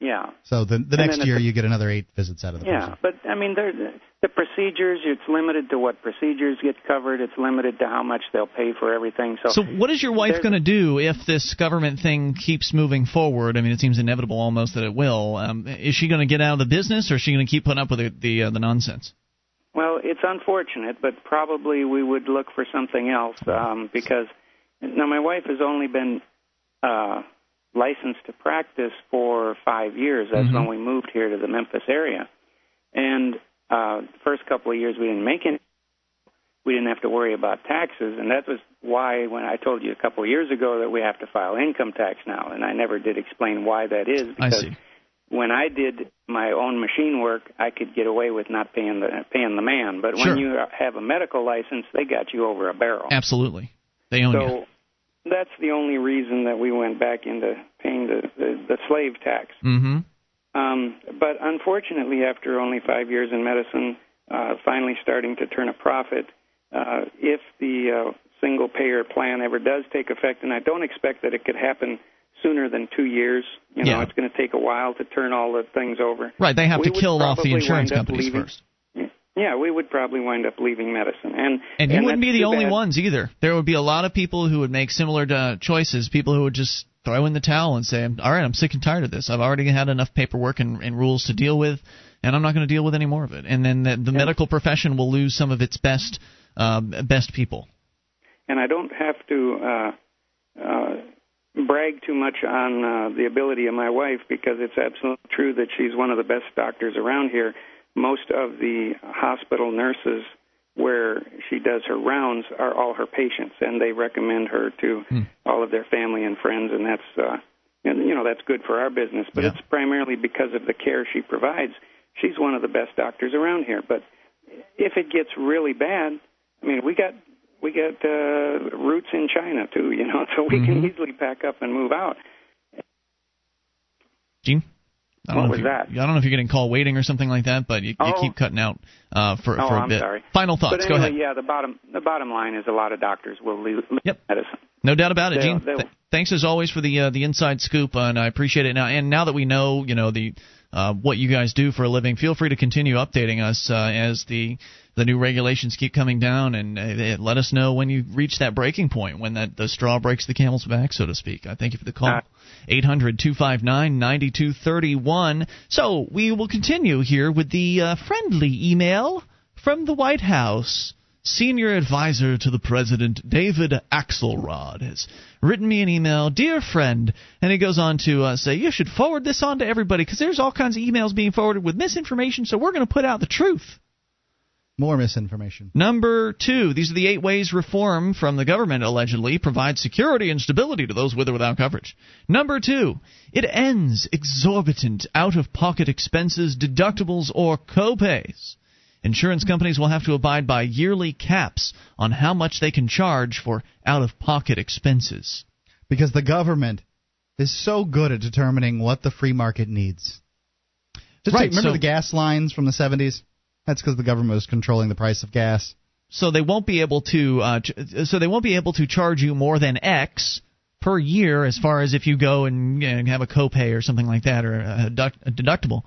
Yeah. So the the And next year it's you get another eight visits out of the Yeah, but I mean, there, the procedures. It's limited to what procedures get covered. It's limited to how much they'll pay for everything. So, So what is your wife going to do if this government thing keeps moving forward? I mean, it seems inevitable almost that it will. Um, is she going to get out of the business, or is she going to keep putting up with the the, uh, the nonsense? Well, it's unfortunate, but probably we would look for something else um, because now my wife has only been uh, licensed to practice for five years. That's Mhm. when we moved here to the Memphis area, and uh, the first couple of years we didn't make any. We didn't have to worry about taxes, and that was why when I told you a couple of years ago that we have to file income tax now, and I never did explain why that is I because see. when I did my own machine work, I could get away with not paying the paying the man. But Sure. when you have a medical license, they got you over a barrel. Absolutely, they own so you. That's the only reason that we went back into paying the the, the slave tax. Mm-hmm. Um, but unfortunately, after only five years in medicine, uh, finally starting to turn a profit, uh, if the uh, single payer plan ever does take effect, and I don't expect that it could happen sooner than two years. You know, Yeah. it's going to take a while to turn all the things over. Right, they have We to kill off the insurance companies leaving- first. Yeah, we would probably wind up leaving medicine, and And you wouldn't be the only bad. ones either. There would be a lot of people who would make similar uh, choices. People who would just throw in the towel and say, "All right, I'm sick and tired of this. I've already had enough paperwork and, and rules to deal with, and I'm not going to deal with any more of it." And then the, the medical profession will lose some of its best um, best people. and I don't have to uh, uh, brag too much on uh, the ability of my wife because it's absolutely true that she's one of the best doctors around here. Most of the hospital nurses where she does her rounds are all her patients, and they recommend her to all of their family and friends, and that's uh, and, you know that's good for our business. But it's primarily because of the care she provides. She's one of the best doctors around here. But if it gets really bad, I mean, we got we got uh, roots in China too, you know, so we can easily pack up and move out. Gene, I don't What know was that? I don't know if you're getting call waiting or something like that, but you, you Oh. keep cutting out uh, for oh, for a I'm bit. sorry. Final thoughts. But Go ahead. yeah, the bottom the bottom line is a lot of doctors will leave, leave medicine. No doubt about it, Gene. Th- thanks as always for the uh, the inside scoop, and I appreciate it. Now, and now that we know, you know the uh, what you guys do for a living, feel free to continue updating us uh, as the the new regulations keep coming down, and uh, let us know when you reach that breaking point, when that the straw breaks the camel's back, so to speak. I thank you for the call. 800 259 9231. So we will continue here with the uh, friendly email from the White House. Senior advisor to the president, David Axelrod, has written me an email, dear friend, and he goes on to uh, say you should forward this on to everybody because there's all kinds of emails being forwarded with misinformation, so we're going to put out the truth. More misinformation. Number two, these are the eight ways reform from the government allegedly provides security and stability to those with or without coverage. Number two, it ends exorbitant out of pocket expenses, deductibles, or copays. Insurance companies will have to abide by yearly caps on how much they can charge for out of pocket expenses. Because the government is so good at determining what the free market needs. Just Right, take, remember so- the gas lines from the 70s? That's because the government was controlling the price of gas. so they won't be able to uh, ch- so they won't be able to charge you more than X per year as far as if you go and, and have a copay or something like that or a, a deductible.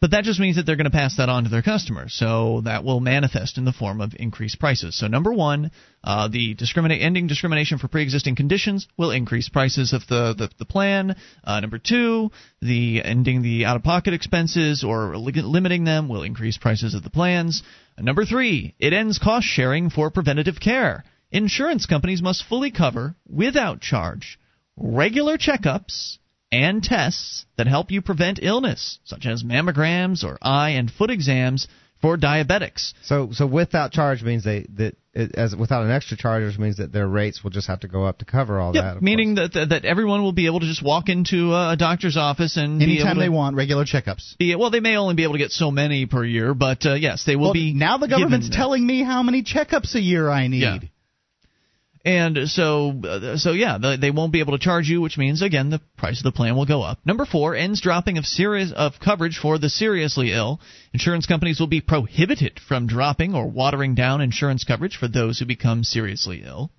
But that just means that they're going to pass that on to their customers. So that will manifest in the form of increased prices. So number one, uh, the discriminate ending discrimination for pre-existing conditions will increase prices of the the, the plan. Uh, number two, the ending the out-of-pocket expenses or li- limiting them will increase prices of the plans. Uh, number three, it ends cost sharing for preventative care. Insurance companies must fully cover, without charge, regular checkups and tests that help you prevent illness, such as mammograms or eye and foot exams for diabetics. So so without charge means they that it, as without an extra charge, means that their rates will just have to go up to cover all Yep, that. of meaning that, that that everyone will be able to just walk into a doctor's office and be able Anytime to they want regular checkups. be well, they may only be able to get so many per year, but uh, yes, they will Well, be. now the government's telling me how many checkups a year I need. Yeah. And so, uh, so yeah, they, they won't be able to charge you, which means again the price of the plan will go up. Number four, ends dropping of serious of coverage for the seriously ill. Insurance companies will be prohibited from dropping or watering down insurance coverage for those who become seriously ill.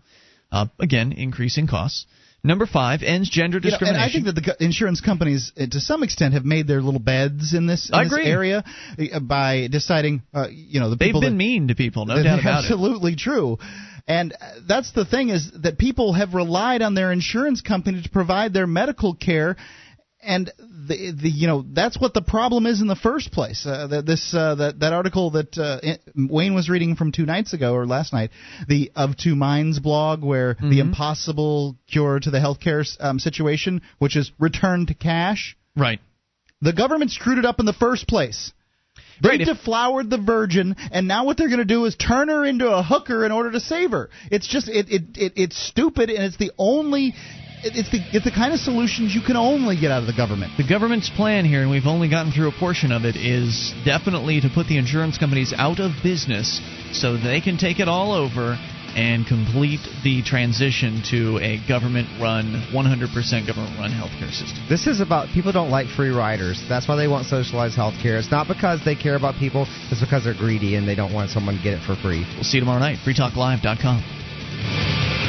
Uh, again, increasing costs. Number five, ends gender You know, and discrimination. I think that the insurance companies, uh, to some extent, have made their little beds in this, in this area uh, by deciding, uh, you know, the They've people been that, mean to people, no doubt about it. absolutely true. And that's the thing is that people have relied on their insurance company to provide their medical care, and the, the you know that's what the problem is in the first place. Uh, that this uh, that that article that uh, Wayne was reading from two nights ago or last night, the Of Two Minds blog, where Mm-hmm. the impossible cure to the healthcare um, situation, which is return to cash. Right. The government screwed it up in the first place. They Right, deflowered the virgin, and now what they're going to do is turn her into a hooker in order to save her. It's just it, it, it it's stupid, and it's the only it's the it's the kind of solutions you can only get out of the government. The government's plan here, and we've only gotten through a portion of it, is definitely to put the insurance companies out of business so they can take it all over and complete the transition to a government run, 100% government run healthcare system. This is about people don't like free riders. That's why they want socialized healthcare. It's not because they care about people, it's because they're greedy and they don't want someone to get it for free. We'll see you tomorrow night. FreeTalkLive.com.